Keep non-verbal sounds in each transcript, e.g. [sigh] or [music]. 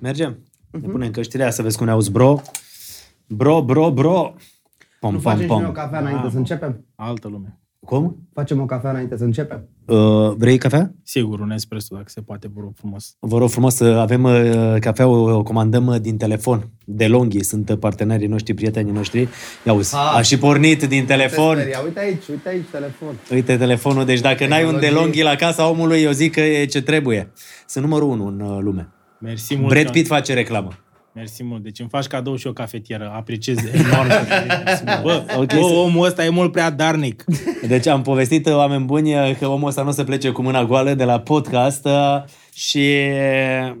Mergem? Ne punem căștile să vezi cum ne auzi, bro. Bro, bro, bro. Pom, Nu pom, facem și noi o pom. cafea înainte să începem? Altă lume. Cum? Facem o cafea înainte să începem? Uh, vrei cafea? Sigur, un espresso, dacă se poate, vă rog frumos. Vă rog frumos să avem uh, cafea, o, o comandăm uh, din telefon. De Longhi sunt uh, partenerii noștri, prietenii noștri. Ia uzi, Ah. a și pornit din telefon. Te speria. Uite aici, uite aici telefon. Uite telefonul, deci dacă n-ai un de Tehnologie. Longhi la casa omului, eu zic că e ce trebuie. Sunt numărul unu în uh, lume. Mersi mult. Brad că- Pitt face reclamă. Mersi mult. Deci îmi faci cadou și o cafetieră. Apreciez enorm. Mersi mult. Bă, [laughs] Ok, bă, să- omul ăsta e mult prea darnic. Deci am povestit, uh, oameni buni, uh, că omul ăsta nu se plece cu mâna goală de la podcast uh, și uh,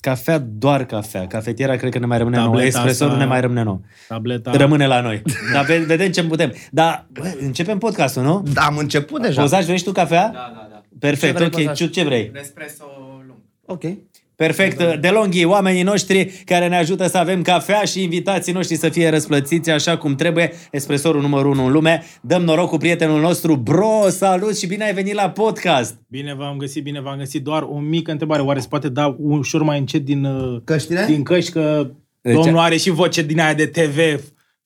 cafea, doar cafea. Cafetiera cred că ne mai rămâne nouă. Tableta Espresorul asta- ne mai rămâne nou. Tableta. Rămâne la noi. [laughs] Dar ve- vedem ce putem. Dar bă, începem podcastul, nu? Da, am început deja. Pozaj, vrei și tu cafea? Da, da, da. Perfect, Ce vrei, ok. Pozaj? Ce, ce vrei? Un espresso lung. Ok. Perfect. De Longhi, oamenii noștri care ne ajută să avem cafea și invitații noștri să fie răsplătiți așa cum trebuie. Espresorul numărul 1 în lume. Dăm noroc cu prietenul nostru. Bro, salut și bine ai venit la podcast. Bine v-am găsit, bine v-am găsit. Doar o mică întrebare. Oare se poate da ușor mai încet din, uh, Căștile? din căști că Deci- domnul are și voce din aia de TV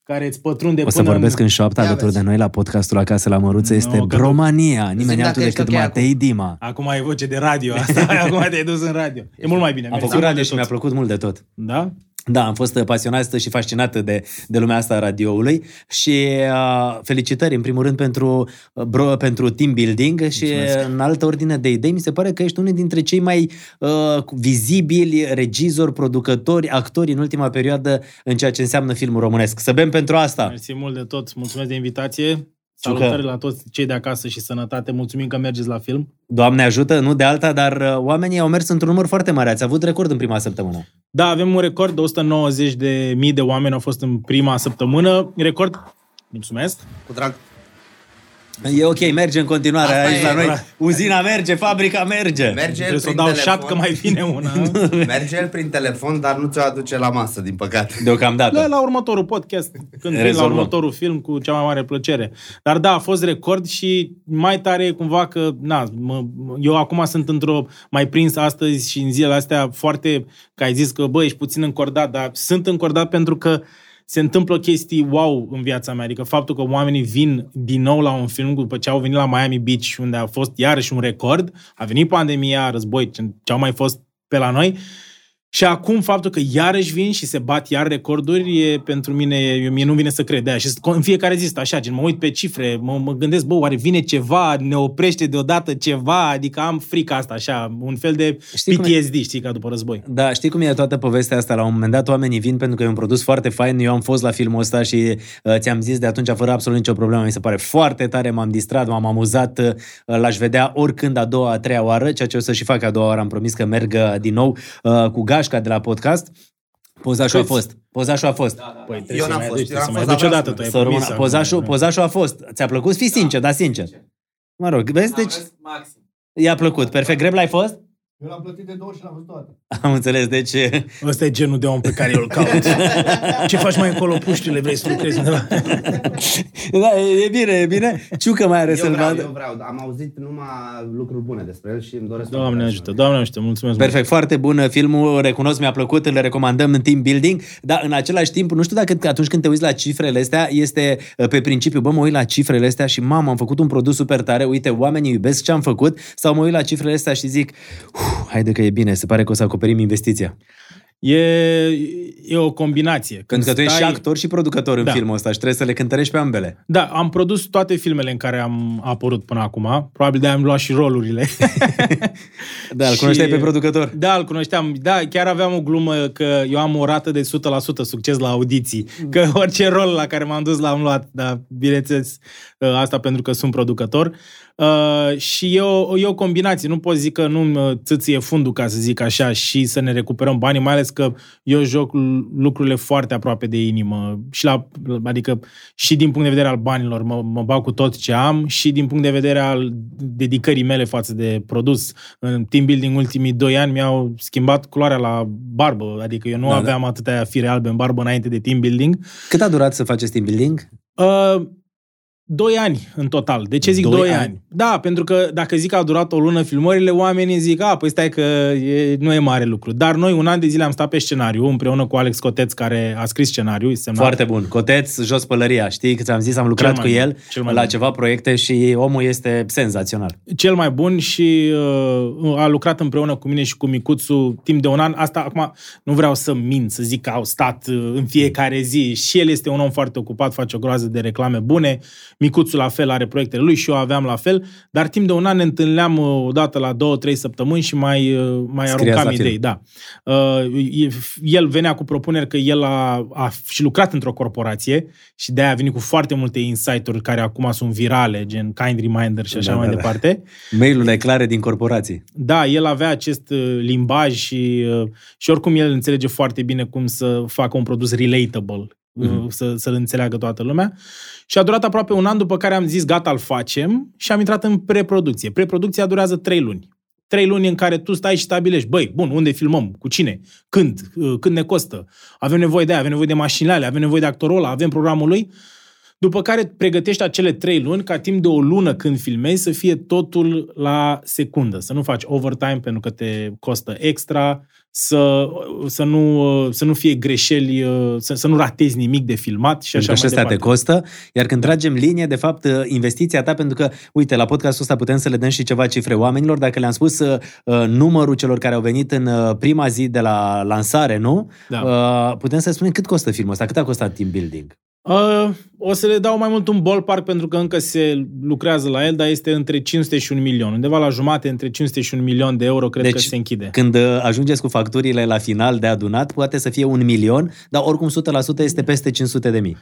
care îți pătrunde O să până vorbesc în șoaptă Ia alături vezi. de noi la podcastul Acasă la Măruță. Este Nu, că- Bromania. Nimeni dacă altul ești decât ok Matei Dima. Acum ai voce de radio [laughs] asta. Acum te-ai dus în radio. E mult mai bine. Am Mersi făcut mult radio de și mi-a tot. plăcut mult de tot. Da? Da, am fost pasionată și fascinată de, de lumea asta a radioului și uh, felicitări în primul rând pentru, uh, bro, pentru team building și Mulțumesc. în altă ordine de idei mi se pare că ești unul dintre cei mai uh, vizibili regizori, producători, actori în ultima perioadă în ceea ce înseamnă filmul românesc. Să bem pentru asta! Mersi mult de tot. Mulțumesc de invitație. Ciucă. Salutări la toți cei de acasă și sănătate. Mulțumim că mergeți la film. Doamne ajută, nu de alta, dar uh, oamenii au mers într-un număr foarte mare. Ați avut record în prima săptămână. Da, avem un record de 190 de mii de oameni au fost în prima săptămână. Record. Mulțumesc. Cu drag. E ok, merge în continuare Asta aici e, la noi. bra. Uzina merge, fabrica merge. Merge Trebuie el să o prin dau telefon. șat că mai vine una. [laughs] Merge el prin telefon, dar nu ți-o aduce la masă, din păcate. Deocamdată. La, la următorul podcast, când vin la Rezolvăm. următorul film, cu cea mai mare plăcere. Dar da, a fost record și mai tare e cumva că, na, mă, eu acum sunt într-o, mai prins astăzi și în zilele astea foarte, că ai zis că, bă, ești puțin încordat, dar sunt încordat pentru că se întâmplă chestii wow în viața mea. Adică faptul că oamenii vin din nou la un film după ce au venit la Miami Beach, unde a fost iarăși un record, a venit pandemia, război, ce ce au mai fost pe la noi, și acum faptul că iarăși vin și se bat iar recorduri, e pentru mine, eu, mie nu vine să cred de aia. Și în fiecare zi stă așa, gen, mă uit pe cifre, mă, mă gândesc, bă, oare vine ceva, ne oprește deodată ceva, adică am frica asta, așa, un fel de Știi cum e? PTSD, știi, ca după război. Da, știi cum e toată povestea asta? La un moment dat oamenii vin pentru că e un produs foarte fain. Eu am fost la filmul ăsta și uh, ți-am zis de atunci fără absolut nicio problemă. Mi se pare foarte tare, m-am distrat, m-am amuzat. Uh, l-aș vedea oricând a doua, a treia oară, ceea ce o să și fac a doua oară. Am promis că merg uh, din nou uh, cu Gașca de la podcast. Pozașul a Câți? fost. Pozașul a fost. Păi, trebuie Eu să n-am mai fost, aduci, eu trebuie am să mai fost, aduci dar odată, tu vreau ai Să rămână. promis. Pozașul, acum, pozașul a fost. Ți-a plăcut? Fii sincer, dar sincer. Mă rog, vezi? Am Deci mers maxim. i-a plăcut. Perfect. Greb l-ai fost? Eu l-am plătit de două și l-am văzut toate. Am înțeles. Deci [laughs] Ăsta e genul de om pe care eu îl caut. [laughs] Ce faci mai încolo, puștile, vrei să lucrezi undeva? [laughs] da, e, e bine, e bine. Ciucă mai are Eu să-l vreau, vadă. eu vreau. Am auzit numai lucruri bune despre el și îmi doresc Doamne foarte ajută, mult. Doamne ajută, mulțumesc. mult. Perfect, foarte bun filmul, recunosc, mi-a plăcut, îl recomandăm în team building, dar în același timp, nu știu dacă atunci când te uiți la cifrele astea, este uh, pe principiu, bă, mă uit la cifrele astea și mamă, am făcut un produs super tare, uite, oamenii iubesc ce am făcut, sau mă uit la cifrele astea și zic, "Uf, haide că e bine, se pare că o să acoperim investiția. E, e o combinație. Când Pentru că tu ești și stai- actor și producător în Da. filmul ăsta și trebuie să le cântărești pe ambele. Da, am produs toate filmele în care am apărut până acum. Probabil de-aia am luat și rolurile. [laughs] Da, îl Și- cunoșteai pe producător. Da, îl cunoșteam. Da, chiar aveam o glumă că eu am o rată de 100% succes la audiții. Că orice rol la care m-am dus l-am luat. Dar, bineînțeles, ă, asta pentru că sunt producător. Uh, și e o, e o combinație. Nu pot zic că nu mă țâție fundul, ca să zic așa, și să ne recuperăm banii, mai ales că eu joc lucrurile foarte aproape de inimă. Și la, adică și din punct de vedere al banilor mă, mă bag cu tot ce am și din punct de vedere al dedicării mele față de produs. În team building ultimii doi ani mi-au schimbat culoarea la barbă, adică eu nu Da, da, da. aveam atâtea fire albe în barbă înainte de team building. Cât a durat să faceți team building? Uh, Doi ani în total. De ce zic Doi doi, ani? ani? Da, pentru că dacă zic că a durat o lună filmările, oamenii zic, a, păi stai că e, nu e mare lucru. Dar noi un an de zile am stat pe scenariu împreună cu Alex Coteț, care a scris scenariul. Semnat. Foarte bun. Coteț, jos pălăria. Știi că ți-am zis, am lucrat Cel cu mai el bun, cel mai la bun. ceva proiecte și omul este senzațional. cel mai bun și uh, a lucrat împreună cu mine și cu Micuțu timp de un an. Asta acum nu vreau să mint, să zic că au stat uh, în fiecare zi. Și el este un om foarte ocupat, face o groază de reclame bune. Micuțu la fel are proiectele lui și eu aveam la fel. Dar timp de un an ne întâlneam uh, o dată la două, trei săptămâni și mai, uh, mai Scriați aruncam la film. idei. Da. Uh, e- el venea cu propuneri că el a, a și lucrat într-o corporație și de-aia a venit cu foarte multe insight-uri care acum sunt virale, gen Kind Reminder și așa Da, mai da, da. departe. Mail-urile clare din corporații. Da, el avea acest uh, limbaj și, uh, și oricum el înțelege foarte bine cum să facă un produs relatable, Mhm. Mm-hmm. să, să-l înțeleagă toată lumea. Și a durat aproape un an, după care am zis gata, îl facem și am intrat în preproducție. Preproducția durează trei luni. Trei luni în care tu stai și stabilești, băi, bun, unde filmăm, cu cine, când, uh, când ne costă, avem nevoie de aia, avem nevoie de mașinile alea, avem nevoie de actorul ăla, avem programul lui. După care pregătești acele trei luni ca timp de o lună când filmezi să fie totul la secundă. Să nu faci overtime pentru că te costă extra, să, să, nu, să nu fie greșeli, să, să nu ratezi nimic de filmat și Pentru așa că și mai ăsta te departe. costă, iar când tragem linie, de fapt, investiția ta, pentru că, uite, la podcastul ăsta putem să le dăm și ceva cifre oamenilor, dacă le-am spus uh, numărul celor care au venit în uh, prima zi de la lansare, nu? Da. Uh, putem să spunem cât costă filmul ăsta, cât a costat team building? Uh, o să le dau mai mult un ballpark pentru că încă se lucrează la el, dar este între 500 și un milion. Undeva la jumate, între 500 și un milion de euro, cred Deci, că se închide. Când uh, ajungeți cu facturile la final de adunat, poate să fie un milion, dar oricum 100% este peste 500 de mii.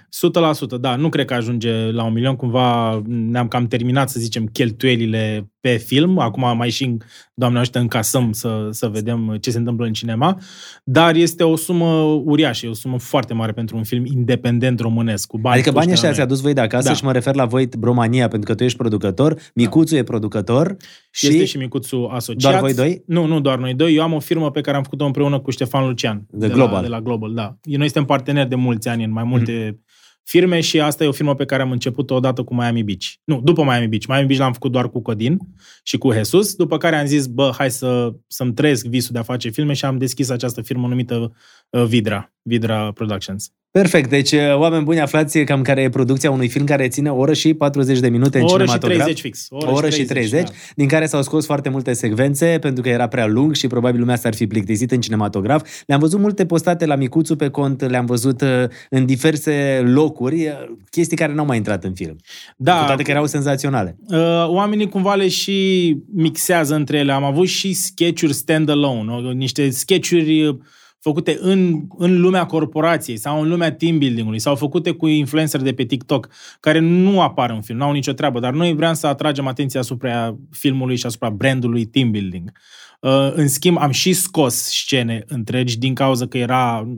100%, da. Nu cred că ajunge la un milion. Cumva ne-am cam terminat, să zicem, cheltuielile pe film. Acum mai și, Doamne ajută, încasăm să, să vedem ce se întâmplă în cinema. Dar este o sumă uriașă, e o sumă foarte mare pentru un film independent românesc. Cu bani Adică banii puși de ăștia la ți-a dus voi de acasă Da. și mă refer la voi, Bromania, pentru că tu ești producător, Micuțu e producător și... Este și Micuțu asociat. Doar voi doi? Nu, nu doar noi doi. Eu am o firmă pe care am făcut-o împreună cu Ștefan Lucian. De de Global. La, de la Global, da. Noi suntem parteneri de mulți ani în mai multe firme și asta e o firmă pe care am început-o odată cu Miami Beach. Nu, după Miami Beach. Miami Beach l-am făcut doar cu Codin și cu Jesus, după care am zis, bă, hai să, să-mi trăiesc visul de a face filme și am deschis această firmă numită uh, Vidra, Vidra Productions. Perfect, deci uh, oameni buni aflați cam care e producția unui film care ține o oră și 40 de minute în O oră și cinematograf. 30 fix. O oră și 30, da. din care s-au scos foarte multe secvențe pentru că era prea lung și probabil lumea s-ar fi plictisit în cinematograf. Le-am văzut multe postate la Micuțu pe cont, le-am văzut uh, în diverse locuri, uh, chestii care n-au mai intrat în film. Da, Cu toate că erau senzaționale. Uh, oamenii cumva le și mixează între ele. Am avut și sketch-uri stand-alone, o- niște sketch-uri uh, făcute în, în lumea corporației sau în lumea team building-ului sau făcute cu influencer de pe TikTok care nu apar în film, nu au nicio treabă, dar noi vrem să atragem atenția asupra filmului și asupra brandului team building. Uh, în schimb, am și scos scene întregi din cauza că era...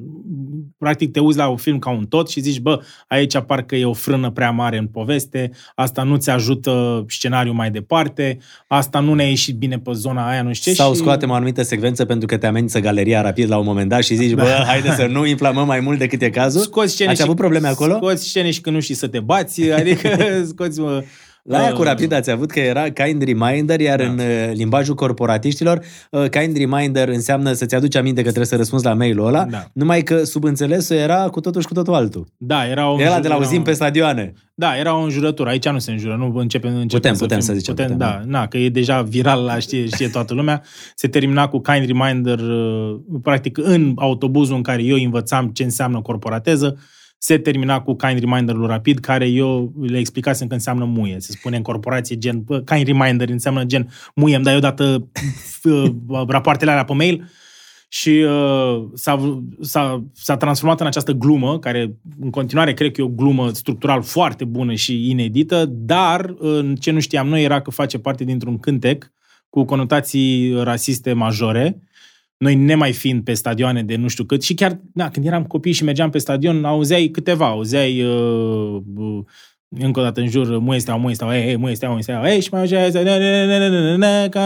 Practic te uiți la un film ca un tot și zici, bă, aici parcă e o frână prea mare în poveste, asta nu ți ajută scenariul mai departe, asta nu ne-a ieșit bine pe zona aia, nu știu ce. Sau și... scoatem o anumită secvență pentru că te amenință galeria rapid la un moment dat și zici, Da. bă, haide să nu inflamăm mai mult decât e cazul. Scoți scene Ați și, avut probleme acolo? Scoți scene și când nu știi să te bați, [laughs] adică scoți... Mă, La aia cu uh, rapid ați avut că era kind reminder, iar Da. în uh, limbajul corporatiștilor, uh, kind reminder înseamnă să-ți aduci aminte că trebuie să răspunzi la mail-ul ăla, Da. numai că subînțelesul era cu totul și cu totul altul. Da, era o... Era de la era uzim pe stadioane. Da, era o înjurătură. Aici nu se înjură, nu începem, începem Putem, să putem fim, să zicem, Putem, putem, da, na, că e deja viral la știe, știe toată lumea. Se termina cu kind reminder, uh, practic în autobuzul în care eu învățam ce înseamnă corporateză, se termina cu kind reminder-ul rapid, care eu le explicasem că înseamnă muie. Se spune în corporație gen, bă, kind reminder înseamnă gen muie, îmi dai odată [laughs] uh, rapoartele alea pe mail și uh, s-a, s-a, s-a transformat în această glumă, care în continuare cred că e o glumă structural foarte bună și inedită, dar uh, ce nu știam noi era că face parte dintr-un cântec cu conotații rasiste majore, noi nemai fiind pe stadioane de nu știu cât și chiar, da, când eram copii și mergeam pe stadion, auzeai câteva, auzeai uh, uh, încă o dată în jur, muie steau, muie steau, ei, ei, muie steau, muie steau, ei, și mai auzea asta, ne, ne, ne, ne, ne, ne, ne, ca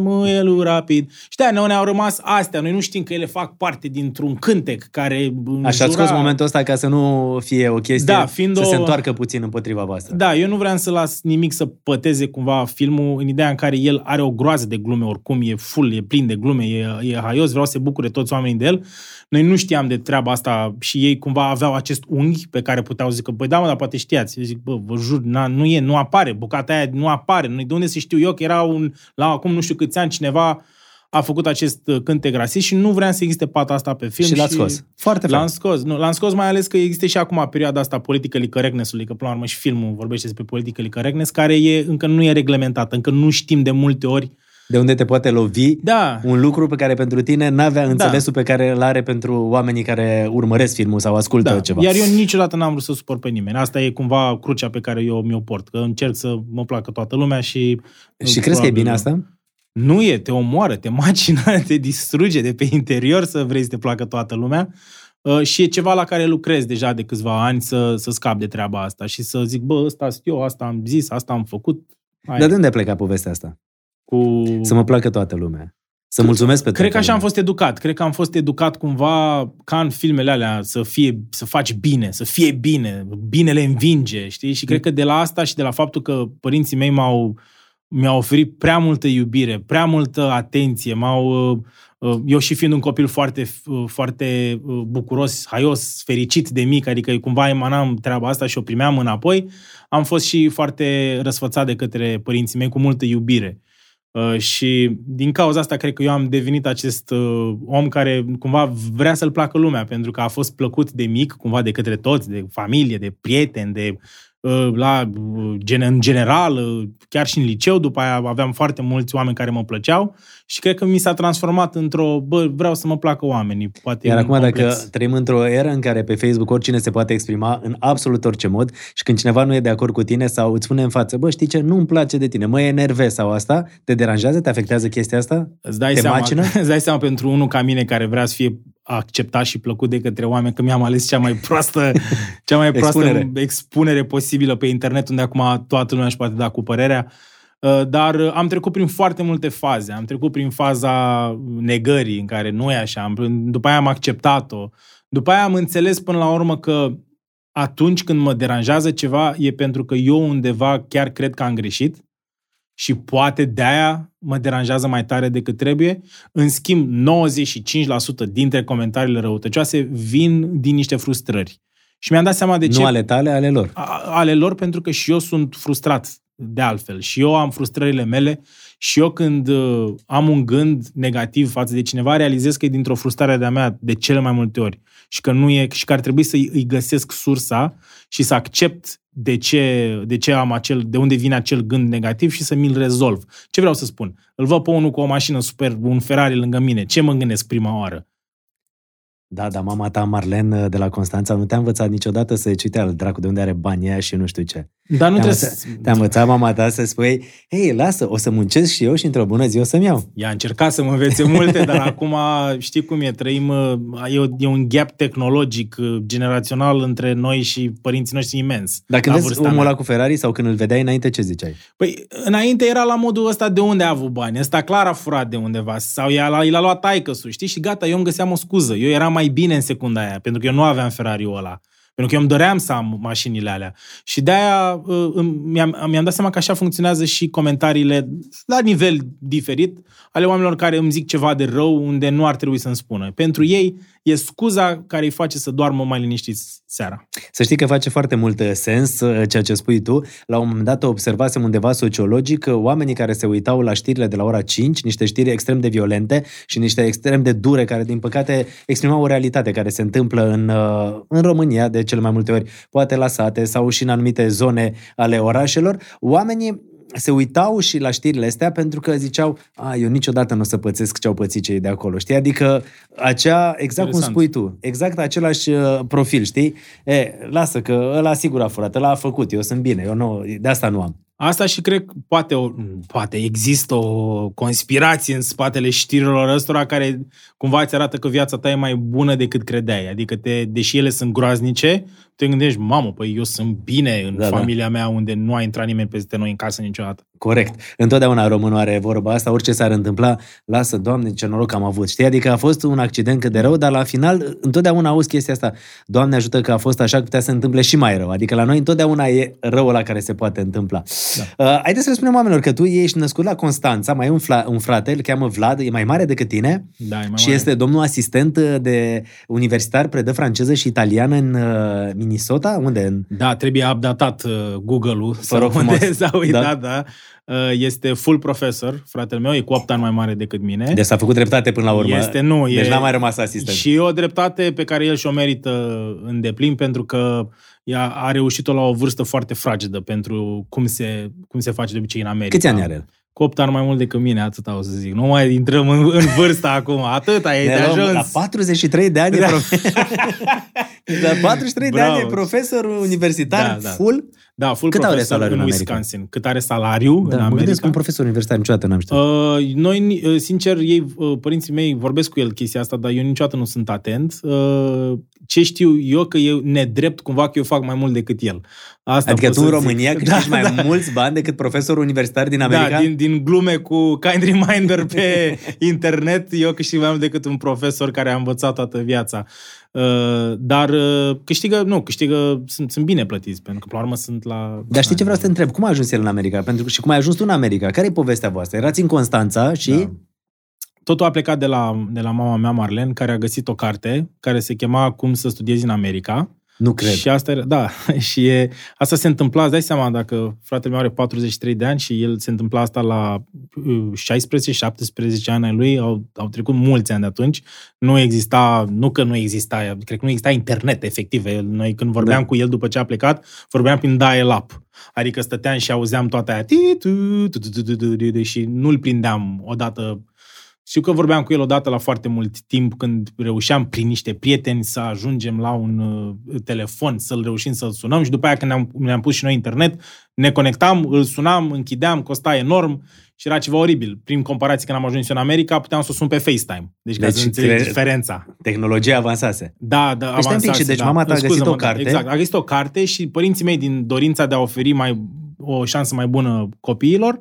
muielul rapid. Și de noi ne-au rămas astea, noi nu știm că ele fac parte dintr-un cântec care Așa ați scos momentul ăsta ca să nu fie o chestie, Da, fiind să o- se întoarcă puțin împotriva voastră. Da, eu nu vreau să las nimic să păteze cumva filmul în ideea în care el are o groază de glume oricum, e full, e plin de glume, e, e haios, vreau să se bucure toți oamenii de el. Noi nu știam de treaba asta și ei cumva aveau acest unghi pe care puteau zic că, băi, da, mă, dar poate știați. Eu zic, bă, vă jur, na, nu e, nu apare, bucata aia nu apare. Nu, de unde să știu eu că era un, la acum nu știu câți ani cineva a făcut acest uh, cântec rasist și nu vreau să existe pata asta pe film. și l-ați scos. Foarte fain. L-am scos. Nu, l-am scos mai ales că există și acum perioada asta politically correctness-ului, că până la urmă și filmul vorbește despre politically correctness, care e, încă nu e reglementată, încă nu știm de multe ori. De unde te poate lovi Da, un lucru pe care pentru tine n-avea înțelesul pe care îl are pentru oamenii care urmăresc filmul sau ascultă da. ceva. Iar eu niciodată n-am vrut să supăr pe nimeni. Asta e cumva crucea pe care eu mi-o port, că încerc să mă placă toată lumea și... Și crezi că e bine asta? Nu e, te omoară, te macină, [laughs] te distruge de pe interior să vrei să te placă toată lumea. Uh, și e ceva la care lucrez deja de câțiva ani să, să scap de treaba asta și să zic, bă, ăsta sunt eu, asta am zis, asta am făcut. Hai, Dar de unde a plecat povestea asta? Cu... Să mă placă toată lumea. Să mulțumesc pe Cred toată că așa am lumea. fost educat. Cred că am fost educat cumva ca în filmele alea să fie, să faci bine, să fie bine, binele învinge, știi? Și cred că de la asta și de la faptul că părinții mei m-au, mi-au oferit prea multă iubire, prea multă atenție, m-au, uh, uh, eu și fiind un copil foarte, uh, foarte uh, bucuros, haios, fericit de mic, adică cumva emanam treaba asta și o primeam înapoi, am fost și foarte răsfățat de către părinții mei cu multă iubire. Uh, și din cauza asta cred că eu am devenit acest uh, om care cumva vrea să-l placă lumea, pentru că a fost plăcut de mic, cumva de către toți, de familie, de prieteni, de uh, la, uh, gen, în general, uh, chiar și în liceu, după aia aveam foarte mulți oameni care mă plăceau și cred că mi s-a transformat într-o, bă, vreau să mă placă oamenii. Poate Iar un acum, complex. dacă trăim într-o eră în care pe Facebook oricine se poate exprima în absolut orice mod și când cineva nu e de acord cu tine sau îți spune în față, bă, știi ce, nu-mi place de tine, mă enervezi sau asta, te deranjează, te afectează chestia asta? Îți dai, Te seama, macină? [laughs] îți dai seama pentru unul ca mine care vrea să fie acceptat și plăcut de către oameni că mi-am ales cea mai proastă, [laughs] cea mai proastă Expunere. expunere. expunere posibilă pe internet unde acum toată lumea își poate da cu părerea. Uh, Dar uh, am trecut prin foarte multe faze. Am trecut prin faza negării în care nu e așa. Am- După aia am acceptat-o. După aia am înțeles până la urmă că atunci când mă deranjează ceva e pentru că eu undeva chiar cred că am greșit și poate de-aia mă deranjează mai tare decât trebuie. În schimb, 95% dintre comentariile răutăcioase vin din niște frustrări. Și mi-am dat seama de ce Nu ale tale, ale lor. a- ale lor pentru că și eu sunt frustrat de altfel. Și eu am frustrările mele și eu când uh, am un gând negativ față de cineva, realizez că e dintr-o frustrare de-a mea de cele mai multe ori. Și că, nu e, și că ar trebui să îi găsesc sursa și să accept de ce, de ce am acel, de unde vine acel gând negativ și să mi-l rezolv. Ce vreau să spun? Îl văd pe unul cu o mașină super, un Ferrari lângă mine. Ce mă gândesc prima oară? Da, dar mama ta, Marlen, de la Constanța, nu te-a învățat niciodată să-ți uite al dracu de unde are banii aia și nu știu ce. Dar nu Te-a trebuie învățat, să... te-a învățat mama ta să spui, hei, lasă, o să muncesc și eu și într-o bună zi o să-mi iau. Ea a încercat să mă învețe multe, dar acum știi cum e, trăim, uh, e, o, e un gap tehnologic uh, generațional între noi și părinții noștri imens. Dacă la vezi vârsta omul mea. ăla cu Ferrari sau când îl vedeai înainte, ce ziceai? Păi, înainte era la modul ăsta de unde a avut bani. Ăsta clar a furat de undeva. Sau i-a, i l-a luat taică știi? Și gata, eu îmi găseam o scuză. Eu eram mai bine în secunda aia, pentru că eu nu aveam Ferrari-ul ăla. Pentru că eu îmi doream să am mașinile alea. Și de-aia uh, îmi- mi-am, mi-am dat seama că așa funcționează și comentariile la nivel diferit ale oamenilor care îmi zic ceva de rău unde nu ar trebui să-mi spună. Pentru ei e scuza care îi face să doarmă mai liniștiți seara. Să știi că face foarte mult uh, sens uh, ceea ce spui tu. La un moment dat observasem undeva sociologic că oamenii care se uitau la știrile de la ora 5, niște știri extrem de violente și niște extrem de dure, care din păcate exprimau o realitate care se întâmplă în, uh, în România de cele mai multe ori, poate la sate sau și în anumite zone ale orașelor, oamenii se uitau și la știrile astea pentru că ziceau, a, eu niciodată nu o să pățesc ce au pățit cei de acolo, știi? Adică acea, exact cum Interesant. spui tu, exact același uh, profil, știi? E, lasă că ăla sigur a furat, ăla a făcut, eu sunt bine, eu nu, de asta nu am. Asta și cred că poate, o, poate există o conspirație în spatele știrilor ăstora care cumva îți arată că viața ta e mai bună decât credeai. Adică, te, deși ele sunt groaznice, te gândești, mamă, păi eu sunt bine în Da, da. familia mea unde nu a intrat nimeni peste noi în casă niciodată. Corect. Întotdeauna românul are vorba asta, orice s-ar întâmpla, lasă, Doamne, ce noroc am avut. Știi? Adică a fost un accident cât de rău, dar la final întotdeauna auzi chestia asta. Doamne ajută că a fost așa, că putea să se întâmple și mai rău. Adică la noi întotdeauna e răul la care se poate întâmpla. Da. Uh, haideți să le spunem oamenilor că tu ești născut la Constanța, mai ai un, fla- un frate, îl cheamă Vlad, e mai mare decât tine Da, e mai și mare. este domnul asistent de universitar, predă franceză și italiană în uh, Minnesota? Unde? În... Da, trebuie updatat uh, Google-ul sau rog unde frumos. [laughs] s-a uitat, Da. da. da. Uh, este full profesor, fratele meu, e cu 8 ani mai mare decât mine. Deci s-a făcut dreptate până la urmă. Este, nu, deci e, n-a mai rămas asistent. Și e o dreptate pe care el și-o merită în deplin pentru că ea a reușit-o la o vârstă foarte fragedă pentru cum se, cum se face de obicei în America. Câți ani are el? Cu 8 ani mai mult decât mine, atâta o să zic. Nu mai intrăm în, în vârsta [laughs] acum, atâta e de Ne luăm ajuns. La 43 de ani Da. e profesor. [laughs] la 43 de Bravo. ani e profesor universitar Da, da. full. Da, full Cât are profesor salariu în în America? Wisconsin. Cât are salariu în Da, mă America? gândesc că un profesor universitar niciodată n-am știut. Uh, noi, uh, sincer, ei, uh, părinții mei vorbesc cu el chestia asta, dar eu niciodată nu sunt atent. Uh, ce știu eu că e nedrept cumva că eu fac mai mult decât el. Asta adică pot tu în să zic. România [laughs] câștigi mai mulți bani decât profesorul universitar din America? Da, din, din glume cu kind reminder pe [laughs] internet, eu câștig mai mult decât un profesor care a învățat toată viața. Uh, dar uh, câștigă, nu, câștigă, sunt, sunt bine plătiți, pentru că, pe la urmă, sunt la... Dar știi ce vreau să te întreb? Cum a ajuns el în America? Pentru că și cum ai ajuns tu în America? Care e povestea voastră? Erați în Constanța și... Da. Totul a plecat de la, de la mama mea, Marlen, care a găsit o carte care se chema Cum să studiezi în America. Nu cred. Și asta, era, da, [laughs] și e, asta se întâmpla, îți dai seama, dacă fratele meu are 43 de ani și el se întâmpla asta la uh, 16-17 ani lui, au, au trecut mulți ani de atunci, nu exista, nu că nu exista, cred că nu exista internet efectiv. Noi când vorbeam da. cu el după ce a plecat, vorbeam prin dial-up. Adică stăteam și auzeam toată aia și nu-l prindeam odată știu că vorbeam cu el odată la foarte mult timp când reușeam prin niște prieteni să ajungem la un uh, telefon, să-l reușim să-l sunăm și după aia când ne-am, ne-am pus și noi internet, ne conectam, îl sunam, închideam, costa enorm și era ceva oribil. Prin comparație când am ajuns eu în America, puteam să o sun pe FaceTime. Deci, ca Deci să înțelegi cre- diferența. Tehnologia avansase. Da, da, Deci stai un pic, și deci da. mama ta a găsit Scuză-mă, o carte? Da, exact, a găsit o carte și părinții mei, din dorința de a oferi mai, o șansă mai bună copiilor, uh,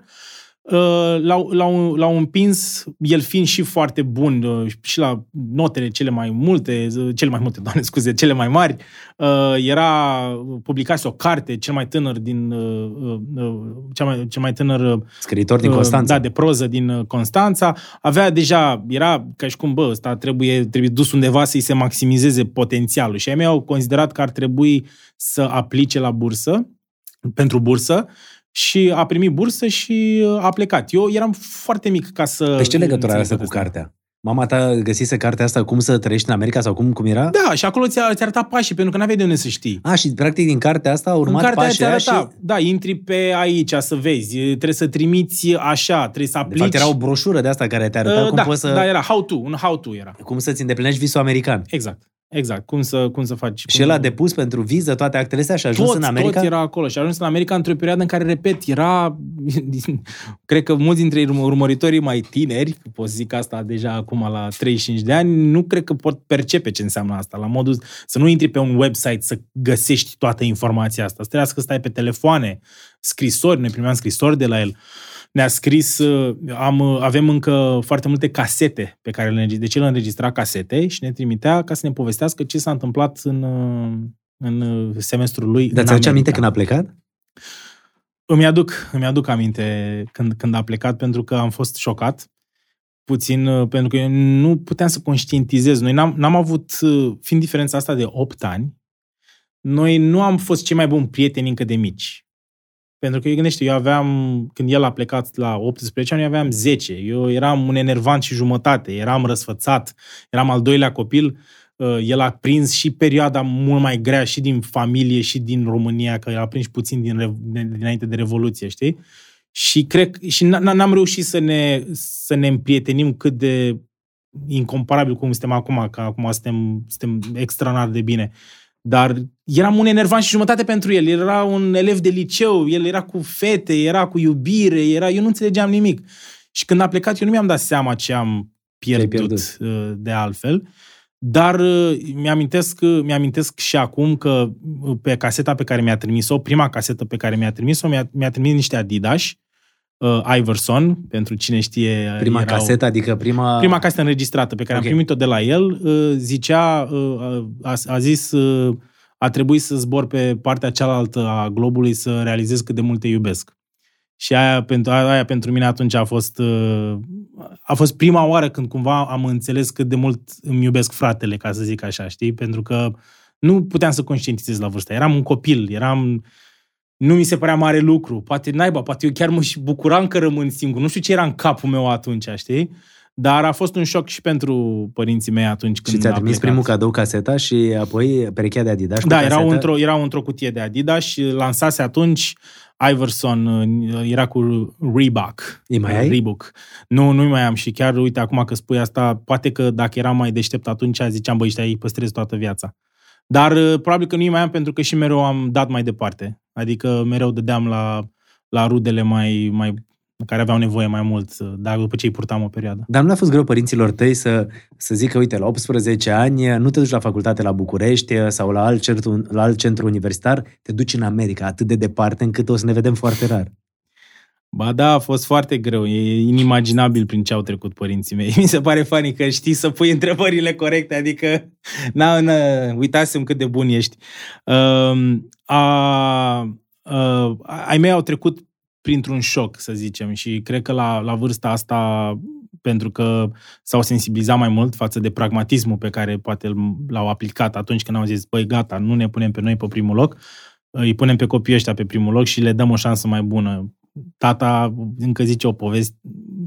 l-au, l-au, l-au împins, el fiind și foarte bun uh, și la notele cele mai multe, uh, cele mai multe, [laughs] doamne scuze, cele mai mari, uh, era, publicase o carte, cel mai tânăr din, uh, uh, uh, cel mai, cel mai tânăr uh, Scriitor din Uh, Constanța. Da, de proză din uh, Constanța. Avea deja, era ca și cum, bă, ăsta trebuie, trebuie dus undeva să-i se maximizeze potențialul. Și ai mei au considerat că ar trebui să aplice la bursă, pentru bursă, și a primit bursă și uh, a plecat. Eu eram foarte mic ca să... Deci ce legătură are înțeleg asta cu toate astea. cartea? Mama ta găsise cartea asta cum să trăiești în America sau cum, cum era? Da, și acolo ți-a, ți arăta pașii, pentru că n-aveai de unde să știi. A, și practic din cartea asta a urmat în cartea pașii ți aia și... arăta, da, intri pe aici să vezi, trebuie să trimiți așa, trebuie să De aplici. fapt, era o broșură de asta care te arăta Uh, cum da, poți să... da, era how-to, un how-to era. Cum să-ți îndeplinești visul american. Exact. Exact. Cum să, cum să faci. Și cum... el a depus pentru viză toate actele astea și a ajuns tot, în America? tot era acolo și a ajuns în America într-o perioadă în care, repet, era, [laughs] cred că mulți dintre urmă- urmăritorii mai tineri, pot să zic asta deja acum la 35 de ani, nu cred că pot percepe ce înseamnă asta, la modul să nu intri pe un website să găsești toată informația asta, să trebuia să stai pe telefoane, scrisori, ne primeam scrisori de la el, ne-a scris, uh, am, uh, avem încă foarte multe casete pe care le înregistra, deci el înregistra casete și ne trimitea ca să ne povestească ce s-a întâmplat în, uh, în uh, semestrul lui Dar în ți-aduce aminte America. când a plecat? Îmi aduc, îmi aduc aminte când, când a plecat pentru că am fost șocat puțin, uh, pentru că eu nu puteam să conștientizez. Noi n-am, n-am avut, uh, fiind diferența asta de 8 ani, noi nu am fost cei mai buni prieteni încă de mici. Pentru că, eu gândește, eu aveam, când el a plecat la 18 ani, eu aveam 10. Eu eram un enervant și jumătate, eram răsfățat, eram al doilea copil. Uh, El a prins și perioada mult mai grea și din familie și din România, că el a prins puțin din, re- din- dinainte de Revoluție, știi? Și cred și n- n-am reușit să ne, să ne împrietenim cât de incomparabil cum suntem acum, că acum suntem, suntem extraordinar de bine. Dar eram un enervant și jumătate pentru el. El era un elev de liceu, el era cu fete, era cu iubire, era... eu nu înțelegeam nimic. Și când a plecat, eu nu mi-am dat seama ce am pierdut, pierdut. uh, de altfel. Dar uh, mi-amintesc, uh, mi-amintesc și acum că uh, pe caseta pe care mi-a trimis-o, prima casetă pe care mi-a trimis-o, mi-a, mi-a trimis niște Adidas, uh, Iverson, pentru cine știe. Prima erau- casetă, adică prima... Prima casetă înregistrată pe care Ok. am primit-o de la el, uh, zicea, uh, a, a zis, uh, a trebuit să zbor pe partea cealaltă a globului să realizez cât de mult te iubesc. Și aia pentru, aia pentru mine atunci a fost, uh, a fost prima oară când cumva am înțeles cât de mult îmi iubesc fratele, ca să zic așa, știi? Pentru că nu puteam să conștientizez la vârsta. Eram un copil, eram... Nu mi se părea mare lucru. Poate naiba, poate eu chiar mă și bucuram că rămân singur. Nu știu ce era în capul meu atunci, știi? Dar a fost un șoc și pentru părinții mei atunci când Și ți-a a trimis plecat. primul cadou caseta și apoi perechea de Adidas cu Da, casetă. erau într-o, erau într-o cutie de Adidas și lansase atunci Iverson, uh, era cu Reebok. Îi mai ai? Reebok. Nu, nu mai am și chiar, uite, acum că spui asta, poate că dacă eram mai deștept atunci, ziceam, băi, ăștia îi păstrez toată viața. Dar uh, probabil că nu mai am pentru că și mereu am dat mai departe. Adică mereu dădeam la, la rudele mai, mai care aveau nevoie mai mult, uh, dar după ce îi purtam o perioadă. Dar nu le-a fost greu părinților tăi să, să zică, uite, la 18 ani nu te duci la facultate la București sau la alt, centru, la alt centru universitar, te duci în America atât de departe încât o să ne vedem foarte rar. Ba da, a fost foarte greu. E inimaginabil prin ce au trecut părinții mei. [laughs] Mi se pare funny că știi să pui întrebările corecte, adică na, na, uitasem cât de bun ești. Uh, a, uh, ai mei au trecut printr-un șoc, să zicem, și cred că la, la vârsta asta, pentru că s-au sensibilizat mai mult față de pragmatismul pe care poate îl- l-au aplicat atunci când au zis, băi, gata, nu ne punem pe noi pe primul loc, îi punem pe copiii ăștia pe primul loc și le dăm o șansă mai bună. Tata încă zice o poveste,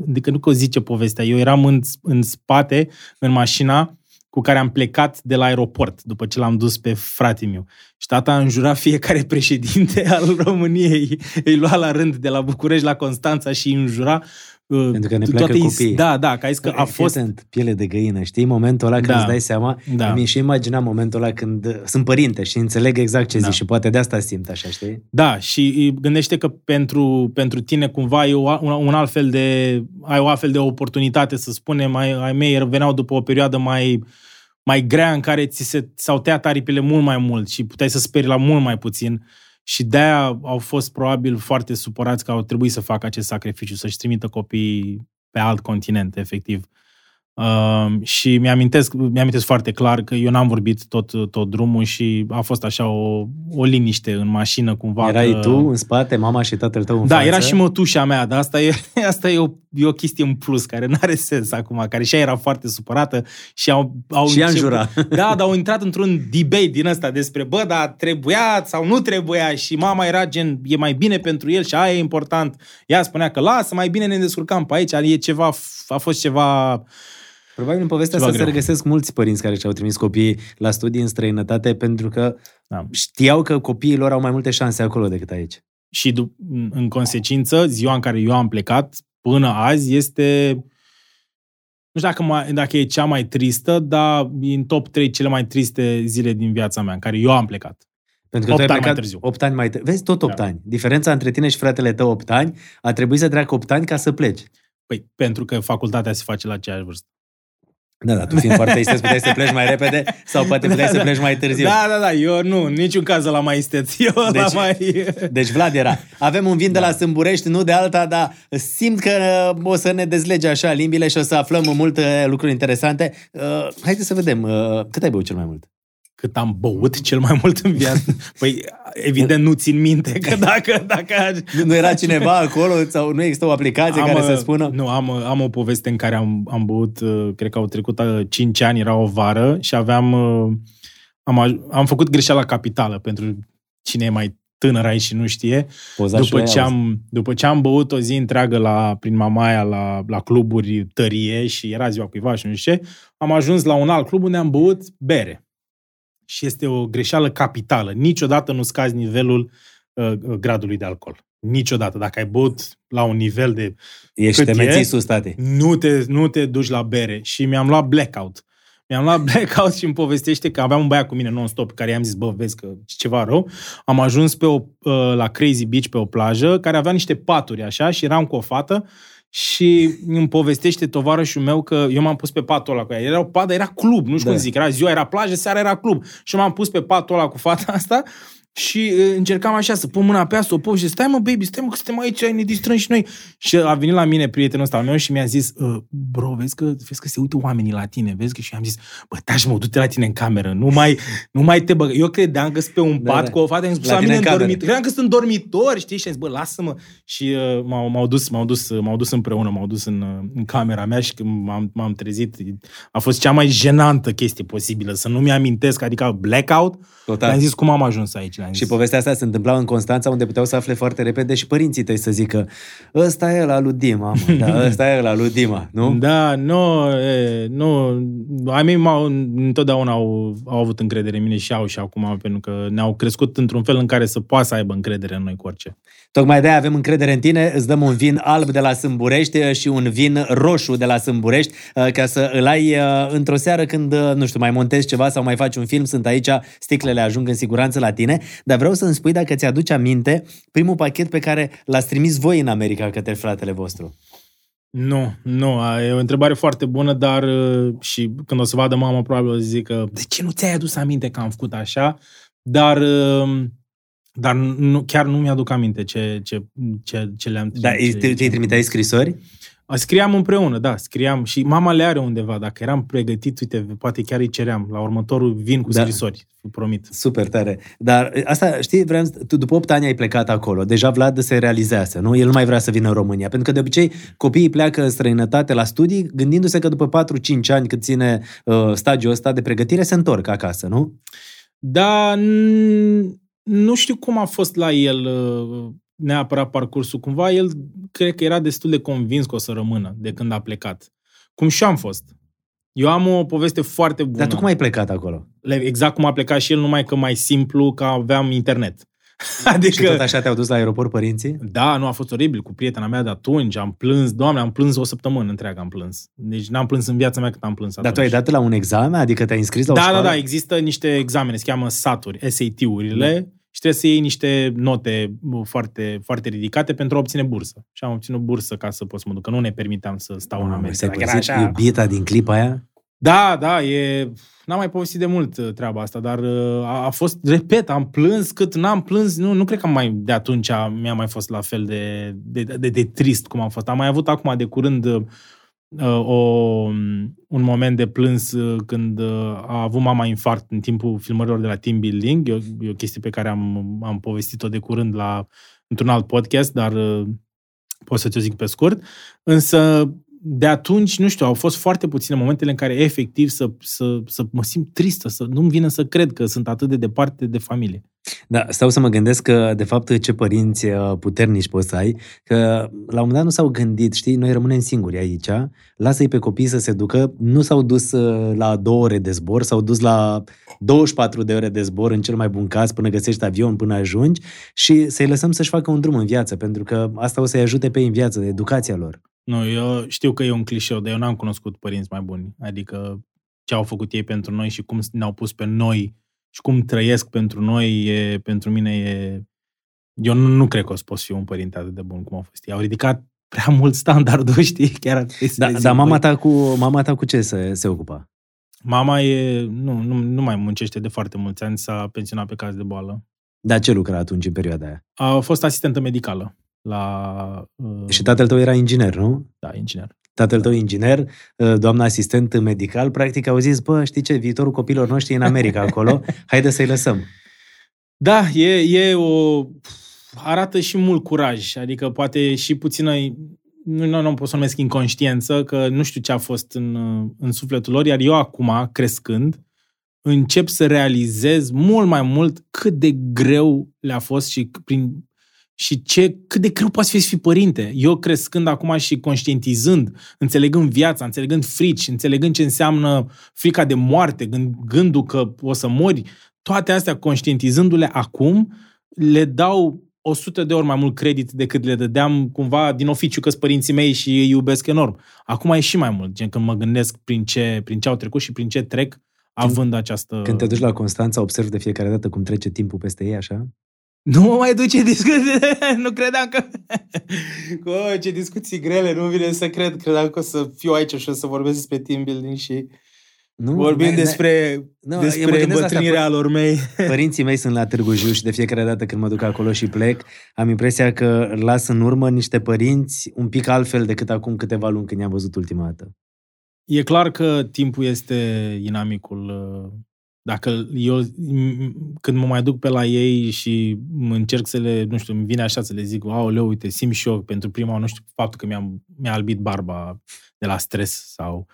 adică nu că o zice povestea, eu eram în, în spate, în mașina cu care am plecat de la aeroport, după ce l-am dus pe fratele meu. Și tata a înjurat fiecare [laughs] președinte al României. Îi lua la rând de la București la Constanța și îi înjura. Uh, Pentru că ne toate pleacă is- copiii. Da, da, că a zis că a Fii fost... atent, piele de găină, știi? Momentul ăla când Da. îți dai seama, Da. mi și imagina momentul ăla când uh, sunt părinte și înțeleg exact ce Da. zici și poate de asta simt așa, știi? Da, și gândește că pentru, pentru tine cumva e o, un, un alt fel de, ai o altfel de oportunitate, să spunem, ai, ai mei veneau după o perioadă mai, mai grea în care ți se, s-au tăiat aripile mult mai mult și puteai să speri la mult mai puțin și de-aia au fost probabil foarte supărați că au trebuit să facă acest sacrificiu, să-și trimită copiii pe alt continent, efectiv. Uh, și mi-amintesc, mi-amintesc foarte clar că eu n-am vorbit tot, tot drumul și a fost așa o, o liniște în mașină cumva. Erai că... tu în spate, mama și tatăl tău în Da, față. era și mătușa mea, dar asta e, [laughs] asta e, o, e o chestie în plus care nu are sens acum, care și ea era foarte supărată și au, au Și ea început- înjura. [laughs] Da, dar au intrat într-un debate din ăsta despre, bă, dar trebuia sau nu trebuia și mama era gen, e mai bine pentru el și aia e important. Ea spunea că lasă, mai bine ne descurcam pe aici, e ceva, a fost ceva... Probabil în povestea Ceva asta se greu. regăsesc mulți părinți care și-au trimis copiii la studii în străinătate pentru că Da. știau că copiii lor au mai multe șanse acolo decât aici. Și du- în consecință, ziua în care eu am plecat, până azi, este... Nu știu dacă, mai, dacă e cea mai tristă, dar e în top 3 cele mai triste zile din viața mea, în care eu am plecat. Pentru că Opt tu ai ani mai plecat târziu. 8 ani mai târziu. Vezi, tot 8 Da. ani. Diferența între tine și fratele tău 8 ani a trebuit să treacă 8 ani ca să pleci. Păi, pentru că facultatea se face la aceeași vârstă. Da, da, tu fiind foarte isteț, puteai să pleci mai repede sau poate puteai să pleci mai târziu. Da, da, da, eu nu, în niciun caz la mai isteț. [laughs] Eu deci... la Deci- mai... Deci Vlad era. Avem un vin de Da. la Sâmburești, nu de alta, dar simt că uh, o să ne dezlege așa limbile și o să aflăm multe lucruri interesante. Uh, haideți să vedem. Uh, cât ai băut cel mai mult? Cât am băut cel mai mult în viață. Păi, evident, nu țin minte că [laughs] dacă... dacă Nu, nu era cineva acolo sau nu există o aplicație care să uh, spună? Nu, am, uh, am o poveste în care am, am băut, uh, cred că au trecut 5 ani, era o vară și aveam... uh, Am, aj- am făcut greșeala capitală pentru cine e mai tânăr aici și nu știe. Poza și După o ce, iau. am, după ce am băut o zi întreagă la, prin Mamaia la, la cluburi tărie și era ziua cuiva și nu știu ce, am ajuns la un alt club unde am băut bere. Și este o greșeală capitală. Niciodată nu scazi nivelul uh, gradului de alcool. Niciodată. Dacă ai băut la un nivel de Ești cât te e? menții sus, tate. nu te, nu te duci la bere. Și mi-am luat blackout. Mi-am luat [laughs] blackout și îmi povestește că aveam un băiat cu mine non-stop, care i-am zis, bă, vezi că e ceva rău. Am ajuns pe o, uh, la Crazy Beach, pe o plajă, care avea niște paturi, așa, și eram cu o fată și îmi povestește tovarășul meu că eu m-am pus pe patul ăla cu ea. Era o padă, era club, nu știu Da. cum zic, era ziua, era plajă, seara era club. Și m-am pus pe patul ăla cu fata asta și uh, încercam așa să pun mâna pe ea, să o pun și stai mă, baby, stai mă, că suntem aici, ne distrăm și noi. Și a venit la mine prietenul ăsta al meu și mi-a zis, uh, bro, vezi că, vezi că se uită oamenii la tine, vezi că și am zis, bă, taci mă, du-te la tine în cameră, nu mai, nu mai te băgă. Eu credeam că sunt pe un Da, pat da. cu o fată, am spus La la, tine mine în în cameră. dormitor. Credeam că sunt în dormitor, știi, și am zis, bă, lasă-mă. Și uh, m-au, m-au, dus, m-au, dus, m-au dus împreună, m-au dus în, uh, în camera mea și când m-am, m-am trezit, a fost cea mai jenantă chestie posibilă, să nu mi-amintesc, adică blackout. Total. Le-am zis cum am ajuns aici. Le-am Și zis. povestea asta se întâmpla în Constanța, unde puteau să afle foarte repede și părinții tăi să zică ăsta e la lui Dima, mă, da, [laughs] ăsta e la lui Dima, nu? Da, nu, e, nu, ai mei m-au, întotdeauna au, au avut încredere în mine și au și acum, pentru că ne-au crescut într-un fel în care să poată să aibă încredere în noi cu orice. Tocmai de-aia avem încredere în tine, îți dăm un vin alb de la Sâmburești și un vin roșu de la Sâmburești, uh, ca să îl ai uh, într-o seară când, uh, nu știu, mai montezi ceva sau mai faci un film, sunt aici, sticlele ajung în siguranță la tine, dar vreau să-mi spui dacă ți-aduci aminte primul pachet pe care l-ați trimis voi în America către fratele vostru. Nu, nu, a- e o întrebare foarte bună, dar uh, și când o să vadă mama, probabil o să zică, de ce nu ți-ai adus aminte că am făcut așa? Dar, uh, dar nu, chiar nu mi-aduc aminte ce, ce, ce, ce le-am Da, ce, te, te trimiteai scrisori? Scriam împreună, da, scriam și mama le are undeva. Dacă eram pregătit, uite, poate chiar îi ceream. La următorul vin cu Da. scrisori, vă promit. Super tare. Dar asta, știi, vreau, să- tu după 8 ani ai plecat acolo. Deja Vlad se realizează, nu? El nu mai vrea să vină în România. Pentru că de obicei copiii pleacă în străinătate la studii, gândindu-se că după 4-5 ani cât ține uh, stagiul ăsta de pregătire, se întorc acasă, nu? Dar n- nu știu cum a fost la el uh, neapărat parcursul. Cumva el cred că era destul de convins că o să rămână de când a plecat. Cum și eu am fost. Eu am o poveste foarte bună. Dar tu cum ai plecat acolo? Le- Exact cum a plecat și el, numai că mai simplu, că aveam internet. [laughs] Și tot Adică, așa te-au dus la aeroport părinții? da, nu a fost oribil cu prietena mea de atunci, am plâns, doamne, am plâns o săptămână întreagă, am plâns. Deci n-am plâns în viața mea cât am plâns Dar atunci. tu ai dat la un examen? Adică te-ai înscris la o Da, da, școală? da, există niște examene, se cheamă SAT-uri, SAT-urile, și trebuie să iei niște note bă, foarte, foarte ridicate pentru a obține bursă. Și am obținut bursă ca să pot să mă duc, că nu ne permiteam să stau în Mamă, America. ți-ai Dacă era părăsit așa- iubita din clipa aia? Da, da, e... N-am mai povestit de mult uh, treaba asta, dar uh, a, a fost, repet, am plâns cât n-am plâns, nu, nu cred că mai de atunci mi-a mai fost la fel de, de, de, de trist cum am fost. Am mai avut acum de curând uh, o, un moment de plâns uh, când uh, a avut mama infarct în timpul filmărilor de la Team Building. E o, e o chestie pe care am, am povestit-o de curând la, într-un alt podcast, dar uh, pot să ți-o zic pe scurt. Însă de atunci, nu știu, au fost foarte puține momentele în care efectiv să, să, să mă simt tristă, să nu-mi vină să cred că sunt atât de departe de familie. Da, stau să mă gândesc că, de fapt, ce părinți uh, puternici poți să ai, că la un moment dat nu s-au gândit, știi, noi rămânem singuri aici, lasă-i pe copii să se ducă, nu s-au dus uh, la două ore de zbor, s-au dus la 24 de ore de zbor, în cel mai bun caz, până găsești avion, până ajungi și să-i lăsăm să-și facă un drum în viață, pentru că asta o să-i ajute pe ei în viață, educația lor. Nu, eu știu că e un clișeu, dar eu n-am cunoscut părinți mai buni. Adică ce au făcut ei pentru noi și cum ne-au pus pe noi și cum trăiesc pentru noi, e, pentru mine e... Eu nu, nu cred că o să pot fi un părinte atât de bun cum au fost ei. Au ridicat prea [laughs] mult standardul, știi? Chiar ar trebui să Da, le zic, dar mama băi. ta cu, mama ta cu ce se, se ocupa? Mama e, nu, nu, nu mai muncește de foarte mulți ani, s-a pensionat pe caz de boală. Dar ce lucra atunci în perioada aia? A fost asistentă medicală la... Uh, Și tatăl tău era inginer, nu? Da, inginer. Tatăl tău inginer, uh, doamna asistent medical, practic au zis, bă, știi ce, viitorul copilor noștri e în America acolo, [laughs] haide să-i lăsăm. Da, e, e o... Arată și mult curaj, adică poate și puțină... Nu, nu, nu pot să o numesc inconștiență, că nu știu ce a fost în, în sufletul lor, iar eu acum, crescând, încep să realizez mult mai mult cât de greu le-a fost și prin și ce, cât de greu poate fi să fii părinte. Eu crescând acum și conștientizând, înțelegând viața, înțelegând frici, înțelegând ce înseamnă frica de moarte, gând, gândul că o să mori, toate astea conștientizându-le acum, le dau 100 de ori mai mult credit decât le dădeam cumva din oficiu că părinții mei și îi iubesc enorm. Acum e și mai mult, gen când mă gândesc prin ce, prin ce au trecut și prin ce trec, având această... Când te duci la Constanța, observi de fiecare dată cum trece timpul peste ei, așa? Nu mă mai duce discuții, nu credeam că... [laughs] Că, ce discuții grele, nu vine să cred. Credeam că o să fiu aici și o să vorbesc despre team building și Nu, vorbim n-ai- despre, Nu, eu mă despre gândesc la asta, îmbătrânirea lor mei. Părinții mei sunt la Târgu Jiu și de fiecare dată când mă duc acolo și plec, am impresia că las în urmă niște părinți un pic altfel decât acum câteva luni când i-am văzut ultima dată. E clar că timpul este inamicul. Uh, Dacă eu, m- când mă mai duc pe la ei și mă încerc să le, nu știu, îmi vine așa să le zic, aoleu, uite, simt și eu pentru prima, oară, nu știu, faptul că mi-am, mi-a albit barba de la stres sau...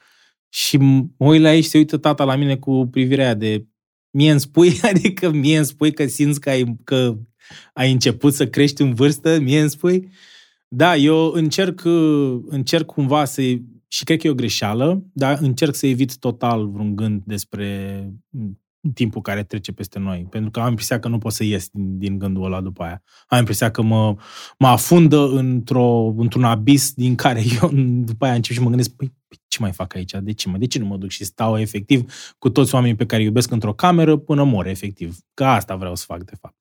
Și m- mă uit la ei și se uită tata la mine cu privirea aia de mie îmi spui, [laughs] adică mie îmi spui că simți că ai, că ai început să crești în vârstă, mie îmi spui. Da, eu încerc, uh, încerc cumva să și cred că e o greșeală, dar încerc să evit total vreun gând despre m, timpul care trece peste noi. Pentru că am impresia că nu pot să ies din, din gândul ăla după aia. Am impresia că mă, mă afundă într-o, într-un abis din care [laughs] eu după aia încep și mă gândesc, păi, ce mai fac aici? De ce, mă? De ce nu mă duc și stau efectiv cu toți oamenii pe care îi iubesc într-o cameră până mor, efectiv? Că asta vreau să fac, de fapt.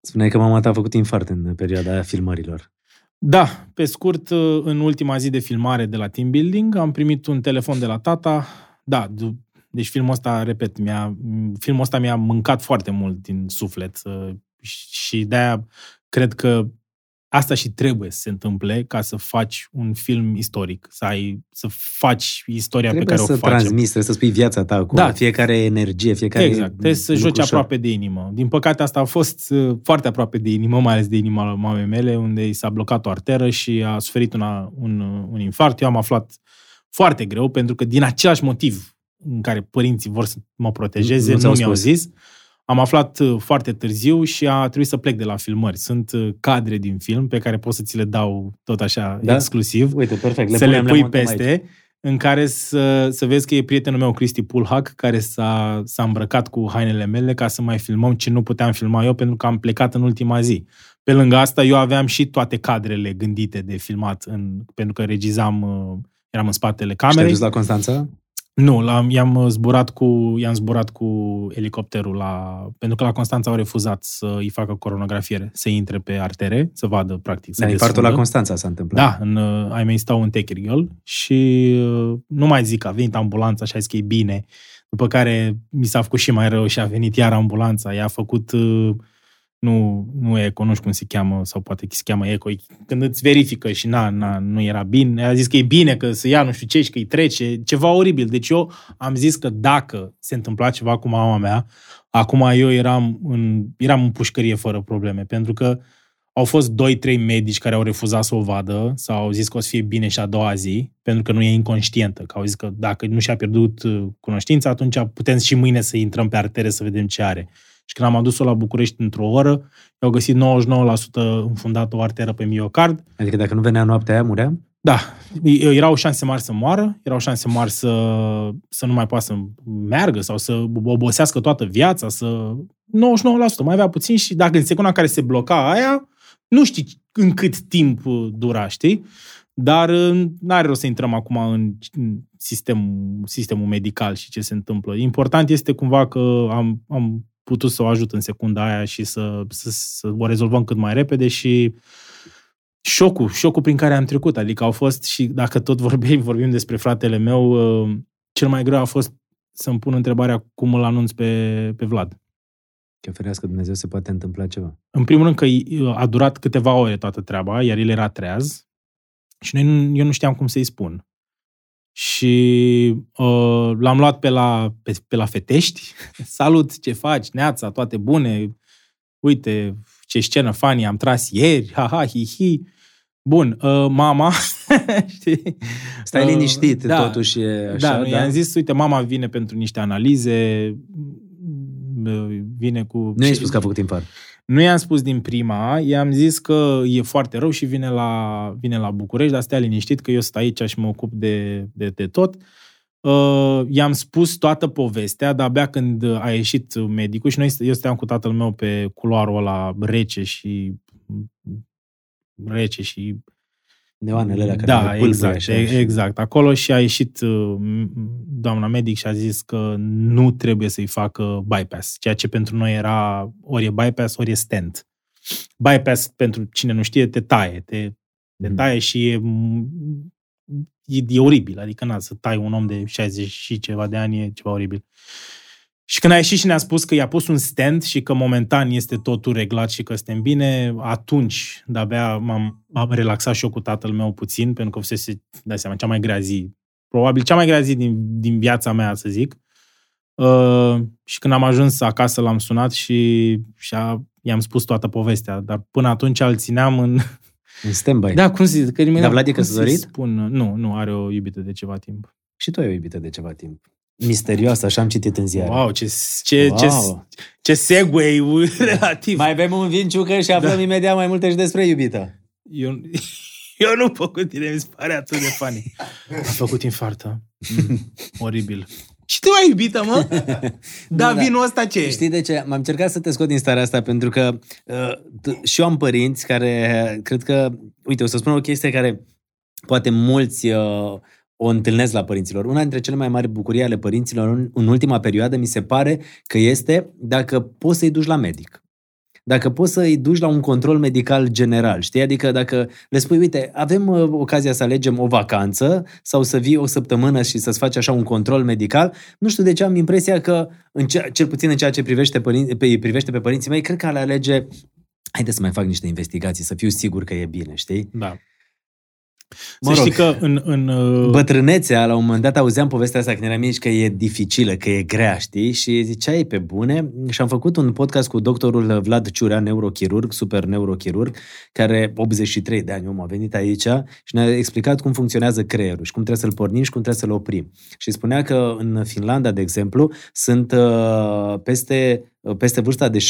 Spuneai că mama ta a făcut infart în perioada aia filmărilor. Da, pe scurt, în ultima zi de filmare de la team building am primit un telefon de la tata. Da, d- deci filmul ăsta, repet, mi-a, filmul ăsta mi-a mâncat foarte mult din suflet uh, și de-aia cred că asta și trebuie să se întâmple ca să faci un film istoric, să ai, să faci istoria Trebuie pe care să o facem. transmiți, trebuie să spui viața ta acolo, Da. fiecare energie, fiecare Exact, trebuie să lucru joci ușor. aproape de inimă. Din păcate asta a fost uh, foarte aproape de inimă, mai ales de inima mamei mele, unde i s-a blocat o arteră și a suferit una, un, uh, un infart. Eu am aflat foarte greu, pentru că din același motiv în care părinții vor să mă protejeze, Nu nu, ți-au nu mi-au spus. zis. Am aflat uh, foarte târziu și a trebuit să plec de la filmări. Sunt uh, cadre din film pe care pot să ți le dau tot așa Da? exclusiv Uite, perfect. Le să le punem, pui montăm peste, aici. în care să, să vezi că e prietenul meu, Cristi Pulhac, care s-a, s-a îmbrăcat cu hainele mele ca să mai filmăm ce nu puteam filma eu pentru că am plecat în ultima zi. Pe lângă asta, eu aveam și toate cadrele gândite de filmat, în, pentru că regizam, uh, eram în spatele Și te-ai camerei. dus la Constanța? Nu, l-am, i-am uh, zburat cu, i-am zburat cu elicopterul la... Pentru că la Constanța au refuzat să îi facă coronografiere, să intre pe artere, să vadă, practic, să Da, infartul la desfundă. Constanța s-a întâmplat. Da, în, uh, ai mei stau în Techirghiol și uh, nu mai zic că a venit ambulanța și a zis că e bine. După care mi s-a făcut și mai rău și a venit iar ambulanța. I-a făcut, uh, nu, nu eco, nu știu cum se cheamă, sau poate se cheamă eco, e când îți verifică și na, na, nu era bine. A zis că e bine, că să ia nu știu ce și că îi trece. Ceva oribil. Deci eu am zis că dacă se întâmpla ceva cu mama mea, acum eu eram în, eram în pușcărie fără probleme. Pentru că au fost 2-3 medici care au refuzat să o vadă sau au zis că o să fie bine și a doua zi, pentru că nu e inconștientă. Că au zis că dacă nu și-a pierdut uh, cunoștința, atunci putem și mâine să intrăm pe artere să vedem ce are. Și când am adus-o la București într-o oră, au găsit 99% înfundat o arteră pe miocard. Adică dacă nu venea noaptea aia, murea? Da, erau șanse mari să moară, erau șanse mari să, să nu mai poată să meargă sau să obosească toată viața, să... 99%, mai avea puțin și dacă în secunda în care se bloca aia, nu știi în cât timp uh, dura, știi? Dar uh, n-are rost să intrăm acum în în sistemul, sistemul medical și ce se întâmplă. Important este cumva că am, am putut să o ajut în secunda aia și să, să, să o rezolvăm cât mai repede și șocul, șocul prin care am trecut. Adică au fost și dacă tot vorbim, [laughs] vorbim despre fratele meu, uh, cel mai greu a fost să-mi pun întrebarea cum îl anunț pe, pe Vlad. Că ferească Dumnezeu se poate întâmpla ceva. În primul rând că a durat câteva ore toată treaba, iar el era treaz și noi, nu- eu nu știam cum să-i spun. Și uh, l-am luat pe la, pe, pe la fetești. [laughs] Salut, ce faci? Neața, toate bune. Uite, ce scenă funny am tras ieri. Ha, ha, hi, hi. Bun, uh, mama, [laughs] știi? Stai Uh, liniștit, da. totuși e așa, da, nu, i-am zis, uite, mama vine pentru niște analize, m- vine cu... Nu i-ai spus că a făcut infart. Nu i-am spus din prima, i-am zis că e foarte rău și vine la, vine la București, dar stai liniștit că eu sunt aici și mă ocup de, de, de tot. Uh, i-am spus toată povestea, dar abia când a ieșit medicul și noi, eu stăteam cu tatăl meu pe culoarul ăla rece și rece și Neoanele alea care da, mai pâlpâie exact, așa e- și- exact. Acolo și a ieșit uh, doamna medic și a zis că nu trebuie să-i facă bypass, ceea ce pentru noi era ori e bypass, ori e stent. Bypass, pentru cine nu știe, te taie, te, te Mhm. taie și e, e, e oribil, adică na, să tai un om de 60 și ceva de ani e ceva oribil. Și când a ieșit și ne-a spus că i-a pus un stand și că momentan este totul reglat și că suntem bine, atunci de-abia m-am am relaxat și eu cu tatăl meu puțin, pentru că fusese, dai seama, cea mai grea zi, probabil cea mai grea zi din, din viața mea, să zic. Uh, și când am ajuns acasă l-am sunat și, și a, i-am spus toată povestea, dar până atunci îl țineam în... [laughs] În stand-by. Da, cum să zic? Că nimeni, Dar da, Vlad e cum să căsătorit? Spun, nu, nu, are o iubită de ceva timp. Și tu ai o iubită de ceva timp. Misterioasă, așa am citit în ziare. Wow, ce, ce, ce, Wow. ce segue [laughs] relativ. Mai bem un vin ciucă și aflăm Da. imediat mai multe și despre iubita. Eu, [laughs] eu nu pot cu tine, mi se pare atât de funny. [laughs] Am făcut infartă. Mm, oribil. Și tu ai iubită, mă? Da, da. vinul ăsta ce e? Știi de ce? M-am încercat să te scot din starea asta pentru că uh, t- și eu am părinți care cred că, uite, o să spun o chestie care poate mulți uh, o întâlnesc la părinților. Una dintre cele mai mari bucurii ale părinților în, în ultima perioadă mi se pare că este dacă poți să-i duci la medic. Dacă poți să-i duci la un control medical general, știi? Adică dacă le spui, uite, avem uh, ocazia să alegem o vacanță sau să vii o săptămână și să-ți faci așa un control medical, nu știu de ce am impresia că, în ce, cel puțin în ceea ce privește, părin, pe, privește pe părinții mei, cred că ale alege, haide să mai fac niște investigații, să fiu sigur că e bine, știi? Da. Mă Să rog. știi că în... în uh, Bătrânețea, la un moment dat auzeam povestea asta când eram mici că e dificilă, că e grea, știi? Și zicea ei pe bune și am făcut un podcast cu doctorul Vlad Ciurea, neurochirurg, super neurochirurg, care 83 de ani om a venit aici și ne-a explicat cum funcționează creierul și cum trebuie să-l pornim și cum trebuie să-l oprim. Și spunea că în Finlanda, de exemplu, sunt uh, peste peste vârsta de 70%,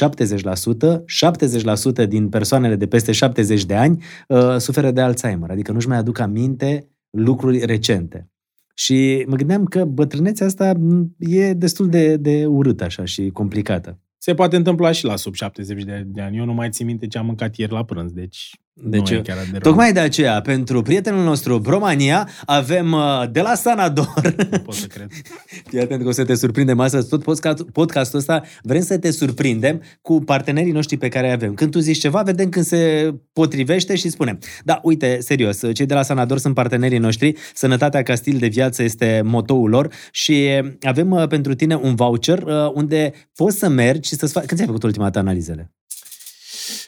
70% din persoanele de peste 70 de ani uh, suferă de Alzheimer, adică nu-și mai aduc aminte lucruri recente. Și mă gândeam că bătrânețea asta m, e destul de, de urâtă așa și complicată. se poate întâmpla și la sub 70 de, de ani. Eu nu mai țin minte ce am mâncat ieri la prânz, deci, Deci, nu e chiar de rău. Tocmai de aceea, pentru prietenul nostru Bromania, avem uh, de la Sanador Nu pot să cred. [laughs] Fii atent că o să te surprindem astăzi. Tot podcast- podcastul ăsta vrem să te surprindem cu partenerii noștri pe care îi avem. Când tu zici ceva, vedem când se potrivește și spunem. Da, uite, serios, cei de la Sanador sunt partenerii noștri, sănătatea ca stil de viață este motoul lor și avem uh, pentru tine un voucher uh, unde poți să mergi și să-ți faci... Când ți-ai făcut ultima dată analizele?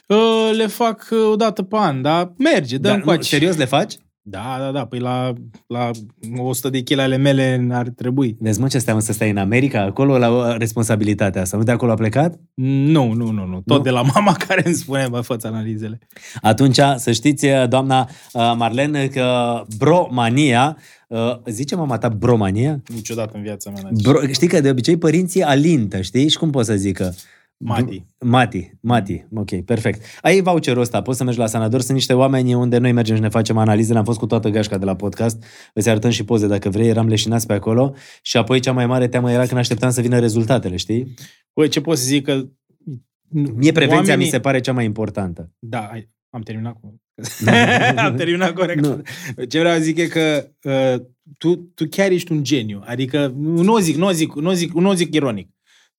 Uh, Le fac uh, o dată pe an, dar merge, dăm Da, nu, coace. serios le faci? Da, da, da, păi la, la 100 de kg ale mele ar trebui. Vezi, mă, ce înseamnă să stai în America, acolo, la uh, responsabilitatea asta. Nu de acolo a plecat? Nu, nu, nu, nu. Tot Nu? de la mama [laughs] care îmi spune, bă, fă analizele. Atunci, să știți, doamna uh, Marlen, că bromania, uh, zice mama ta bromania? Niciodată în viața mea. n-am Bro, știi că de obicei părinții alintă, știi? Și cum poți să zică? Mati. Mati, Mati, ok, perfect. Ai voucherul ăsta, poți să mergi la Sanador, sunt niște oameni unde noi mergem și ne facem analizele, am fost cu toată gașca de la podcast, îți arătăm și poze dacă vrei, eram leșinați pe acolo și apoi cea mai mare teamă era când așteptam să vină rezultatele, știi? Băi, ce pot să zic că... Mie prevenția oamenii... mi se pare cea mai importantă. Da, hai, am terminat cu... [laughs] am terminat corect. Nu. Ce vreau să zic e că uh, tu, tu chiar ești un geniu. Adică, nu o zic, nu o zic, nu o zic, nu o zic ironic.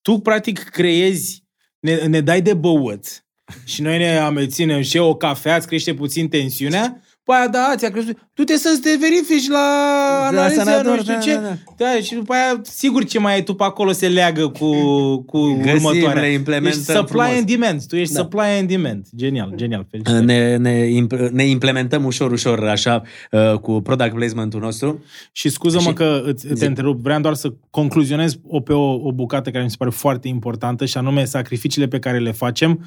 Tu, practic, creezi, ne, ne dai de băut și noi ne ameținem și o cafea, îți crește puțin tensiunea, Păi aia, da, ți-a crescut. Tu te să te verifici la De la analiză, Sanador, nu știu da, ce. da, da. Da, și după aia, sigur ce mai ai tu pe acolo se leagă cu, cu Găsim, următoarea. le implementăm Ești supply frumos. and demand. Tu ești Da. supply and demand. Genial, genial. Felicitări. Ne, ne, imp- ne implementăm ușor, ușor, așa, uh, cu product placement-ul nostru. Și scuză-mă Și- că îți, zi. te întrerup, vreau doar să concluzionez o, pe o, o bucată care mi se pare foarte importantă și anume sacrificiile pe care le facem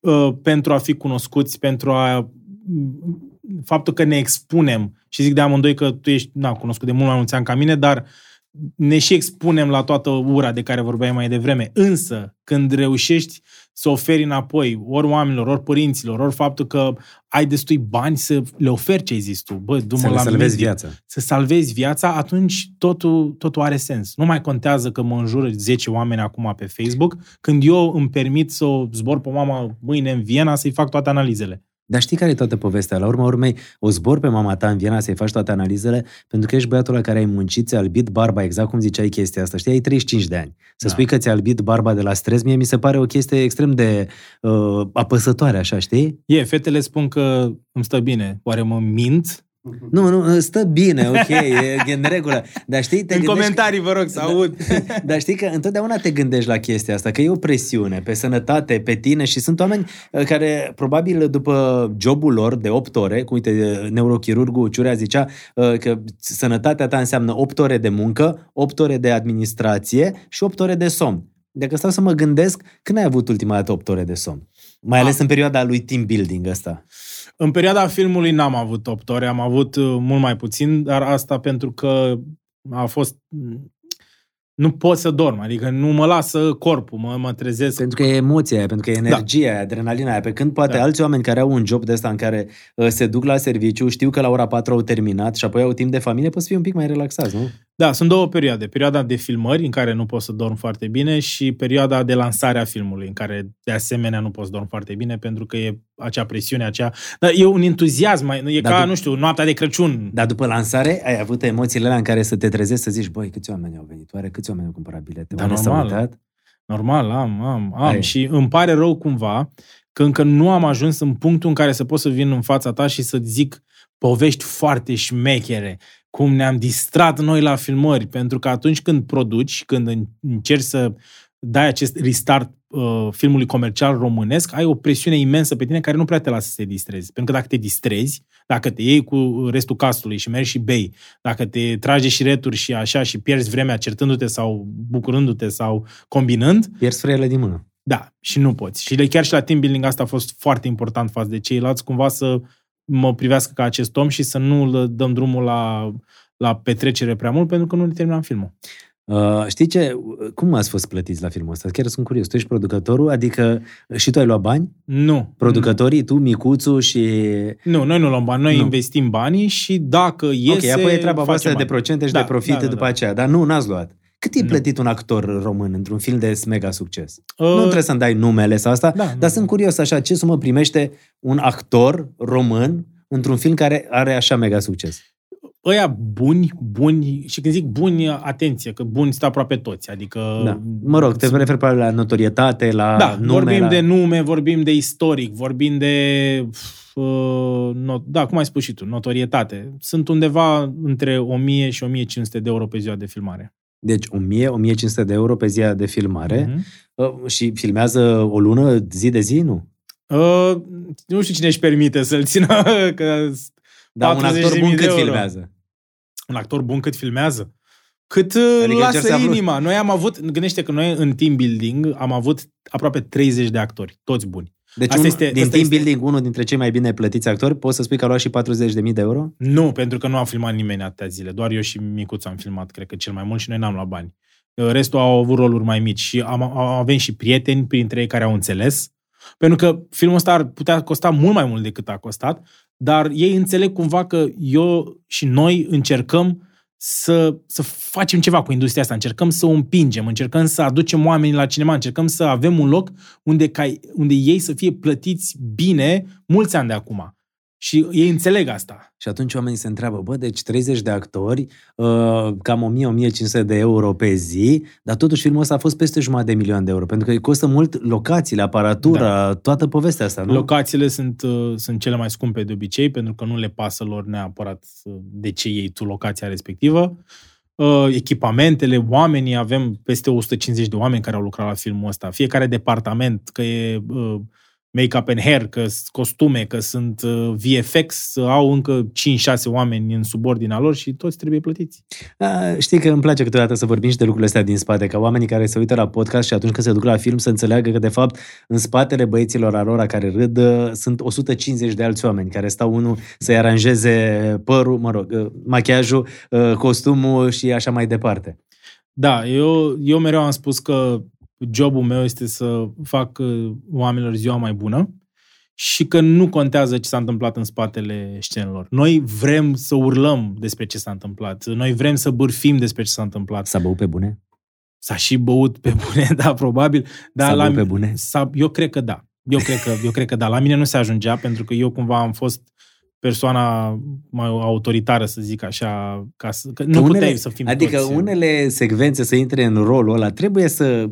uh, pentru a fi cunoscuți, pentru a m, faptul că ne expunem și zic de amândoi că tu ești na, cunoscut de mult mai mulți ani ca mine, dar ne și expunem la toată ura de care vorbeai mai devreme. Însă, când reușești să oferi înapoi ori oamenilor, ori părinților, ori faptul că ai destui bani să le oferi ce ai zis tu, bă, du Să le la salvezi medic, viața. să salvezi viața, atunci totul, totul are sens. Nu mai contează că mă înjură 10 oameni acum pe Facebook, când eu îmi permit să o zbor pe mama mâine în Viena să-i fac toate analizele. Dar știi care e toată povestea? La urma urmei, o zbor pe mama ta în Viena să-i faci toate analizele, pentru că ești băiatul la care ai muncit, ți-a albit barba, exact cum ziceai chestia asta. Știi, ai 35 de ani. Să Da. spui că ți-a albit barba de la stres, mie mi se pare o chestie extrem de uh, apăsătoare, așa, știi? E, fetele spun că îmi stă bine. Oare mă mint? Nu, nu, stă bine, ok, [laughs] e, e în regulă. Dar știi, te în gândești... comentarii, vă rog, să Da. aud. [laughs] Dar știi că întotdeauna te gândești la chestia asta, că e o presiune pe sănătate, pe tine și sunt oameni uh, care probabil după jobul lor de 8 ore, cum uite, neurochirurgul Ciurea zicea uh, că sănătatea ta înseamnă 8 ore de muncă, 8 ore de administrație și 8 ore de somn. Dacă stau să mă gândesc, când ai avut ultima dată 8 ore de somn? Mai ales Ah. în perioada lui team building ăsta. În perioada filmului n-am avut 8 ore, am avut uh, mult mai puțin, dar asta pentru că a fost... Nu pot să dorm, adică nu mă lasă corpul, mă, mă trezesc. Pentru că e emoția aia, pentru că e energia aia, adrenalina aia. Pe când poate Da. alți oameni care au un job de ăsta în care uh, se duc la serviciu, știu că la ora 4 au terminat și apoi au timp de familie, poți fi un pic mai relaxați, nu? Da, sunt două perioade. Perioada de filmări, în care nu pot să dorm foarte bine, și perioada de lansare a filmului, în care, de asemenea, nu pot să dorm foarte bine, pentru că e acea presiune, acea... Dar e un entuziasm, mai, e Dar ca, dup- nu știu, noaptea de Crăciun. Dar după lansare ai avut emoțiile alea în care să te trezești să zici, băi, câți oameni au venit? Oare câți oameni au cumpărat bilete? Da, Oare s-au normal. uitat? Normal, am, am, am. Ai. Și îmi pare rău cumva că încă nu am ajuns în punctul în care să pot să vin în fața ta și să zic povești foarte șmechere, cum ne-am distrat noi la filmări, pentru că atunci când produci, când în- încerci să dai acest restart uh, filmului comercial românesc, ai o presiune imensă pe tine care nu prea te lasă să te distrezi. Pentru că dacă te distrezi, dacă te iei cu restul castului și mergi și bei, dacă te tragi și returi și așa și pierzi vremea certându-te sau bucurându-te sau combinând, Pierzi frâiele din mână. da, și nu poți. Și le- chiar și la team building asta a fost foarte important față de ceilalți, cumva să mă privească ca acest om și să nu le dăm drumul la, la petrecere prea mult, pentru că nu ne terminam filmul. Uh, știi ce? Cum ați fost plătiți la filmul ăsta? Chiar sunt curios. Tu ești producătorul, adică și tu ai luat bani? Nu. Producătorii, tu, Micuțu și... Nu, noi nu luăm bani, noi Nu. investim banii și dacă iese, ok, apoi e treaba facem voastră de bani. procente și Da, de profit da, da, după da. aceea. Dar nu, n-ați luat. Cât e Nu. plătit un actor român într-un film de mega succes? Uh, Nu trebuie să-mi dai numele sau asta, Da, dar nu. sunt curios așa, ce sumă primește un actor român într-un film care are așa mega succes? ăia buni, buni, și când zic buni, atenție, că buni sunt aproape toți, adică... Da. Mă rog, te referi probabil la notorietate, la Da, nume, vorbim la... de nume, vorbim de istoric, vorbim de, uh, not, da, cum ai spus și tu, notorietate. Sunt undeva între 1000 și 1500 de euro pe ziua de filmare. Deci 1000-1500 de euro pe ziua de filmare Mhm. uh, și filmează o lună zi de zi, nu? Uh, nu știu cine își permite să-l țină, [laughs] că Dar un 40.000 actor bun de cât euro. filmează? un actor bun cât filmează. Cât uh, Adică adică încerci să lasă aflu- inima. Noi am avut, gândește că noi în team building am avut aproape 30 de actori, toți buni. Deci Asta un, este- din asta team este- building, unul dintre cei mai bine plătiți actori, poți să spui că a luat și 40.000 de euro? Nu, pentru că nu a filmat nimeni atâtea zile. Doar eu și Micuț am filmat, cred că cel mai mult și noi n-am luat bani. Uh, Restul au avut roluri mai mici și am, am, avem și prieteni printre ei care au înțeles. Pentru că filmul ăsta ar putea costa mult mai mult decât a costat, dar ei înțeleg cumva că eu și noi încercăm să, să facem ceva cu industria asta, încercăm să o împingem, încercăm să aducem oamenii la cinema, încercăm să avem un loc unde, ca, unde ei să fie plătiți bine mulți ani de acum. Și ei înțeleg asta. Și atunci oamenii se întreabă, bă, deci 30 de actori, uh, cam 1000-1500 de euro pe zi, dar totuși filmul ăsta a fost peste jumătate de milion de euro, pentru că îi costă mult locațiile, aparatura, da. toată povestea asta, nu? Locațiile sunt, uh, sunt cele mai scumpe de obicei, pentru că nu le pasă lor neapărat uh, de ce iei tu locația respectivă. Uh, echipamentele, oamenii, avem peste 150 de oameni care au lucrat la filmul ăsta. Fiecare departament, că e uh, make-up and hair, că sunt costume, că sunt uh, VFX, au încă 5-6 oameni în subordinea lor și toți trebuie plătiți. A, știi că îmi place câteodată să vorbim și de lucrurile astea din spate, ca oamenii care se uită la podcast și atunci când se duc la film să înțeleagă că, de fapt, în spatele băieților alora care râd, uh, sunt 150 de alți oameni care stau unul să-i aranjeze părul, mă rog, uh, machiajul, uh, costumul și așa mai departe. Da, eu, eu mereu am spus că jobul meu este să fac uh, oamenilor ziua mai bună și că nu contează ce s-a întâmplat în spatele scenelor. Noi vrem să urlăm despre ce s-a întâmplat. Noi vrem să bârfim despre ce s-a întâmplat. S-a băut pe bune? S-a și băut pe bune, [laughs] da, probabil. Dar S-a la băut pe mi- bune? S-a, eu cred că da. Eu cred că, eu cred că da. La mine nu se ajungea, pentru că eu cumva am fost persoana mai autoritară, să zic așa, ca să, că nu unele, puteai să fim Adică toți. unele secvențe să intre în rolul ăla, trebuie să,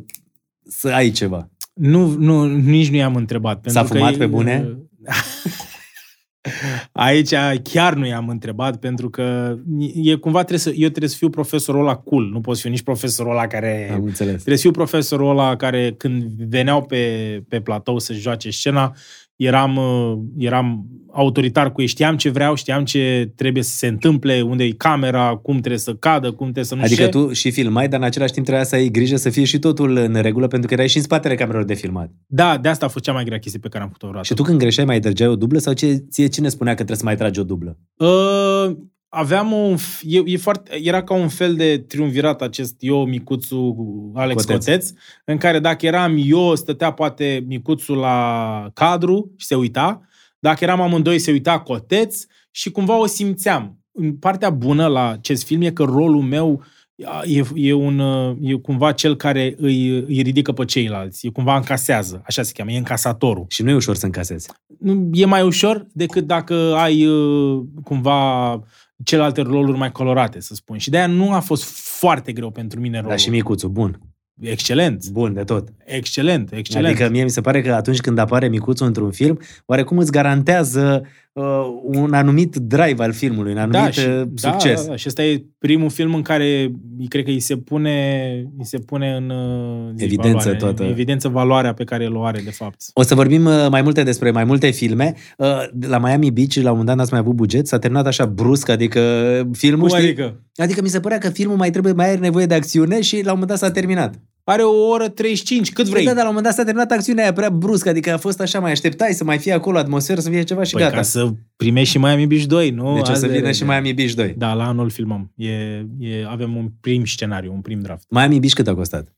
să ai ceva. Nu, nu, nici nu i-am întrebat. Pentru S-a fumat că pe bune? [laughs] Aici chiar nu i-am întrebat, pentru că e cumva trebuie să, eu trebuie să fiu profesorul ăla cool. Nu pot fi nici profesorul ăla care... Am înțeles. Trebuie să fiu profesorul ăla care când veneau pe, pe platou să joace scena, eram, uh, eram autoritar cu ei, știam ce vreau, știam ce trebuie să se întâmple, unde e camera, cum trebuie să cadă, cum trebuie să nu Adică știu ce. tu și filmai, dar în același timp trebuia să ai grijă să fie și totul în regulă, pentru că erai și în spatele camerelor de filmat. Da, de asta a fost cea mai grea chestie pe care am făcut-o vreodată. Și tu când greșeai mai trăgeai o dublă sau ce, ție cine spunea că trebuie să mai tragi o dublă? Uh, aveam un... f- E, e foarte, era ca un fel de triumvirat acest eu, Micuțu, Alex Coteț. Coteț. în care dacă eram eu, stătea poate Micuțu la cadru și se uita. Dacă eram amândoi, se uita Coteț și cumva o simțeam. În partea bună la acest film e că rolul meu e, e, un, uh, e cumva cel care îi, îi ridică pe ceilalți. E cumva încasează, așa se cheamă, e încasatorul Și nu e ușor să încasezi. nu- e mai ușor decât dacă ai uh, cumva celelalte roluri mai colorate, să spun. Și de-aia nu a fost foarte greu pentru mine rolul. Dar și micuțul, bun. Excelent, Bun de tot. excelent, excelent. Adică mie mi se pare că atunci când apare micuțul într-un film, oarecum îți garantează uh, un anumit drive al filmului, un anumit și, uh, succes. Da, da, și ăsta e primul film în care cred că îi se pune, îi se pune în uh, zi, Evidență valoare, toată. în evidență valoarea pe care o are, de fapt. O să vorbim uh, mai multe despre mai multe filme. Uh, La Miami Beach, la un moment dat n-ați mai avut buget, s-a terminat așa brusc, adică filmul, Cum știi? adică? Adică mi se părea că filmul mai trebuie, mai are nevoie de acțiune și la un moment dat s-a terminat. Are o oră 35, cât vrei. Da, dar la un moment dat s-a terminat acțiunea aia prea brusc, adică a fost așa, mai așteptai să mai fie acolo atmosferă, să fie ceva și păi gata. ca să primești și Miami Beach 2, nu? Deci o să Azi de vină rege. și Miami Beach 2. Da, la anul filmăm. E, e, avem un prim scenariu, un prim draft. Miami Beach cât a costat?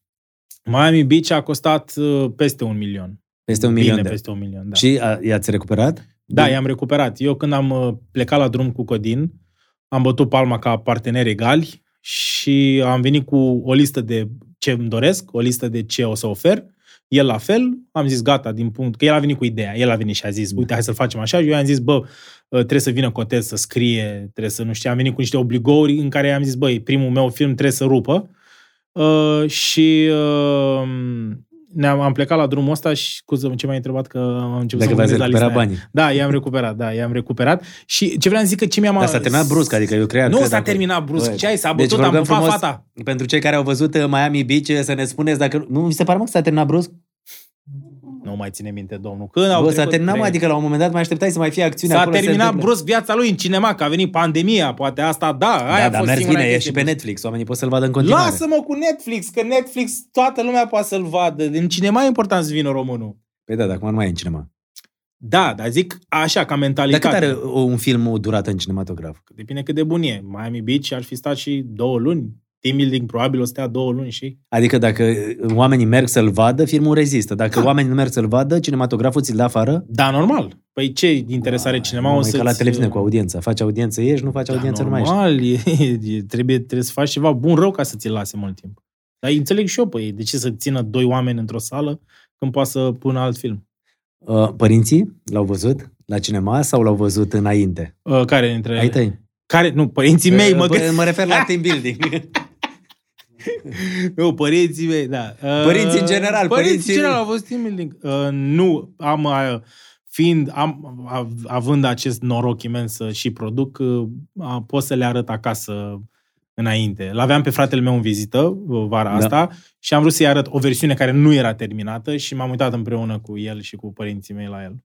Miami Beach a costat uh, peste un milion. Peste un Bine milion de peste un milion, da. Și a, i-ați recuperat? Da, i-am recuperat. Eu când am uh, plecat la drum cu Codin, am bătut palma ca parteneri egali și am venit cu o listă de ce îmi doresc, o listă de ce o să ofer. El la fel, am zis gata, din punct, că el a venit cu ideea, el a venit și a zis, uite, hai să facem așa, eu i-am zis, bă, uh, trebuie să vină Cotez să scrie, trebuie să, nu știu, am venit cu niște obligouri în care i-am zis, băi, primul meu film trebuie să rupă uh, și uh, ne-am, am plecat la drumul ăsta și, scuză ce m-ai întrebat că am început Dacă să mă v-ați gândesc la lista recuperat aia. banii. Da, i-am recuperat, da, i-am recuperat. Și ce vreau să zic că ce mi-am... Dar s-a terminat brusc, adică eu cred Nu că s-a dacă- terminat brusc. Băi, Ce ai, s-a deci bătut, vă am rugăm pupat frumos, fata. Pentru cei care au văzut uh, Miami Beach, să ne spuneți dacă... Nu, mi se pare mă că s-a terminat brusc? Nu mai ține minte, domnul. Când au Bă, s-a trecut terminat, mă, trei- adică la un moment dat mai așteptai să mai fie acțiune S-a acolo, să se terminat întâmple. brusc viața lui în cinema, că a venit pandemia, poate asta, da, aia Da, a dar fost mers singura bine, e chestie și pe bruscă. Netflix, oamenii pot să-l vadă în continuare. Lasă-mă cu Netflix, că Netflix toată lumea poate să-l vadă. În cinema e important să vină românul. Păi da, dar acum nu mai e în cinema. Da, dar zic așa, ca Dar mentalitate. cât are o- un film o durată în cinematograf? Depinde cât de bun e. Miami Beach ar fi stat și două luni. Team building probabil o stea două luni și... Adică dacă oamenii merg să-l vadă, filmul rezistă. Dacă oamenii nu merg să-l vadă, cinematograful ți-l dă afară? Da, normal. Păi ce interes are cinema? Nu, O e să ca la televiziune cu audiența. Faci audiență, ieși, nu faci audiență, nu mai ești. Da, normal, [laughs] e, e, trebuie, trebuie să faci ceva bun rău ca să ți-l lase mult timp. Dar înțeleg și eu, păi, de ce să țină doi oameni într-o sală când poate să pună alt film? Uh, Părinții l-au văzut la cinema sau l-au văzut înainte? Uh, care dintre Ai tăi. Care? Nu, părinții mei, mă Uh, gândesc. Mă refer la [laughs] team building. [laughs] Nu, părinții mei, da. Uh, Părinții în general, Părinții părinții- în general au fost team building. Uh, nu, am... Uh, fiind, am, av- având acest noroc imens să și produc, uh, a- pot să le arăt acasă înainte. L-aveam pe fratele meu în vizită uh, vara Da. asta și am vrut să-i arăt o versiune care nu era terminată și m-am uitat împreună cu el și cu părinții mei la el,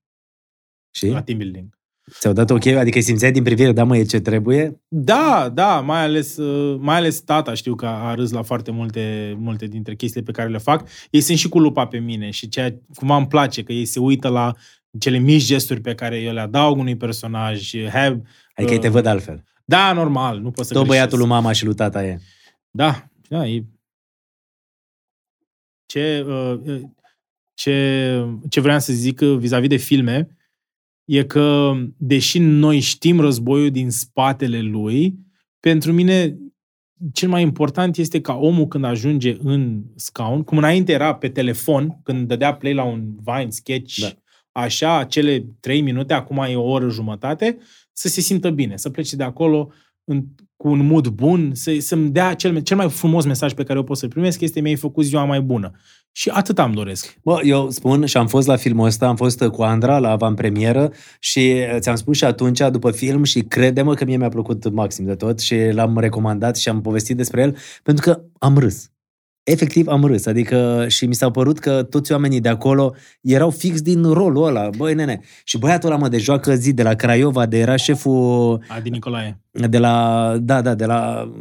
Și? la team building. Ți-au dat ok? Adică simțeai din privire, da mă, e ce trebuie? Da, da, mai ales, uh, mai ales tata știu că a râs la foarte multe, multe dintre chestiile pe care le fac. Ei sunt și cu lupa pe mine și ceea cumva îmi place că ei se uită la cele mici gesturi pe care eu le adaug unui personaj. Have, Adică ei te văd altfel. Da, normal, nu pot să Tot greșesc. băiatul lui mama și lui tata e. Da, da, e, Ce, uh, ce, ce vreau să zic vis-a-vis de filme e că, deși noi știm războiul din spatele lui, pentru mine cel mai important este ca omul când ajunge în scaun, cum înainte era pe telefon, când dădea play la un Vine sketch, da. așa, cele trei minute, acum e o oră jumătate, să se simtă bine, să plece de acolo în, cu un mood bun, să, să-mi dea cel, cel mai frumos mesaj pe care eu pot să-l primesc este mi-ai făcut ziua mai bună. Și atât am doresc. Bă, eu spun și am fost la filmul ăsta, am fost cu Andra la avantpremieră și ți-am spus și atunci, după film, și crede-mă că mie mi-a plăcut maxim de tot și l-am recomandat și am povestit despre el, pentru că am râs efectiv am râs, adică și mi s-a părut că toți oamenii de acolo erau fix din rolul ăla, băi nene. Și băiatul ăla mă de joacă zi de la Craiova, de era șeful... Adi Nicolae. De la, da, da, de la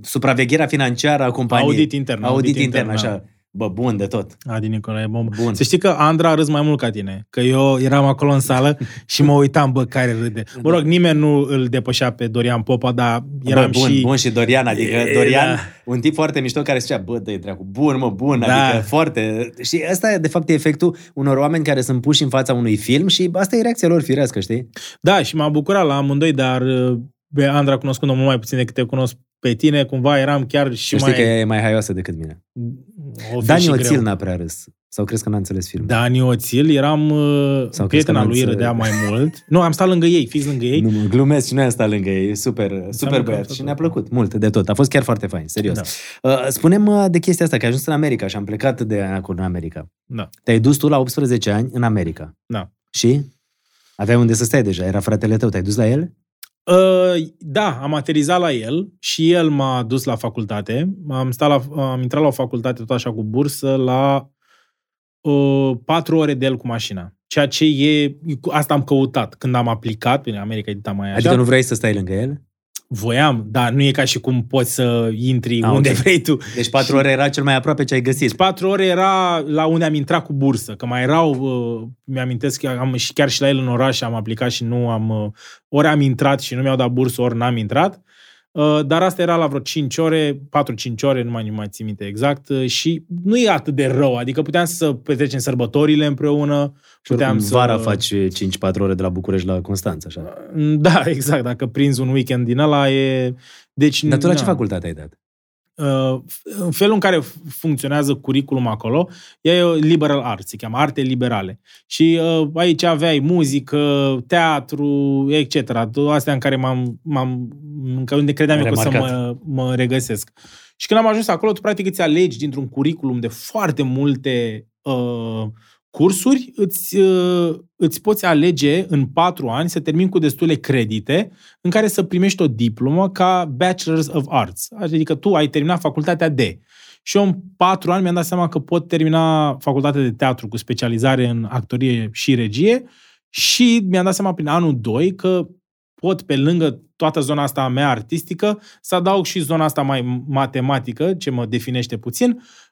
supravegherea financiară a companiei. Audit intern. Audit, audit intern, intern, așa. Da. Bă, bun de tot. Adi Nicolae, bun. bun. Să știi că Andra a râs mai mult ca tine. Că eu eram acolo în sală și mă uitam, bă, care râde. Mă rog, nimeni nu îl depășea pe Dorian Popa, dar eram bă, bun, și... Bun și Dorian, adică e, Dorian, da. un tip foarte mișto care zicea, bă, dă dracu, bun, mă, bun, da. adică foarte... Și asta, de fapt, e efectul unor oameni care sunt puși în fața unui film și asta e reacția lor firească, știi? Da, și m-a bucurat la amândoi, dar pe Andra cunoscând-o mult mai puțin decât te cunosc pe tine, cumva eram chiar și Știi mai... că e mai haioasă decât mine. Dani Oțil n-a prea râs. Sau crezi că n-a înțeles filmul? Dani Oțil, eram uh, Sau prietena lui, râdea mai mult. Nu, am stat lângă ei, fix lângă ei. Nu, mă, glumesc și noi am stat lângă ei. Super, super băiat. Și ne-a plăcut mult de tot. A fost chiar foarte fain, serios. Da. Uh, spunem uh, de chestia asta, că ai ajuns în America și am plecat de acolo în America. Da. Te-ai dus tu la 18 ani în America. Da. Și? Aveai unde să stai deja, era fratele tău, te-ai dus la el? Uh, da, am aterizat la el și el m-a dus la facultate. Am, stat la, am intrat la o facultate tot așa cu bursă la uh, patru ore de el cu mașina. Ceea ce e, asta am căutat când am aplicat, în America e mai așa. Adică nu vrei să stai lângă el? Voiam, dar nu e ca și cum poți să intri A, ah, unde okay. vrei tu. Deci patru ore era cel mai aproape ce ai găsit. Deci patru ore era la unde am intrat cu bursă, că mai erau, uh, mi-amintesc că am și chiar și la el în oraș am aplicat și nu am, uh, ori am intrat și nu mi-au dat bursă, ori n-am intrat. Uh, dar asta era la vreo 5 ore, 4-5 ore, nu mai, nu mai țin minte exact, uh, și nu e atât de rău, adică puteam să petrecem sărbătorile împreună, puteam să... Vara faci 5-4 ore de la București la Constanța, așa. Uh, da, exact, dacă prinzi un weekend din ăla e... Deci, Dar tu la ce facultate ai dat? Uh, în felul în care funcționează curriculum acolo, e liberal arts, se cheamă arte liberale. Și uh, aici aveai muzică, teatru, etc. Astea în care m-am, m-am unde credeam eu că să mă, mă regăsesc. Și când am ajuns acolo, tu practic îți alegi dintr-un curriculum de foarte multe uh, cursuri, îți, uh, îți poți alege în patru ani să termin cu destule credite în care să primești o diplomă ca Bachelor's of Arts. Adică tu ai terminat facultatea de. Și eu în patru ani mi-am dat seama că pot termina facultatea de teatru cu specializare în actorie și regie și mi-am dat seama prin anul 2 că pot, pe lângă toată zona asta a mea artistică, să adaug și zona asta mai matematică, ce mă definește puțin, Uh,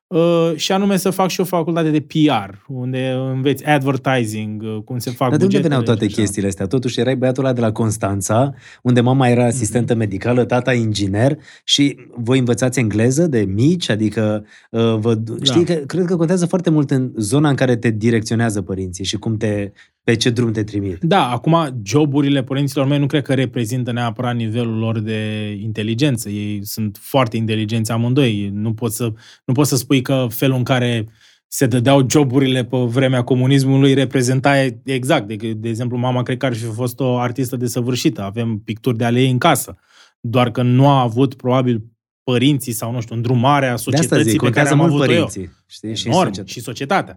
și anume să fac și o facultate de PR, unde înveți advertising, uh, cum se fac Dar de unde veneau toate chestiile astea? Totuși erai băiatul ăla de la Constanța, unde mama era asistentă mm-hmm. medicală, tata inginer și voi învățați engleză de mici, adică uh, vă, da. știi că cred că contează foarte mult în zona în care te direcționează părinții și cum te, pe ce drum te trimit. Da, acum joburile părinților mei nu cred că reprezintă neapărat nivelul lor de inteligență. Ei sunt foarte inteligenți amândoi. Nu pot să, nu pot să spui că felul în care se dădeau joburile pe vremea comunismului reprezenta exact. De, de exemplu, mama cred că ar fi fost o artistă desăvârșită. Avem picturi de ale ei în casă. Doar că nu a avut, probabil, părinții sau, nu știu, îndrumarea societății zic, pe care am avut părinții, eu. Știi? Și, Enorm, societatea. și societatea.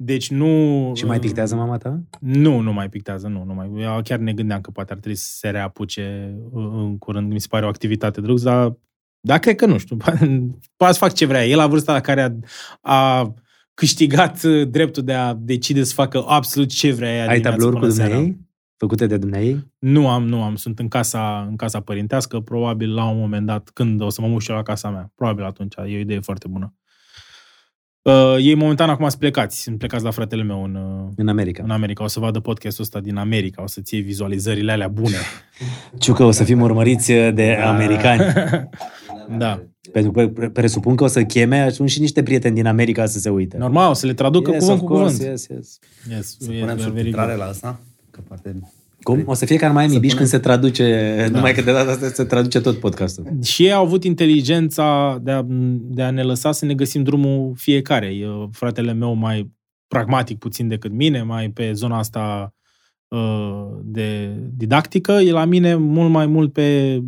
Deci nu... Și mai pictează mama ta? Nu, nu mai pictează, nu. nu mai. Eu chiar ne gândeam că poate ar trebui să se reapuce în curând. Mi se pare o activitate drăguț, dar dar cred că nu știu. [laughs] Poate să fac ce vrea. El la vârsta la care a, a câștigat uh, dreptul de a decide să facă absolut ce vrea Ai tablouri cu dumneai? Făcute de dumneai? Nu am, nu am. Sunt în casa, în casa părintească. Probabil la un moment dat, când o să mă mușc la casa mea. Probabil atunci. E o idee foarte bună. Uh, ei momentan acum sunt plecați. Sunt plecați la fratele meu în, uh, în America. În America. O să vadă podcastul ăsta din America. O să-ți iei vizualizările alea bune. [laughs] Ciucă, o să fim urmăriți de da. americani. [laughs] da. Pentru că pre- presupun că o să cheme atunci și niște prieteni din America să se uite. Normal, o să le traducă Yes, cuvânt of cu course, cuvânt. Yes, yes. Yes, Să yes, punem very subtitrare good. la asta? Că poate... Cum? O să fie ca în Miami Să Beach punem- când se traduce, numai că de data asta se traduce tot podcastul. Și ei au avut inteligența de a, de a ne lăsa să ne găsim drumul fiecare. E, fratele meu mai pragmatic puțin decât mine, mai pe zona asta uh, de didactică, e la mine mult mai mult pe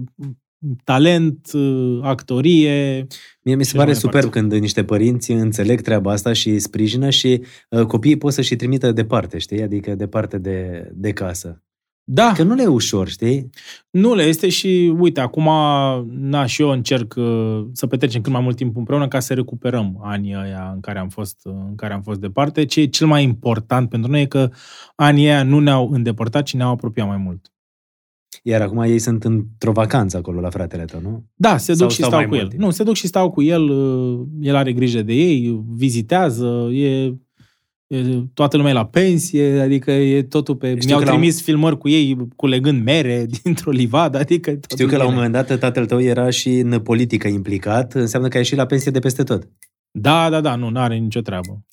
talent, uh, actorie. Mie mi se Și pare așa mai superb când niște părinți înțeleg treaba asta și îi sprijină și uh, copiii pot să-și trimită departe, știi? Adică departe de, de casă. Da, Că nu le e ușor, știi? nu le este și, uite, acum, na, și eu încerc uh, să petrecem cât mai mult timp împreună ca să recuperăm anii ăia în care am fost, uh, în care am fost departe. Ce e cel mai important pentru noi e că anii ăia nu ne-au îndepărtat, ci ne-au apropiat mai mult. Iar acum ei sunt într-o vacanță acolo la fratele tău, nu? Da, se Sau duc și stau stau mai cu mult el. timp? Nu, se duc și stau cu el, uh, el are grijă de ei, vizitează, e, e toată lumea e la pensie, adică e totul pe... Știu Mi-au că la un- trimis filmări cu ei culegând mere [laughs] dintr-o livadă, adică totul Știu că la un bine. moment dat tatăl tău era și în politică implicat, înseamnă că a ieșit la pensie de peste tot. Da, da, da, nu, n-are nicio treabă.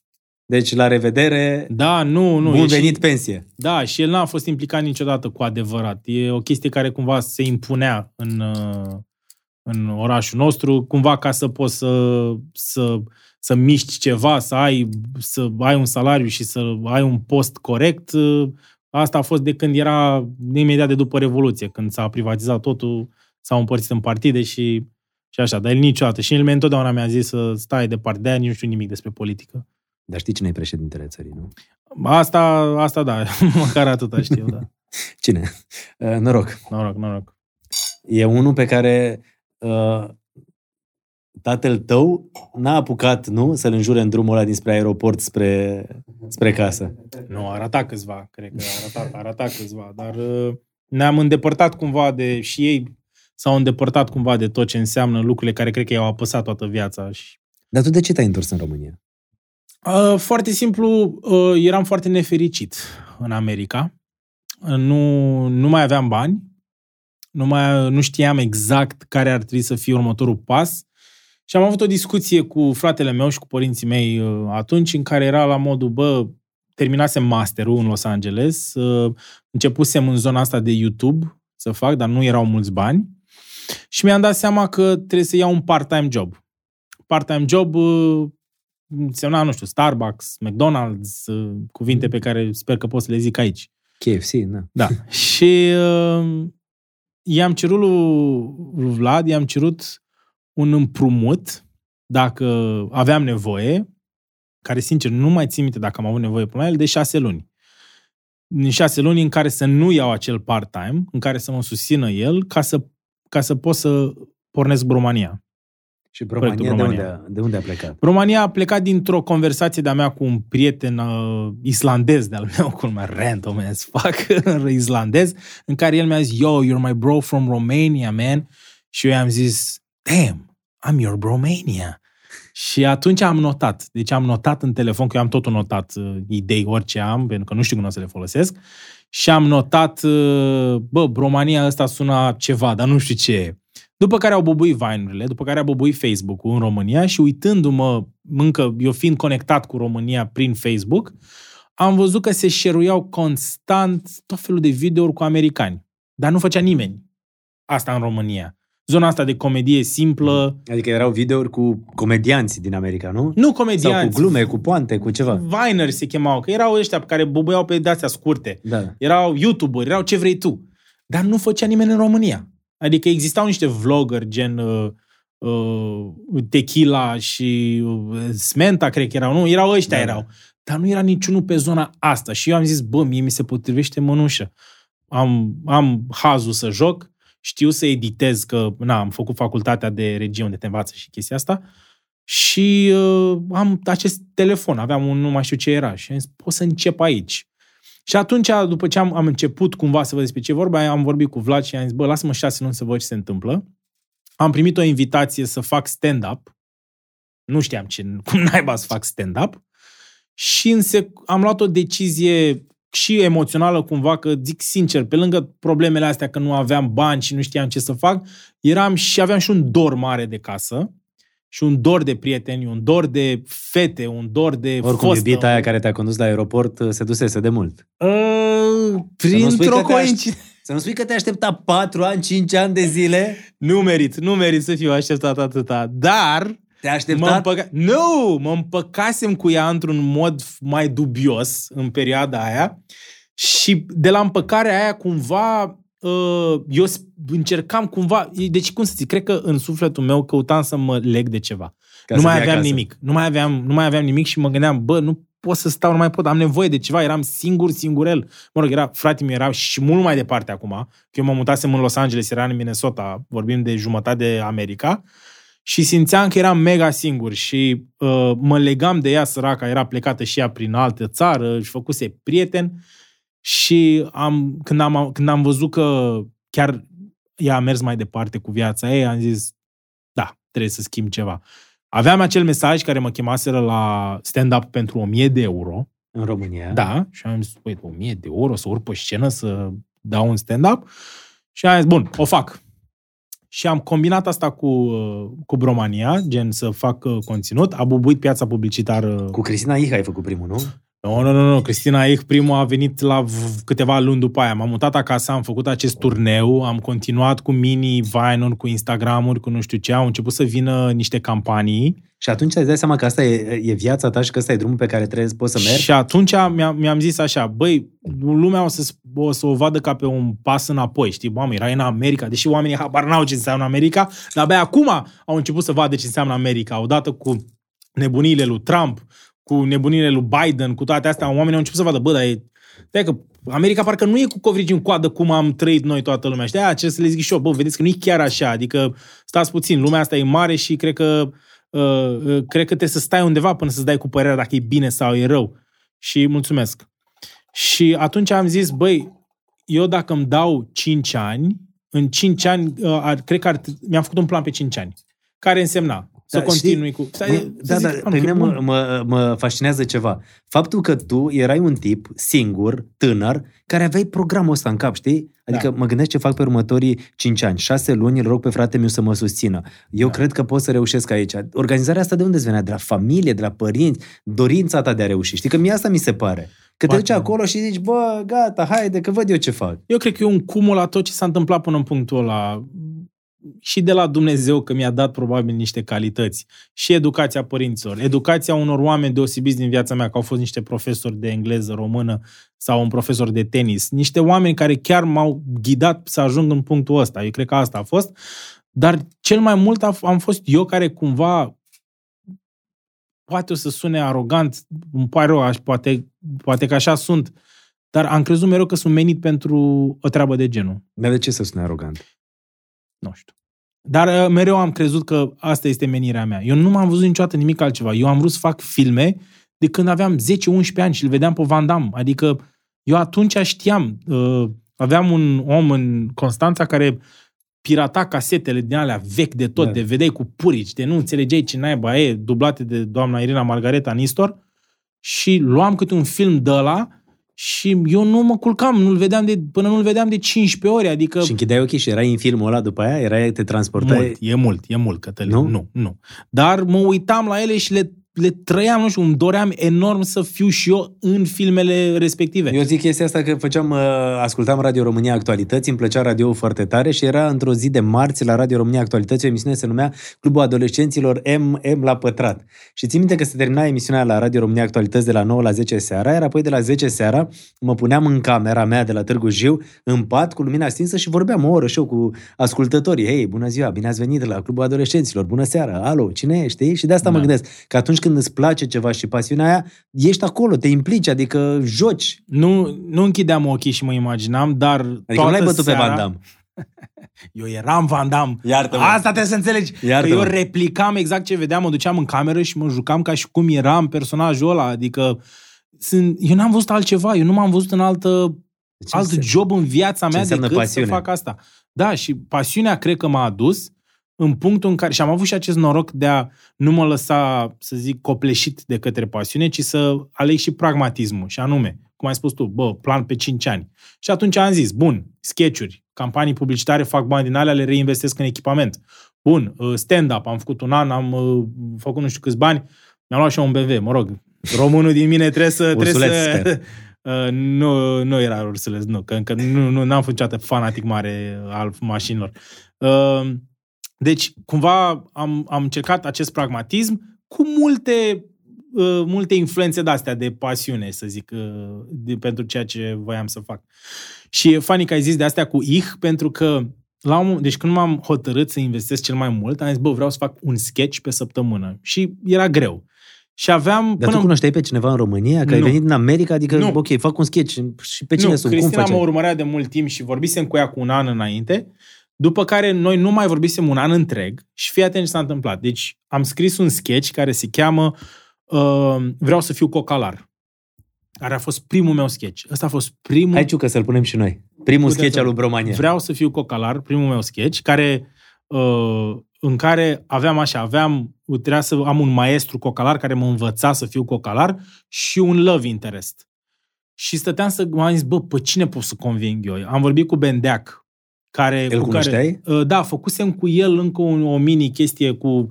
Deci, la revedere, Da, nu, nu. bun e venit Și, pensie. da, și el n-a fost implicat niciodată cu adevărat. E o chestie care cumva se impunea în, uh, în orașul nostru, cumva ca să poți să, să, să miști ceva, să ai, să ai un salariu și să ai un post corect. uh, Asta a fost de când era imediat de după Revoluție, când s-a privatizat totul, s-au împărțit în partide și, și așa. Dar el niciodată. Și el mie întotdeauna mi-a zis să stai departe de aia, nici nu știu nimic despre politică. Dar știi cine e președintele țării, nu? Asta, asta da, [laughs] măcar atâta știu, da. [laughs] Cine? Uh, noroc. Noroc, noroc. E unul pe care uh, tatăl tău n-a apucat, nu? Să-l înjure în drumul ăla dinspre aeroport spre, spre casă. Nu, arăta câțiva, cred că arăta, arăta câțiva, dar uh, ne-am îndepărtat cumva de, și ei s-au îndepărtat cumva de tot ce înseamnă lucrurile care cred că i-au apăsat toată viața. Și, Dar tu de ce te-ai întors în România? uh, foarte simplu, uh, eram foarte nefericit în America. Uh, Nu, nu mai aveam bani, nu, mai, nu știam exact care ar trebui să fie următorul pas și am avut o discuție cu fratele meu și cu părinții mei uh, atunci în care era la modul, bă, terminasem masterul în Los Angeles, uh, începusem în zona asta de YouTube să fac, dar nu erau mulți bani și mi-am dat seama că trebuie să iau un part-time job. Part-time job uh, însemna, nu știu, Starbucks, McDonald's, uh, cuvinte pe care sper că pot să le zic aici. KFC, na. Da. [laughs] și uh, i-am cerut lui, lui Vlad, i-am cerut un împrumut dacă aveam nevoie, care sincer nu mai țin minte dacă am avut nevoie până la el, de șase luni. În șase luni în care să nu iau acel part-time, în care să mă susțină el, ca să, ca să pot să pornesc Bromania. Și România, de România. unde, a, de unde a plecat? România a plecat dintr-o conversație de-a mea cu un prieten uh, islandez de-al meu, cum random as fuck, [laughs] islandez, în care el mi-a zis, yo, you're my bro from Romania, man. Și eu i-am zis, damn, I'm your Bromania. Și atunci am notat. Deci am notat în telefon, că eu am totul notat, uh, idei, orice am, pentru că nu știu cum o să le folosesc. Și am notat, uh, bă, Bromania ăsta sună ceva, dar nu știu ce e. După care au bubuit Vine-urile, după care a bubuit Facebook-ul în România și uitându-mă, încă eu fiind conectat cu România prin Facebook, am văzut că se șeruiau constant tot felul de videouri cu americani. Dar nu făcea nimeni asta în România. Zona asta de comedie simplă, Adică erau videouri cu comedianți din America, nu? nu Sau comedianți. cu glume, cu poante, cu ceva. Vineri se chemau, că erau ăștia pe care bubuiau pe de-astea scurte. Da. Erau youtuberi, erau ce vrei tu. Dar nu făcea nimeni în România. Adică existau niște vloggeri gen uh, uh, Tequila și uh, Smenta, cred că erau. Nu, erau ăștia, Da, da, erau. Dar nu era niciunul pe zona asta. Și eu am zis, bă, mie mi se potrivește mănușă. Am, am hazul să joc, știu să editez, că na, am făcut facultatea de regie unde te învață și chestia asta. Și uh, am acest telefon, aveam un, nu mai știu ce era. Și am zis, pot să încep aici. Și atunci, după ce am, am început cumva să văd despre ce e vorba, am vorbit cu Vlad și am zis, bă, lasă-mă șase luni să văd ce se întâmplă. Am primit o invitație să fac stand-up. Nu știam ce, cum [laughs] naiba să fac stand-up. Și în sec- am luat o decizie și emoțională cumva, că zic sincer, pe lângă problemele astea că nu aveam bani și nu știam ce să fac, eram și aveam și un dor mare de casă. și un dor de prieteni, un dor de fete, un dor de Oricum, fostă. iubita aia care te-a condus la aeroport uh, se dusese de mult. Uh, Să nu spui printr-o că te coincidență. Să nu spui că te aștepta 4 ani, 5 ani de zile. Nu merit, nu merit să fiu așteptat atâta, dar Te-a mă așteptat? împăca... Nu! Mă împăcasem cu ea într-un mod mai dubios în perioada aia și de la împăcarea aia cumva uh, eu s- încercam cumva, deci cum să zic, cred că în sufletul meu căutam să mă leg de ceva. Ca nu să mai fii aveam acasă. nimic. Nu mai aveam, nu mai aveam nimic și mă gândeam, bă, nu pot să stau, nu mai pot, am nevoie de ceva, eram singur, singurel. Mă rog, era, frate mi era și mult mai departe acum, că eu mă mutasem în Los Angeles, era în Minnesota, vorbim de jumătate de America, și simțeam că eram mega singur și uh, mă legam de ea, săraca, era plecată și ea prin altă țară, își făcuse prieten și am, când, am, când am văzut că chiar ea a mers mai departe cu viața ei, am zis, da, trebuie să schimb ceva. Aveam acel mesaj care mă chemaseră la stand-up pentru 1000 de euro. În România. Da, și am zis, băi, 1000 de euro să urc pe scenă să dau un stand-up. Și am zis, bun, o fac. Și am combinat asta cu, uh, cu Bromania, gen să fac uh, conținut. A bubuit piața publicitară. Cu Cristina Iha ai făcut primul, nu? Nu, nu, nu, nu. Cristina Eich primul a venit la v- câteva luni după aia. M-am mutat acasă, am făcut acest turneu, am continuat cu mini Vine-uri, cu Instagram-uri, cu nu știu ce. Au început să vină niște campanii. Și atunci îți dai seama că asta e, e viața ta și că ăsta e drumul pe care trebuie să poți să mergi? Și atunci mi-am, mi-am zis așa, băi, lumea o să, o să o vadă ca pe un pas înapoi, știi? Mamă, erai în America, deși oamenii habar n-au ce înseamnă America, dar abia acum au început să vadă ce înseamnă America, odată cu nebuniile lui Trump, cu nebuniile lui Biden, cu toate astea, oamenii au început să vadă, bă, dar e... Stai că America parcă nu e cu covrigi în coadă cum am trăit noi toată lumea. Știi? Aia ce să le zic și eu, bă, vedeți că nu e chiar așa. Adică stați puțin, lumea asta e mare și cred că uh, uh, cred că trebuie să stai undeva până să-ți dai cu părerea dacă e bine sau e rău. Și mulțumesc. Și atunci am zis, băi, eu dacă îmi dau 5 ani, în 5 ani, uh, ar, cred că ar, mi-am făcut un plan pe 5 ani. Care însemna să Da, continui cu... Stai, Mă, să da, zic, da, "Ah, nu, pe că e mine mă, bun." mă, mă fascinează ceva. Faptul că tu erai un tip singur, tânăr, care aveai programul ăsta în cap, știi? Adică Da. mă gândesc ce fac pe următorii 5 ani. 6 luni îl rog pe frate meu să mă susțină. Eu Da. cred că pot să reușesc aici. Organizarea asta de unde îți venea? De la familie, de la părinți, dorința ta de a reuși. Știi că mie asta mi se pare. Că te Poate. duci acolo și zici, bă, gata, haide, că văd eu ce fac. Eu cred că e un cumul la tot ce s-a întâmplat până în punctul ăla. Și de la Dumnezeu că mi-a dat probabil niște calități. Și educația părinților. Educația unor oameni deosebiți din viața mea, că au fost niște profesori de engleză, română sau un profesor de tenis. Niște oameni care chiar m-au ghidat să ajung în punctul ăsta. Eu cred că asta a fost. Dar cel mai mult a- am fost eu care cumva poate o să sune arogant, îmi pare rău, aș- poate, poate că așa sunt, dar am crezut mereu că sunt menit pentru o treabă de genul. Dar de ce să sune arogant? Nu știu. Dar uh, mereu am crezut că asta este menirea mea. Eu nu m-am văzut niciodată nimic altceva. Eu am vrut să fac filme de când aveam 10-11 ani și îl vedeam pe Van Damme. Adică eu atunci știam. Uh, aveam un om în Constanța care pirata casetele din alea vechi de tot, Da. de vedeai cu purici, de nu înțelegeai ce naiba e, dublate de doamna Irina Margareta Nistor și luam câte un film de ăla și eu nu mă culcam, nu-l vedeam de, până nu-l vedeam de 15 ori, adică Și închideai ochii și erai în filmul ăla după aia? Erai, te transportai? mult, e mult, e mult, Cătălin. Nu? Nu? nu, nu. Dar mă uitam la ele și le, le trăiam, nu știu, îmi doream enorm să fiu și eu în filmele respective. Eu zic chestia asta că făceam, uh, ascultam Radio România Actualități, îmi plăcea radio foarte tare și era într-o zi de marți la Radio România Actualități, o emisiune se numea Clubul Adolescenților M, M la pătrat. Și țin minte că se termina emisiunea la Radio România Actualități de la 9 la 10 seara, iar apoi de la 10 seara mă puneam în camera mea de la Târgu Jiu, în pat, cu lumina stinsă și vorbeam o oră și eu cu ascultătorii. Hei, bună ziua, bine ați venit la Clubul Adolescenților, bună seara, alo, cine ești? Știi? Și de asta Da. mă gândesc, că atunci când îți place ceva și pasiunea aia, ești acolo, te implici, adică joci. Nu, nu închideam ochii și mă imaginam, dar Adică toată nu l-ai bătut seara, pe Van Damme. [laughs] Eu eram Van Damme. Iartă-mă. Asta trebuie să înțelegi. Iartă-mă. Că eu replicam exact ce vedeam, mă duceam în cameră și mă jucam ca și cum eram personajul ăla. Adică sunt, eu n-am văzut altceva, eu nu m-am văzut în altă, Ce alt înseamnă? job în viața ce mea înseamnă decât pasiune? să fac asta. Da, și pasiunea cred că m-a adus în punctul în care, și am avut și acest noroc de a nu mă lăsa, să zic, copleșit de către pasiune, ci să aleg și pragmatismul, și anume, cum ai spus tu, bă, plan pe 5 ani. Și atunci am zis, bun, sketchuri, campanii publicitare, fac bani din alea, le reinvestesc în echipament. Bun, uh, stand-up, am făcut un an, am uh, făcut nu știu câți bani, mi-am luat și eu un BMW, mă rog. Românul din mine trebuie să... trebuie Ursuleț, [laughs] să sper. Uh, nu, nu era ursuleț, nu, că încă nu, nu, n-am fost niciodată fanatic mare al mașinilor. Uh, deci, cumva am, am încercat acest pragmatism cu multe, uh, multe influențe de-astea de pasiune, să zic, uh, de, pentru ceea ce voiam să fac. Și e funny că ai zis de astea cu ich, pentru că la un, deci când m-am hotărât să investesc cel mai mult, am zis, bă, vreau să fac un sketch pe săptămână. Și era greu. Și aveam... Dar tu cunoșteai pe cineva în România? Că ai Nu. venit din America? Adică, Nu. ok, fac un sketch. Și pe cine nu, sunt? Cum Cristina mă faceai? urmărea de mult timp și vorbisem cu ea cu un an înainte, după care noi nu mai vorbisem un an întreg și fii atent ce s-a întâmplat. Deci am scris un sketch care se cheamă uh, Vreau să fiu cocalar. Care a fost primul meu sketch. Ăsta a fost primul... Hai, Ciucă, să-l punem și noi. Primul Putem sketch să- al lui Bromania. Vreau să fiu cocalar, primul meu sketch, care, uh, în care aveam așa, aveam, trebuia să am un maestru cocalar care mă învăța să fiu cocalar și un love interest. Și stăteam să m-am zis, bă, pe cine pot să conving eu? Am vorbit cu Bendeac, care... Îl cu care, cunoșteai? uh, da, făcusem cu el încă un, o mini chestie cu,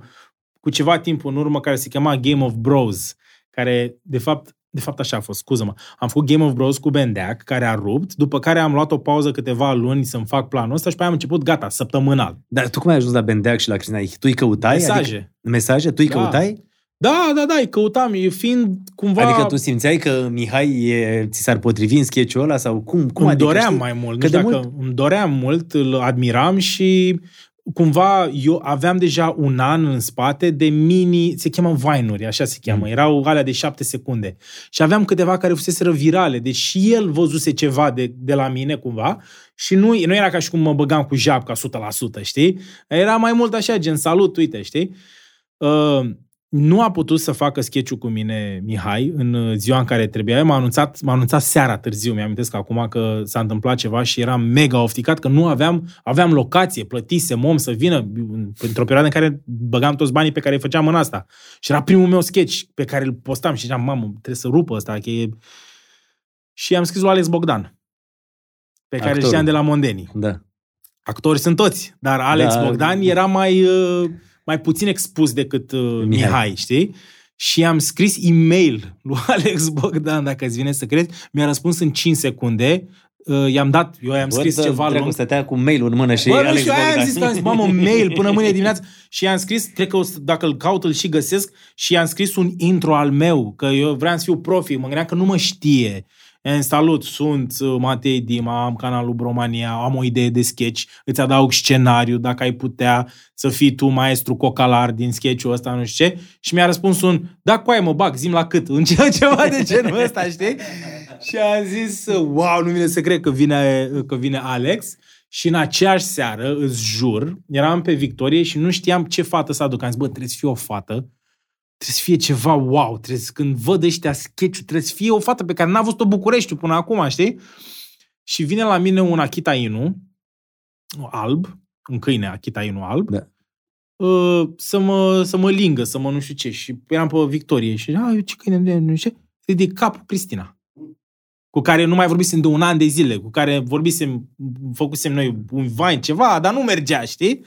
cu ceva timp în urmă care se chema Game of Bros, care, de fapt, de fapt așa a fost, scuză-mă. Am făcut Game of Bros cu Bendeac, care a rupt, după care am luat o pauză câteva luni să-mi fac planul ăsta și pe aia am început, gata, săptămânal. Dar tu cum ai ajuns la Bendeac și la Cristina? Ich? Tu îi căutai? Mesaje. Adică, mesaje? Tu îi Da. căutai? Da, da, da, îi căutam, e fiind cumva... Adică tu simțeai că Mihai e, ți s-ar potrivi în sketch-ul ăla? Sau cum? cum îmi adică, doream știi? mai mult. Că Nu știu de dacă îmi doream mult, îl admiram și cumva eu aveam deja un an în spate de mini, se cheamă Vine-uri, așa se cheamă, Mm. erau alea de șapte secunde. Și aveam câteva care fuseseră virale, deci și el văzuse ceva de, de la mine cumva și nu, nu era ca și cum mă băgam cu japca 100%, știi? Era mai mult așa, gen salut, uite, știi? Uh, nu a putut să facă sketch cu mine Mihai în uh, ziua în care trebuia. M-a anunțat, m-a anunțat seara târziu, mi-am amintesc acum că s-a întâmplat ceva și eram mega ofticat că nu aveam, aveam locație, plătisem om să vină în- într-o perioadă în care băgam toți banii pe care îi făceam în asta. Și era primul meu sketch pe care îl postam și ziceam, mamă, trebuie să rupă ăsta. Că e... Și am scris lui Alex Bogdan, pe care îl Actorul. știam de la Mondeni. Da. Actori sunt toți, dar Alex Da. Bogdan era mai, uh, mai puțin expus decât uh, Mihai. Mihai. Mihai, știi? Și am scris e-mail [laughs] lui Alex Bogdan, dacă îți vine să crezi. Mi-a răspuns în 5 secunde. Uh, i-am dat, eu i-am scris Bă, ceva dracu, lung. stătea cu mail-ul în mână și Bă, nu Alex știu, aia am Bogdan. zis, că am zis, mamă, [laughs] mail până mâine dimineață. Și i-am scris, cred că o să, dacă îl caut, îl și găsesc, și i-am scris un intro al meu, că eu vreau să fiu profi, mă gândeam că nu mă știe. I-am zis, salut, sunt uh, Matei Dima, am canalul Bromania, am o idee de sketch, îți adaug scenariu, dacă ai putea să fii tu maestru cocalar din sketch-ul ăsta, nu știu ce. Și mi-a răspuns un, da, cu aia mă bag, zim la cât, [laughs] în ce- ceva de genul ăsta, știi? Și am zis, wow, nu vine să cred că vine, că vine Alex. Și în aceeași seară, îți jur, eram pe Victorie și nu știam ce fată să aduc. Am zis, bă, trebuie să fie o fată, trebuie să fie ceva wow, trebuie să, când văd ăștia sketch trebuie să fie o fată pe care n-a văzut-o București până acum, știi? Și vine la mine un Akita Inu, alb, un câine Akita Inu alb, Da. uh, să, mă, să mă lingă, să mă nu știu ce. Și eram pe Victorie și, a, eu ce câine, de, nu știu ce, ridic capul Cristina cu care nu mai vorbisem de un an de zile, cu care vorbisem, făcusem noi un vain, ceva, dar nu mergea, știi?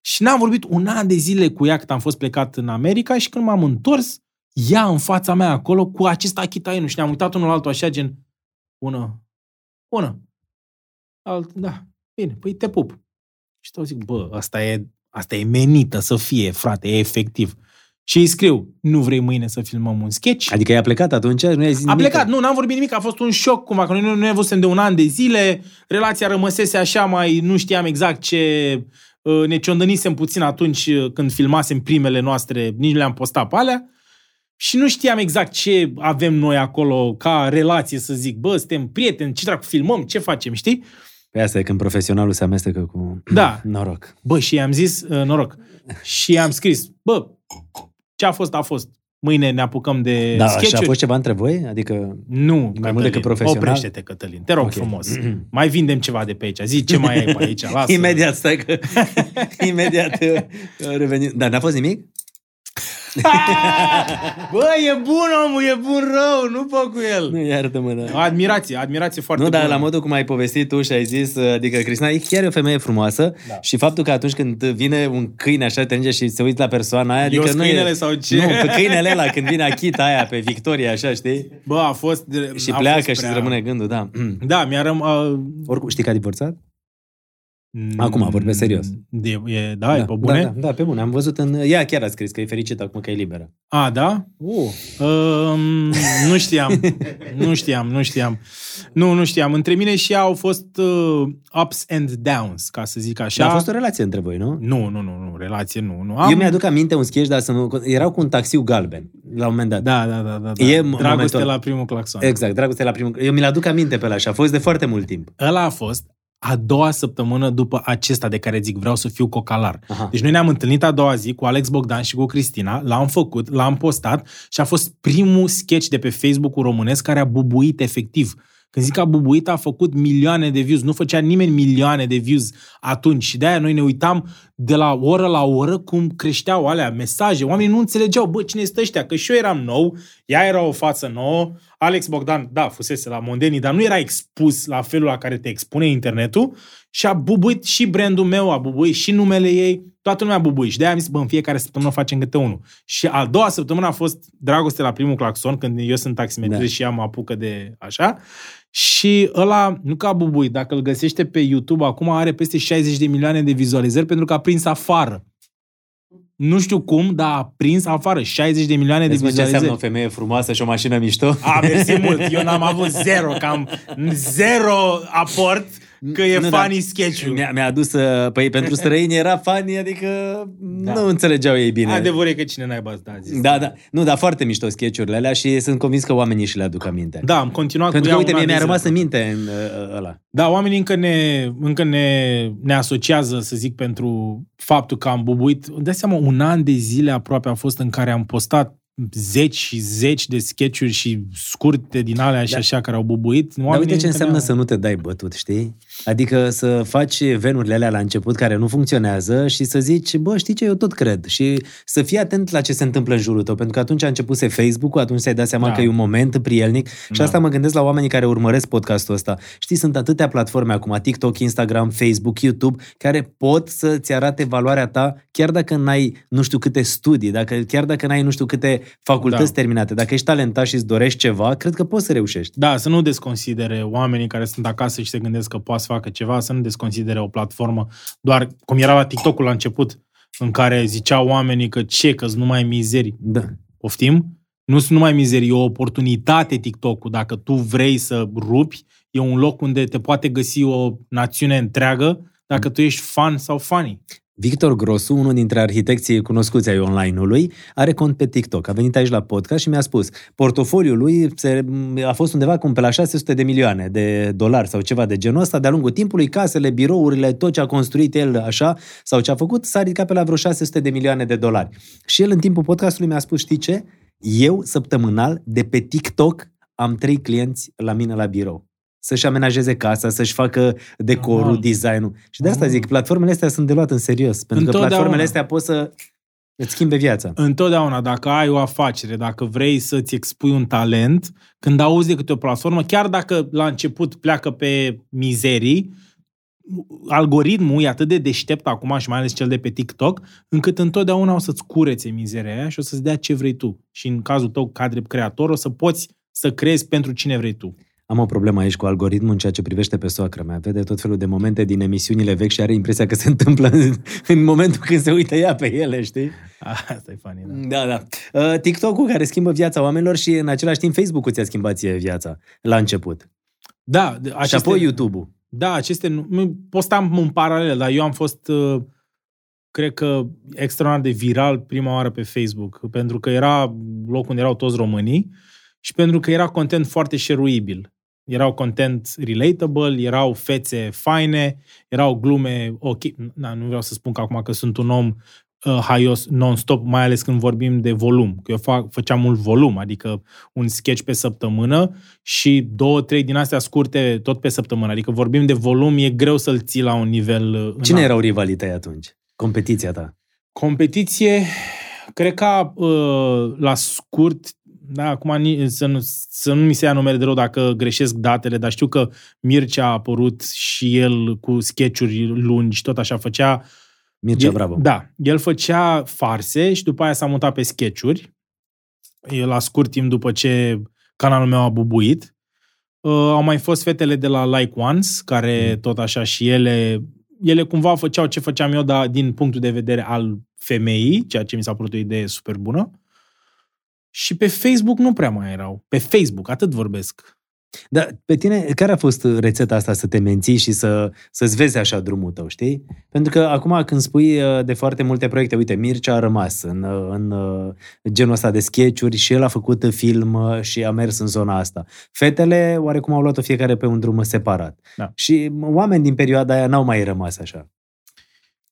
Și n-am vorbit un an de zile cu ea cât am fost plecat în America și când m-am întors, ea în fața mea acolo cu acest Akita Inu și ne-am uitat unul la altul așa, gen, bună, bună, alt, da, bine, păi te pup. Și tău zic, bă, asta e, asta e menită să fie, frate, e efectiv. Și îi scriu, nu vrei mâine să filmăm un sketch? Adică ea a plecat atunci? Nu i-ai zis A nimic? plecat, nu, n-am vorbit nimic, a fost un șoc cumva, că noi nu ne văzusem de un an de zile, relația rămăsese așa, mai nu știam exact ce, uh, ne ciondănisem puțin atunci uh, când filmasem primele noastre, nici nu le-am postat pe alea, și nu știam exact ce avem noi acolo ca relație, să zic, bă, suntem prieteni, ce dracu filmăm, ce facem, știi? Pe asta e când profesionalul se amestecă cu Da. noroc. Bă, și i-am zis, uh, noroc, și i-am scris, bă, ce a fost, a fost. Mâine ne apucăm de Da, și sketch-uri. a fost ceva între voi? Adică Nu, Mai Cătălin, mult decât profesional? Oprește-te, Cătălin. Te rog Ok. frumos. [clears throat] Mai vindem ceva de pe aici. Zi ce mai ai pe aici. [laughs] Lasă. imediat, stai că [laughs] imediat uh, [laughs] revenim. Da, n-a fost nimic? [laughs] Bă, e bun omul, e bun rău, nu pot cu el. Nu, iartă-mă, da. Admirație, admirație foarte Nu, dar bună. la modul cum ai povestit tu și ai zis, adică Cristina e chiar o femeie frumoasă Da. și faptul că atunci când vine un câine așa te înge și se uită la persoana aia, adică Eu nu câinele e... sau ce? Nu, pe câinele ăla când vine Achita aia pe Victoria, așa, știi? Bă, a fost... Și a pleacă fost și prea- îți rămâne gândul, da. Da, mi-a răm... Uh, Oricum, știi că a divorțat? Acum, vorbesc serios. De, e, da, e pe bune? Da, da, da, pe bune. Am văzut în... Ea chiar a scris că e fericită acum că e liberă. A, da? Uh. Um, nu știam. [laughs] nu știam, nu știam. Nu, nu știam. Între mine și ea au fost uh, ups and downs, ca să zic așa. Dar a fost o relație între voi, nu? Nu, nu, nu, nu, relație nu. nu. Am... Eu mi-aduc aminte un sketch, dar să nu... Erau cu un taxiu galben, la un moment dat. Da, da, da, da. da. E Dragoste momentul- la primul claxon. Exact, dragoste la primul... Eu mi-l aduc aminte pe ăla și a fost de foarte mult timp. Ăla a fost a doua săptămână după acesta de care zic vreau să fiu cocalar. Aha. Deci noi ne-am întâlnit a doua zi cu Alex Bogdan și cu Cristina, l-am făcut, l-am postat și a fost primul sketch de pe Facebook-ul românesc care a bubuit efectiv. Când zic a bubuit, a făcut milioane de views. Nu făcea nimeni milioane de views atunci. Și de-aia noi ne uitam de la oră la oră cum creșteau alea mesaje. Oamenii nu înțelegeau, bă, cine este ăștia? Că și eu eram nou, ea era o față nouă, Alex Bogdan, da, fusese la Mondenii, dar nu era expus la felul la care te expune internetul și a bubuit și brandul meu, a bubuit și numele ei, toată lumea a bubuit. Și de-aia am zis, bă, în fiecare săptămână facem câte unul. Și a doua săptămână a fost dragoste la primul claxon, când eu sunt taximetrist Da. și ea mă apucă de așa. Și ăla, nu că a bubuit, dacă îl găsește pe YouTube, acum are peste 60 de milioane de vizualizări pentru că a prins afară. Nu știu cum, dar a prins afară 60 de milioane de Vezi mă ce înseamnă o vizualizări. femeie frumoasă și o mașină mișto? A, mersi [laughs] mult. Eu n-am avut zero, cam zero aport că e Nu, da. funny sketch-ul. Mi-a, mi-a adus, uh, păi pentru [laughs] străini era funny, adică Da. nu înțelegeau ei bine. Adevărul e că cine n-ai da, a zis. Da, da. Nu, dar foarte mișto sketch-urile alea și sunt convins că oamenii și le aduc aminte. Da, am continuat Pentru cu că, ea uite, un mie an mi-a de rămas zile. în minte în, uh, ăla. Da, oamenii încă ne, încă ne, ne asociază, să zic, pentru faptul că am bubuit. Îmi dai seama, un an de zile aproape a fost în care am postat zeci și zeci de sketch-uri și scurte din alea și Da. așa care au bubuit. Dar Oamenii uite ce încă înseamnă ne-au- să nu te dai bătut, știi? Adică să faci venurile alea la început care nu funcționează și să zici, bă, știi ce, eu tot cred. Și să fii atent la ce se întâmplă în jurul tău, pentru că atunci a început Facebook-ul, atunci ți-ai dat seama Da. că e un moment prielnic și Da. asta mă gândesc la oamenii care urmăresc podcastul ăsta. Știi, sunt atâtea platforme acum, TikTok, Instagram, Facebook, YouTube, care pot să-ți arate valoarea ta chiar dacă n-ai nu știu câte studii, dacă, chiar dacă n-ai nu știu câte facultăți Da. terminate. Dacă ești talentat și îți dorești ceva, cred că poți să reușești. Da, să nu desconsidere oamenii care sunt acasă și se gândesc că poate să facă ceva, să nu desconsidere o platformă doar cum era la TikTok-ul la început, în care ziceau oamenii că ce, că nu mai mizerii. Da. Poftim? Nu sunt numai mizerii, e o oportunitate TikTok-ul. Dacă tu vrei să rupi, e un loc unde te poate găsi o națiune întreagă dacă tu ești fan sau funny. Victor Grosu, unul dintre arhitecții cunoscuți ai online-ului, are cont pe TikTok. A venit aici la podcast și mi-a spus, portofoliul lui se, a fost undeva cum pe la 600 de milioane de dolari sau ceva de genul ăsta, de-a lungul timpului, casele, birourile, tot ce a construit el așa sau ce a făcut, s-a ridicat pe la vreo 600 de milioane de dolari. Și el în timpul podcastului mi-a spus, știi ce? Eu, săptămânal, de pe TikTok, am trei clienți la mine la birou să-și amenajeze casa, să-și facă decorul, Normal. designul. Și de asta Normal. zic, platformele astea sunt de luat în serios. Pentru că Întotdeauna. platformele astea pot să îți schimbe viața. Întotdeauna, dacă ai o afacere, dacă vrei să-ți expui un talent, când auzi de câte o platformă, chiar dacă la început pleacă pe mizerii, algoritmul e atât de deștept acum și mai ales cel de pe TikTok, încât întotdeauna o să-ți curețe mizeria aia și o să-ți dea ce vrei tu. Și în cazul tău, ca drept creator, o să poți să creezi pentru cine vrei tu. Am o problemă aici cu algoritmul în ceea ce privește pe soacră mea. Vede tot felul de momente din emisiunile vechi și are impresia că se [laughs] întâmplă în, în momentul când se uită ea pe ele, știi? [laughs] Asta e funny, da. Da, da. Uh, TikTok-ul care schimbă viața oamenilor și în același timp Facebook-ul ți-a schimbat ție viața la început. Da, de- Și aceste, apoi YouTube-ul. Da, aceste nu- nu- postam în paralel, dar eu am fost, uh, cred că, extraordinar de viral prima oară pe Facebook, pentru că era locul unde erau toți românii și pentru că era content foarte șeruibil. Erau content relatable, erau fețe faine, erau glume ok. Na, nu vreau să spun că acum că sunt un om uh, haios non-stop, mai ales când vorbim de volum. Că eu fac, făceam mult volum, adică un sketch pe săptămână și două, trei din astea scurte tot pe săptămână. Adică vorbim de volum, e greu să-l ții la un nivel uh, Cine înalt. erau rivalii tăi atunci? Competiția ta? Competiție, Cred că uh, la scurt, da, acum ni- să nu, să nu mi se ia numele de rău dacă greșesc datele, dar știu că Mircea a apărut și el cu sketchuri lungi, tot așa făcea Mircea el, Bravo. Da, el făcea farse și după aia s-a mutat pe sketchuri. El la scurt timp după ce canalul meu a bubuit. Uh, au mai fost fetele de la Like Ones, care Mm. tot așa și ele, ele cumva făceau ce făceam eu, dar din punctul de vedere al femeii, ceea ce mi s-a părut o idee super bună. Și pe Facebook nu prea mai erau. Pe Facebook, atât vorbesc. Dar pe tine, care a fost rețeta asta să te menții și să, să-ți vezi așa drumul tău, știi? Pentru că acum când spui uh, de foarte multe proiecte, uite, Mircea a rămas în, uh, în uh, genul ăsta de sketchuri și el a făcut film uh, și a mers în zona asta. Fetele, oarecum au luat-o fiecare pe un drum separat. Da. Și oameni din perioada aia n-au mai rămas așa.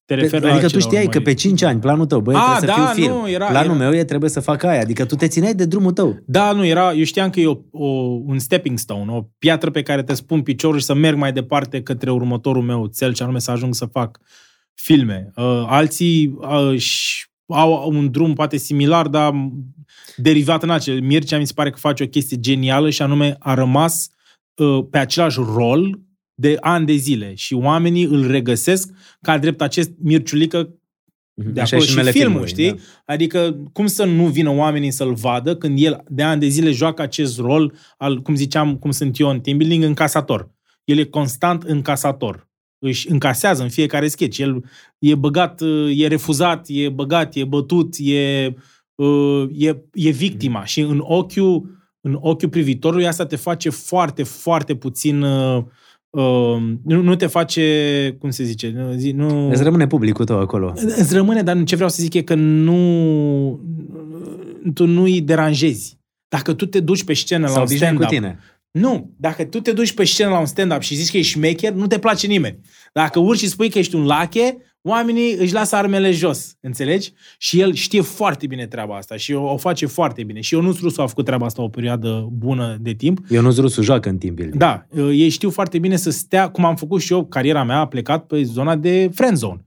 Te Pe, referi la adică ce tu la știai că urmărit? pe 5 ani, planul tău, băi, A, trebuie să da, fiu film. nu, era- planul era- meu e trebuie să fac aia. Adică tu te țineai de drumul tău. Da, nu, era, eu știam că e o, o, un stepping stone, o piatră pe care te spun piciorul și să merg mai departe către următorul meu cel, ce anume să ajung să fac filme. Uh, alții uh, și au un drum poate similar, dar derivat în acel. Mircea mi se pare că face o chestie genială și anume a rămas uh, pe același rol de ani de zile și oamenii îl regăsesc ca drept acest Mirciulică de Așa acolo e și numele filmul, filmului, știi? Adică cum să nu vină oamenii să-l vadă când el de ani de zile joacă acest rol al, cum ziceam, cum sunt eu în team building, încasator. El e constant încasator. Își încasează în fiecare sketch. El e băgat, e refuzat, e băgat, e bătut, e, uh, e, e victima. Și în ochiul, în ochiul privitorului asta te face foarte, foarte puțin... uh, uh, nu, nu te face, cum se zice, nu, zi- nu... Îți rămâne publicul tău acolo. Îți rămâne, dar ce vreau să zic e că nu, tu nu îi deranjezi. Dacă tu te duci pe scenă la Sau un obișnuit cu stand-up... tine. Nu, dacă tu te duci pe scenă la un stand-up și zici că ești șmecher, nu te place nimeni. Dacă urci și spui că ești un lache, oamenii își lasă armele jos, înțelegi? Și el știe foarte bine treaba asta și o, o face foarte bine. Și Ionuț Rusu a făcut treaba asta o perioadă bună de timp. Ionuț Rusu joacă în team building. Da, ei știu foarte bine să stea, cum am făcut și eu, cariera mea a plecat pe zona de friend zone.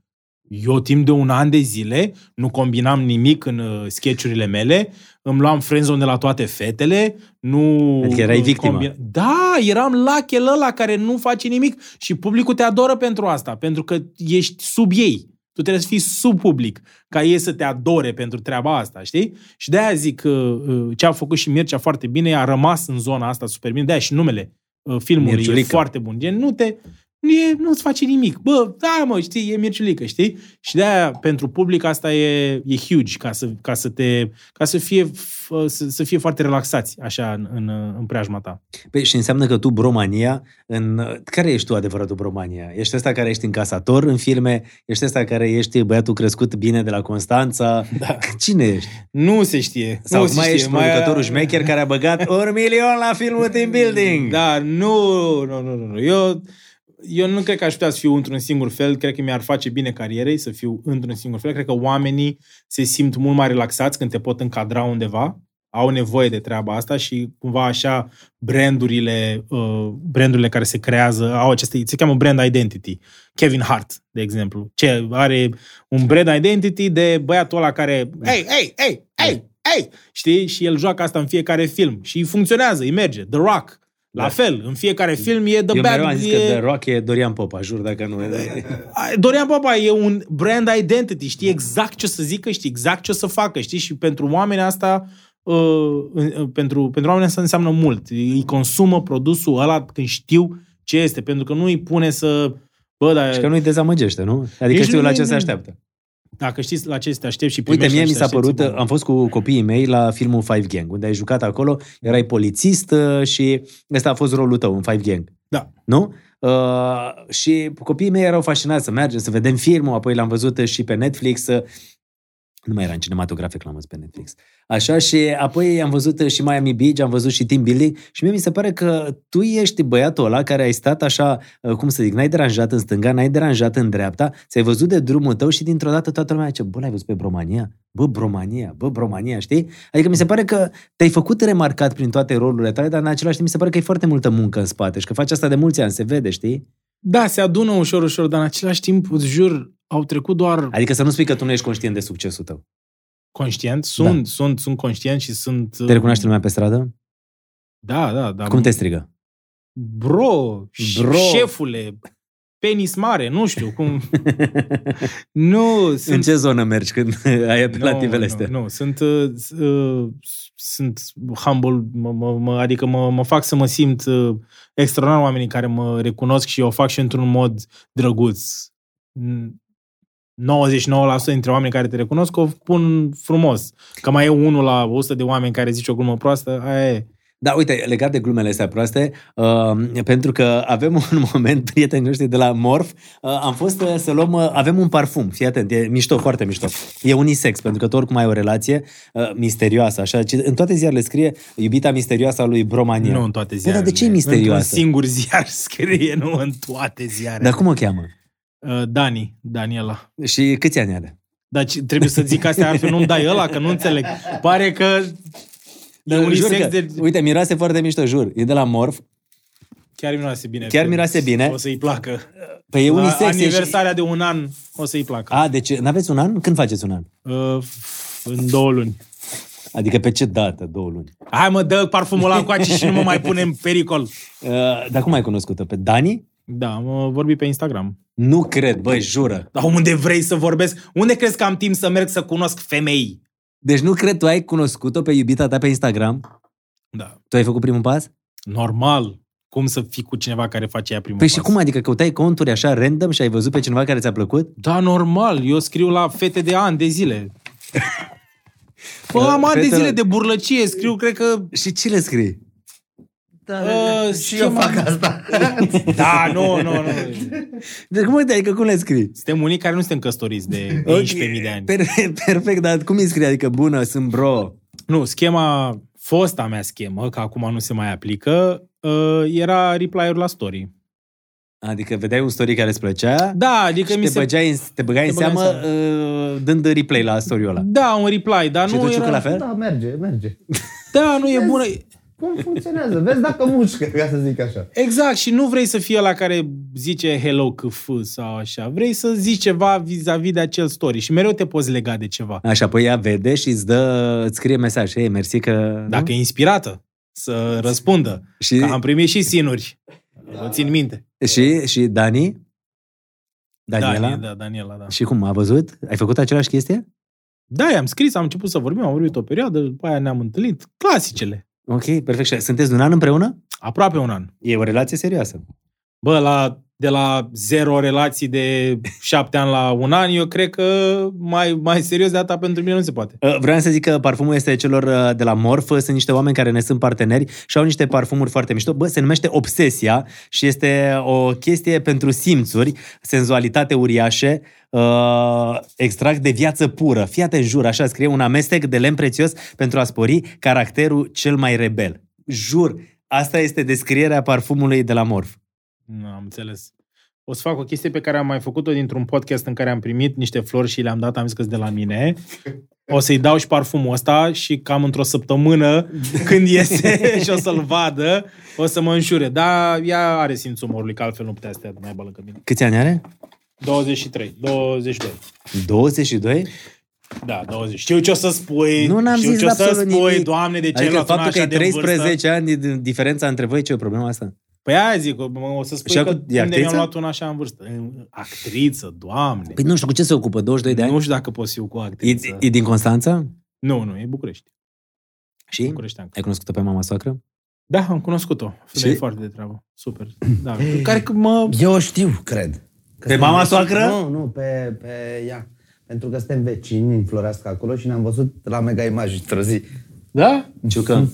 Eu timp de un an de zile nu combinam nimic în uh, sketchurile mele, îmi luam friendzone de la toate fetele, nu... Adică erai victima. Da, eram lachel ăla care nu face nimic și publicul te adoră pentru asta, pentru că ești sub ei. Tu trebuie să fii sub public, ca ei să te adore pentru treaba asta, știi? Și de-aia zic că uh, ce a făcut și Mircea foarte bine, a rămas în zona asta super bine, de-aia și numele uh, filmului Mirciulică. e foarte bun. Gen, nu te, nu e, nu-ți face nimic. Bă, da, mă, știi, e Mirciulică, știi? Și de-aia, pentru public, asta e, e huge, ca să, ca să te, ca să fie, f- să, să fie foarte relaxați, așa, în, în, în preajma ta. Păi, și înseamnă că tu, Bromania, în... care ești tu adevăratul Bromania? Ești ăsta care ești încasator în filme? Ești ăsta care ești băiatul crescut bine de la Constanța? Da. Cine ești? Nu se știe. Sau nu se mai știe. ești producătorul șmecher care a băgat un milion la filmul Team Building? Da, nu, nu, nu, nu. nu. Eu, eu nu cred că aș putea să fiu într-un singur fel. Cred că mi-ar face bine carierei să fiu într-un singur fel. Cred că oamenii se simt mult mai relaxați când te pot încadra undeva. Au nevoie de treaba asta și cumva așa brandurile, uh, brandurile care se creează au aceste, se cheamă brand identity. Kevin Hart, de exemplu. Ce are un brand identity de băiatul ăla care, ei, ei, ei, ei, ei, știi? Și el joacă asta în fiecare film și funcționează, îi merge. The Rock, la Da. fel, în fiecare film e The Eu Bad... mereu am zis e... că The Rock e Dorian Popa, jur dacă nu e. [laughs] Dorian Popa e un brand identity, știi exact ce o să zică, știi exact ce o să facă, știi? Și pentru oameni asta, uh, uh, pentru, pentru oameni asta înseamnă mult. Îi consumă produsul ăla când știu ce este, pentru că nu îi pune să... Bă, dar Și că nu-i dezamăgește, nu? Adică Nici știu nu- la ce nu- se așteaptă. Dacă știți la ce să te aștepți și Uite, primești mie la mi ce s-a te aștepți, părut, bă. am fost cu copiii mei la filmul Five Gang, unde ai jucat acolo, erai polițist uh, și ăsta a fost rolul tău în Five Gang. Da. Nu? Uh, și copiii mei erau fascinați să mergem, să vedem filmul, apoi l-am văzut și pe Netflix. uh, Nu mai era în cinematografic, l-am văzut pe Netflix. Așa și apoi am văzut și Miami Beach, am văzut și Team Building și mie mi se pare că tu ești băiatul ăla care ai stat așa, uh, cum să zic, n-ai deranjat în stânga, n-ai deranjat în dreapta, ți-ai văzut de drumul tău și dintr-o dată toată lumea zice, bă, l-ai văzut pe Bromania? Bă, Bromania, bă, Bromania, știi? Adică mi se pare că te-ai făcut remarcat prin toate rolurile tale, dar în același timp mi se pare că e foarte multă muncă în spate și că faci asta de mulți ani, se vede, știi? Da, se adună ușor, ușor, dar în același timp, îți jur, au trecut doar Adică să nu spui că tu nu ești conștient de succesul tău. Conștient? Sunt, sunt, sunt conștient și sunt... Te recunoaște lumea pe stradă? Da, da, da. Cum te strigă? Bro, Bro. Bro. șefule, penis mare, nu știu cum... [laughs] nu, În sunt... ce zonă mergi când [laughs] ai apelativele astea? Nu, nu, sunt, uh, uh, sunt humble, mă, mă, mă, adică mă, mă fac să mă simt uh, extraordinar oamenii care mă recunosc și o fac și într-un mod drăguț. Mm, 99% dintre oamenii care te recunosc o pun frumos. Că mai e unul la 100 de oameni care zice o glumă proastă, aia e. Da, uite, legat de glumele astea proaste, uh, pentru că avem [laughs] un moment, prietenii noștri de la Morf, uh, am fost uh, să luăm, uh, avem un parfum, fii atent, e mișto, foarte mișto. E unisex, pentru că tu oricum ai o relație uh, misterioasă, așa, ci în toate ziarele scrie iubita misterioasă a lui Bromania. Nu în toate Bă, ziarele. dar de ce e misterioasă? Într-un singur [laughs] ziar scrie, nu în toate ziarele. Dar cum o cheamă? Uh, Dani, Daniela. Și câți ani are? Dar ce- trebuie să zic astea, altfel nu-mi dai ăla, că nu înțeleg. Pare că e Dar jur unisex că, de... Uite, miroase foarte mișto, jur. E de la Morf. Chiar miroase bine. Chiar miroase bine. O să-i placă. Păi e La unisex. e și- aniversarea de un an o să-i placă. A, deci n-aveți un an? Când faceți un an? Uh, în două luni. Adică pe ce dată? Două luni. Hai mă, dă parfumul ăla încoace și nu mă mai pune în pericol. Uh, dar cum ai cunoscut-o? Pe Dani? Da, mă vorbi pe Instagram. Nu cred, băi, jură. Dar unde vrei să vorbesc? Unde crezi că am timp să merg să cunosc femei? Deci nu cred tu ai cunoscut-o pe iubita ta pe Instagram? Da. Tu ai făcut primul pas? Normal. Cum să fii cu cineva care face ea primul Păi pas? și cum adică căutai conturi așa random și ai văzut pe cineva care ți-a plăcut? Da, normal. Eu scriu la fete de ani de zile. Bă, [laughs] am ani de Fetele- zile de burlăcie. Scriu, cred că... Și ce le scrii? Da, Uh, și eu schema- fac asta. [laughs] Da, nu, nu, nu. Deci cum adică cum le scrii? Suntem unii care nu suntem căsătoriți de 11.000 de ani. Per- perfect, dar cum îi scrii? Adică bună, sunt bro. Nu, schema, fosta mea schemă, că acum nu se mai aplică, uh, era reply-uri la story. Adică vedeai un story care îți plăcea Da, adică și mi te, se... băgeai în, te băgai în te băgai seamă în uh, dând replay la story-ul ăla. Da, un reply, dar Și nu tu, Ciucă, era... la fel? Da, merge, merge. Da, nu e bună. Cum funcționează? Vezi dacă mușcă, ca să zic așa. Exact, și nu vrei să fie la care zice hello câf sau așa. Vrei să zici ceva vis-a-vis de acel story și mereu te poți lega de ceva. Așa, apoi ea vede și îți dă, îți scrie mesaj. Ei, mersi că... nu? Dacă e inspirată să răspundă. Și, Că am primit și sinuri. O țin minte. și, și Dani? Daniela? Dani, da, Daniela, da. Și cum, a văzut? Ai făcut același chestie? Da, i-am scris, am început să vorbim, am vorbit o perioadă, după aia ne-am întâlnit. Clasicele. Ok, perfect. Și sunteți de un an împreună? Aproape un an. E o relație serioasă. Bă, la, de la zero relații de șapte ani la un an, eu cred că mai, mai serios de data pentru mine nu se poate. Uh, Vreau să zic că parfumul este celor uh, de la Morf, sunt niște oameni care ne sunt parteneri și au niște parfumuri foarte mișto. Bă, se numește Obsesia și este o chestie pentru simțuri, senzualitate uriașe, uh, extract de viață pură. Fii atent, jur, așa scrie, un amestec de lemn prețios pentru a spori caracterul cel mai rebel. Jur, asta este descrierea parfumului de la Morf. Nu am înțeles. O să fac o chestie pe care am mai făcut-o dintr-un podcast în care am primit niște flori și le-am dat, am zis că de la mine. O să-i dau și parfumul ăsta și cam într-o săptămână, [laughs] când iese [laughs] și o să-l vadă, o să mă înșure. Dar ea are simțul umorului, că altfel nu putea să te mai bală ca mine. Câți ani are? 23, 22. 22? Da, 20. Știu ce o să spui. Nu, n-am știu zis ce o să absolut spui, nimic. doamne, de ce ai Adică luat una faptul că așa ai de în vârstă? 13 ani, de diferența între voi, ce e o problemă asta? Păi aia zic, o- o să spui Și că acum e unde mi-am actriță? luat una așa în vârstă. Actriță, doamne. Păi nu știu, cu ce se ocupă? 22 de ani? Nu știu dacă pot fiu cu E, actriță. e din Constanța? Nu, nu, e București. Și? Bucureștean. Ai cunoscut-o pe mama soacră? Da, am cunoscut-o. Femeie Și? foarte de treabă. Super. [clears throat] Da. Care că mă... Eu o știu, cred. Că Pe suntem mama vecini. soacră? Nu, nu, pe, pe ea. Pentru că suntem vecini în Floreasca acolo și ne-am văzut la Mega Image într-o zi. Da? Ciucă,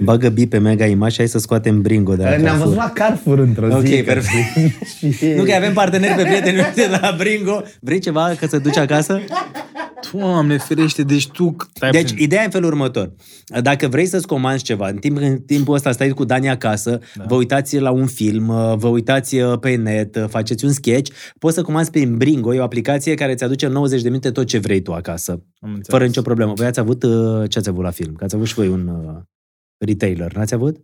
bagă bi pe Mega Image și hai să scoatem Bringo de la Ne-am Carrefour. văzut la Carrefour într-o Ok, zi. perfect. [laughs] și... Nu că avem parteneri pe prietenii noștri de la Bringo. Vrei ceva ca să duci acasă? Doamne ferește, deci tu... Stai Deci, puțin. ideea e în felul următor. Dacă vrei să-ți comanzi ceva, în, timp, în timpul ăsta stai cu Dani acasă, da. vă uitați la un film, vă uitați pe net, faceți un sketch, poți să comanzi prin Bringo, e o aplicație care îți aduce în 90 de minute tot ce vrei tu acasă. Am înțeles. Fără nicio problemă. Voi ați avut, uh, ce ați avut la film? Că ați avut și voi un uh, retailer, n-ați avut?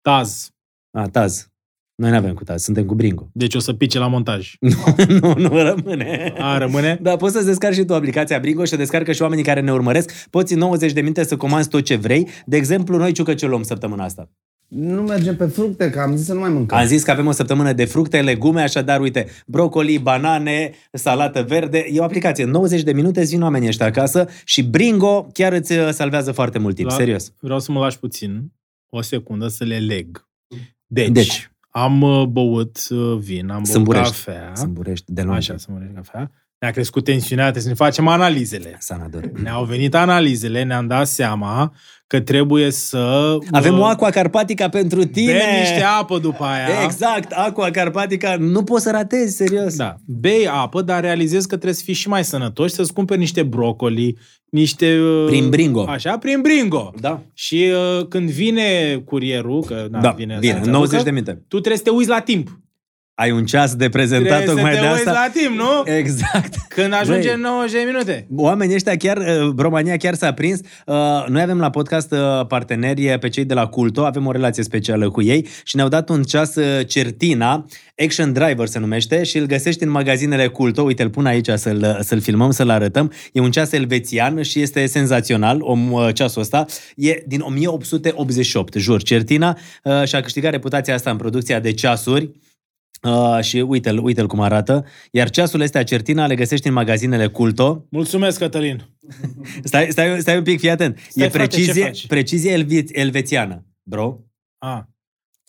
Taz. A, Taz. Noi nu avem cu tare, suntem cu Bringo. Deci o să pice la montaj. [laughs] nu, nu rămâne. A, rămâne? Da, poți să-ți descarci și tu aplicația Bringo și să descarcă și oamenii care ne urmăresc. Poți în 90 de minute să comanzi tot ce vrei. De exemplu, noi ciucă ce luăm săptămâna asta. Nu mergem pe fructe, că am zis să nu mai mâncăm. Am zis că avem o săptămână de fructe, legume, așadar, uite, brocoli, banane, salată verde. E o aplicație. În 90 de minute îți vin oamenii ăștia acasă și Bringo chiar îți uh, salvează foarte mult timp. La- Serios. Vreau să mă lași puțin, o secundă, să le leg. Deci, Deci. am uh, băut uh, vin, am băut Sâmburești. cafea. Sâmburești de lung. Așa, să mă cafea. Ne-a crescut tensiunea, trebuie să ne facem analizele. Sanador. Ne-au venit analizele, ne-am dat seama că trebuie să... Avem uh, o Aqua Carpatica pentru tine. Bem niște apă după aia. Exact, Aqua Carpatica. Nu poți să ratezi, serios. Da, bei apă, dar realizezi că trebuie să fii și mai sănătos, să-ți cumperi niște brocoli, niște... uh, Prin Bringo. Așa, prin Bringo. Da. Și uh, când vine curierul, că na, Da, vine, bine, să-ți 90 aducă, de minute. Tu trebuie să te uiți la timp. Ai un ceas de prezentat Trebuie să tocmai te de uiți asta. la timp, nu? Exact. Când ajunge Băi. în 90 de minute. Oamenii ăștia chiar, uh, România chiar s-a prins. Uh, Noi avem la podcast uh, parteneri pe cei de la Culto, avem o relație specială cu ei și ne-au dat un ceas uh, Certina, Action Driver se numește și îl găsești în magazinele Culto. Uite, îl pun aici să-l, să-l filmăm, să-l arătăm. E un ceas elvețian și este senzațional, om, uh, ceasul ăsta. E din 1888, jur. Certina uh, și-a câștigat reputația asta în producția de ceasuri. Uh, și uite-l, uite-l cum arată. Iar ceasul ăsta Certina le găsești în magazinele Culto. Mulțumesc, Cătălin. [laughs] Stai, stai, stai un pic, fii atent. Stai, e frate, ce precizie, faci? precizie elvi, elvețiană, bro. A,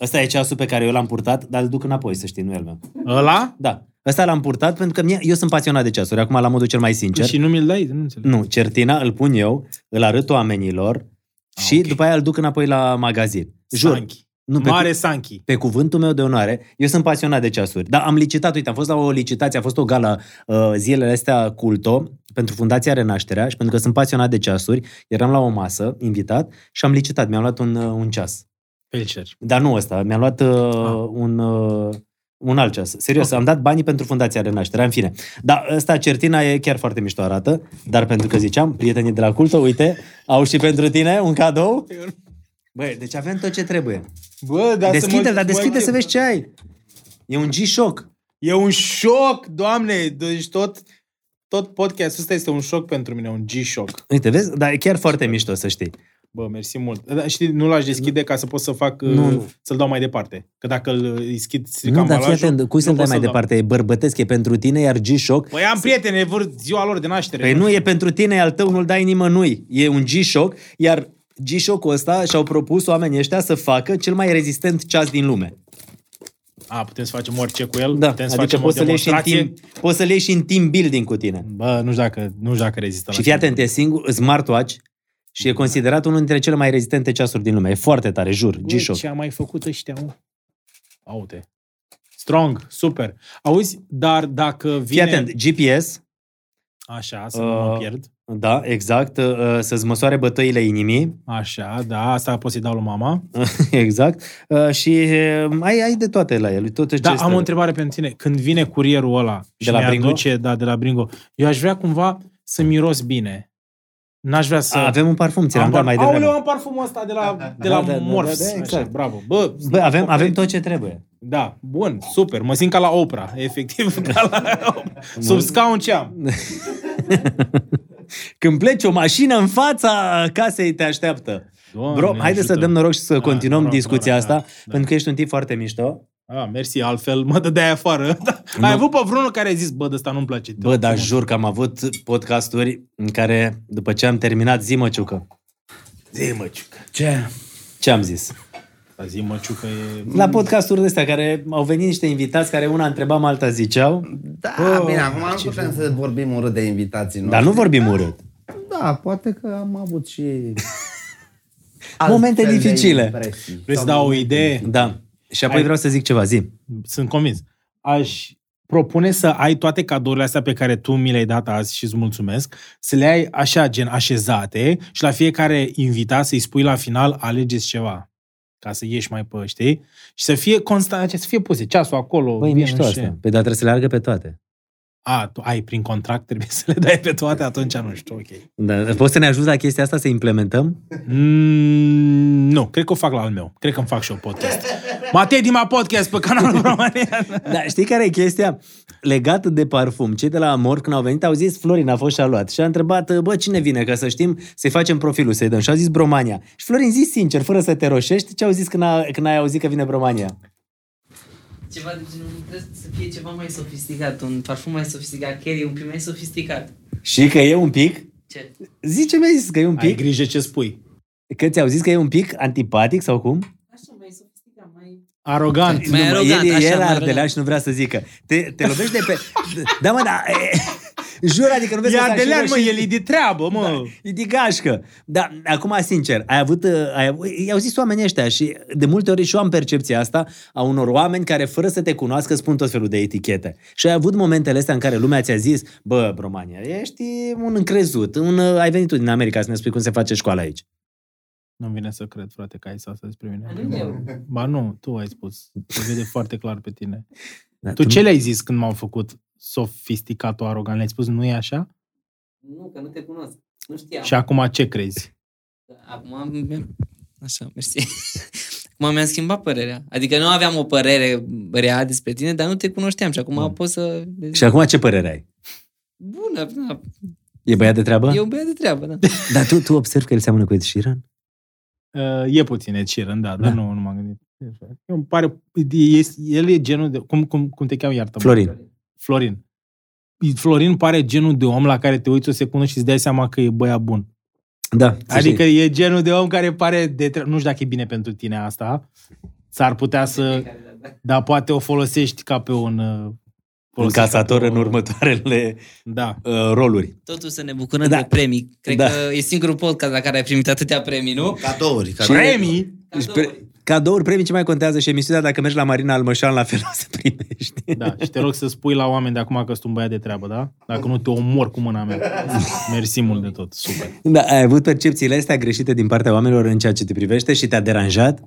Ăsta e ceasul pe care eu l-am purtat, dar îl duc înapoi, să știi, nu e al meu. ăla? Da. Ăsta l-am purtat pentru că mie, eu sunt pasionat de ceasuri, acum la modul cel mai sincer. Și nu mi-l dai? Nu înțeleg. Nu, Certina îl pun eu, îl arăt oamenilor și Ah, ok. după aia îl duc înapoi la magazin. Jur. Sanchi. Nu, pe, Mare Sanchi. pe cuvântul meu de onoare, eu sunt pasionat de ceasuri. Dar am licitat, uite, am fost la o licitație, a fost o gală uh, zilele astea culto pentru Fundația Renașterea și pentru că sunt pasionat de ceasuri, eram la o masă, invitat, și am licitat, mi-am luat un, uh, un ceas. Felicitări. Dar nu ăsta, mi-am luat uh, Ah. un, uh, un alt ceas. Serios, Ok. am dat banii pentru Fundația Renașterea, în fine. Dar ăsta, Certina, e chiar foarte mișto arată, dar pentru că ziceam, prietenii de la culto, uite, au și pentru tine un cadou. Băi, deci avem tot ce trebuie. Bă, dar Deschide-l, dar deschide să vezi ce ai. E un G-Shock. E un șoc, doamne! Deci tot, tot podcastul ăsta este un șoc pentru mine, un G-shock. Uite, vezi? Dar e chiar foarte mișto, să știi. Bă, mersi mult. Dar știi, nu l-aș deschide ca să pot să fac, Nu. nu. să-l dau mai departe. Că dacă îl deschid stric nu, dar fii ambalajul, atent, cui să-l nu dai pot mai să-l dau. departe? E bărbătesc, e pentru tine, iar G-Shock Păi am prieteni, vor ziua lor de naștere. Păi nu e pentru tine, e al tău, nu-l dai nimănui. E un G-Shock, iar G-Shock-ul ăsta și-au propus oamenii ăștia să facă cel mai rezistent ceas din lume. A, putem să facem orice cu el? Da, putem să adică facem poți o să, le iei și în demonstrație? team, poți să le iei și în team building cu tine. Bă, nu știu dacă, nu știu dacă rezistă Și la fii timp. atent, e singur, smartwatch și e considerat unul dintre cele mai rezistente ceasuri din lume. E foarte tare, jur, Bă, G-Shock. ce a mai făcut ăștia, mă? Aute. Strong, super. Auzi, dar dacă Fii vine... atent, GPS, Așa, să nu mă Uh, pierd. Da, exact, uh, să-ți măsoare bătăile inimii, Așa, da, asta pot să-i dau lui mama. [laughs] exact, uh, și uh, ai, ai de toate la el. Tot ce Da, este- am o întrebare pentru tine. Când vine curierul ăla și De la mi Bringo? aduce, da, de la Bringo, eu aș vrea cumva să miros bine. N-aș vrea să... Avem un parfum, ți l-am Am dat par- mai devreme. Aoleu, am parfumul ăsta de la, de la Da, da, da, Morphs. da, da, Așa, exact. bravo. Bă, Bă, avem, complet. avem tot ce trebuie. Da, bun, super. Mă simt ca la Oprah, [laughs] efectiv, ca la Oprah. [laughs] Sub scaun ce am. [laughs] Când pleci o mașină în fața casei te așteaptă. Doamne, Bro, haide să ajută. dăm noroc și să Da, continuăm noroc, discuția noroc, asta, da, da. pentru că ești un tip foarte mișto. Ah, mersi, altfel mă dădeai afară. [laughs] Da. Ai avut pe vreunul care a zis, bă, de ăsta nu-mi place. Bă, dar jur că am avut podcasturi în care, după ce am terminat, zi măciucă. Zi, mă, ciucă. Ce? Ce am zis? Zi, mă, ciucă e... La podcasturile astea care au venit niște invitați care una întrebam, alta ziceau, Da, Bă, bine, acum nu ce putem să vorbim urât de invitații noștri. dar nu vorbim urât. Da, poate că am avut și... Momente altfel de dificile. impresii. Vreți să Sau dau o momente idee? Da. Și apoi Hai. vreau să zic ceva, zi. Sunt convins. Aș propune să ai toate cadourile astea pe care tu mi le-ai dat azi și îți mulțumesc, să le ai așa, gen așezate și la fiecare invitat să-i spui la final, alegeți ceva ca să ieși mai pe, știi? Și să fie constant, să fie puse ceasul acolo. Băi, vine mișto și- asta. Păi dar trebuie să le argă pe toate. A, tu ai prin contract, trebuie să le dai pe toate, atunci nu știu, ok. Da, poți să ne ajuți la chestia asta să implementăm? Mm, nu, cred că o fac la al meu. Cred că îmi fac și eu podcast. Matei Dima Podcast pe canalul [laughs] România. Da, știi care e chestia? Legată de parfum. Cei de la Amor, când au venit, au zis Florin a fost și a luat. Și a întrebat, bă, cine vine, ca să știm, să-i facem profilul, să-i dăm. Și a zis Bromania. Și Florin, zi sincer, fără să te roșești, ce au zis când, a, când ai auzit că vine Bromania? Ceva de genul, trebuie să fie ceva mai sofisticat, un parfum mai sofisticat, Kelly un pic mai sofisticat. Și că e un pic? Ce? Zi ce mi-ai zis, că e un Ai pic? grijă ce spui. Că ți-au zis că e un pic antipatic sau cum? Așa, mai sofisticat, mai... Arogant. Mai Nu, mă, arogant, el, așa, el mai ardelean arogant. și nu vrea să zică. Te, te lovești de pe... Da, mă, da... E, jur, adică nu vezi E că s-a Adelean, și mă, roșit. el e de treabă, mă. Da, e de gașcă. Da, acum, sincer, ai avut, uh, ai, avut- i-au zis oamenii ăștia și de multe ori și eu am percepția asta a unor oameni care, fără să te cunoască, spun tot felul de etichete. Și ai avut momentele astea în care lumea ți-a zis, bă, Bromania, ești un încrezut, un, uh, ai venit tu din America să ne spui cum se face școala aici. Nu vine să cred, frate, că ai să asta despre mine. Nu eu. Ba nu, tu ai spus. Se vede foarte clar pe tine. Da, Tu ce le-ai zis când m-au făcut sofisticat arogant? Le-ai spus nu e așa? Nu, că nu te cunosc. Nu știam. Și acum ce crezi? Acum am... Așa, mersi. [laughs] Acum mi-am schimbat părerea. Adică nu aveam o părere rea despre tine, dar nu te cunoșteam și acum Bun. pot să... le zic. Și acum ce părere ai? Bună, da. E băiat de treabă? E un băiat de treabă, da. [laughs] Dar tu, tu observi că el seamănă cu Ed Sheeran? Uh, e puțin Ed Sheeran, da, dar Da. nu, nu m-am gândit. Eu îmi pare, e, el e genul de, cum, cum, cum te cheamă, iartă Florin. Florin. Florin pare genul de om la care te uiți o secundă și îți dai seama că e băiat bun. Da. să Adică știi. e genul de om care pare de tre- Nu știu dacă e bine pentru tine asta. S-ar putea să... Dar poate o folosești ca pe un... uh, un folosești casator ca pe în o- următoarele Da. uh, roluri. Totul să ne bucurăm Da. de premii. Cred Da. că e singurul podcast la care ai primit atâtea premii, nu? Cadouri. cadouri. Premii? Deci, pre- cadouri, premii ce mai contează și emisiunea dacă mergi la Marina Almășan la fel o să primești. Da, și te rog să spui la oameni de acum că sunt un băiat de treabă, da? Dacă nu te omor cu mâna mea. Mersi mult de tot, super. Da, ai avut percepțiile astea greșite din partea oamenilor în ceea ce te privește și te-a deranjat?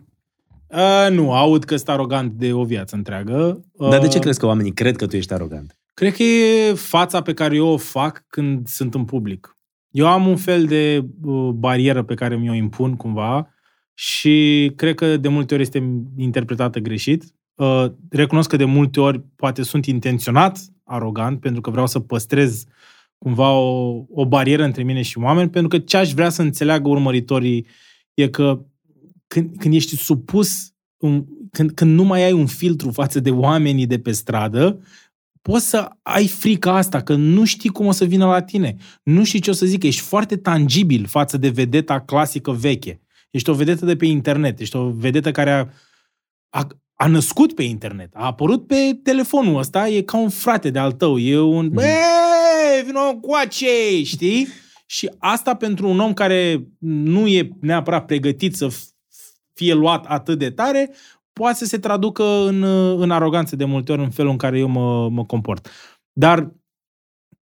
Uh, nu, aud că sunt arogant de o viață întreagă. Uh, Dar de ce crezi că oamenii cred că tu ești arogant? Cred că e fața pe care eu o fac când sunt în public. Eu am un fel de uh, barieră pe care mi-o impun cumva și cred că de multe ori este interpretată greșit. Uh, recunosc că de multe ori poate sunt intenționat arogant pentru că vreau să păstrez cumva o, o barieră între mine și oameni, pentru că ce aș vrea să înțeleagă urmăritorii e că când, când ești supus, un, când, când nu mai ai un filtru față de oamenii de pe stradă, poți să ai frica asta, că nu știi cum o să vină la tine. Nu știi ce o să zică. Ești foarte tangibil față de vedeta clasică veche. Ești o vedetă de pe internet. Ești o vedetă care a, a, a născut pe internet. A apărut pe telefonul ăsta. E ca un frate de al tău. E un... Mhm. Bă, vino coace, știi? Și asta pentru un om care nu e neapărat pregătit să f- fie luat atât de tare, poate să se traducă în, în aroganță de multe ori în felul în care eu mă, mă comport. Dar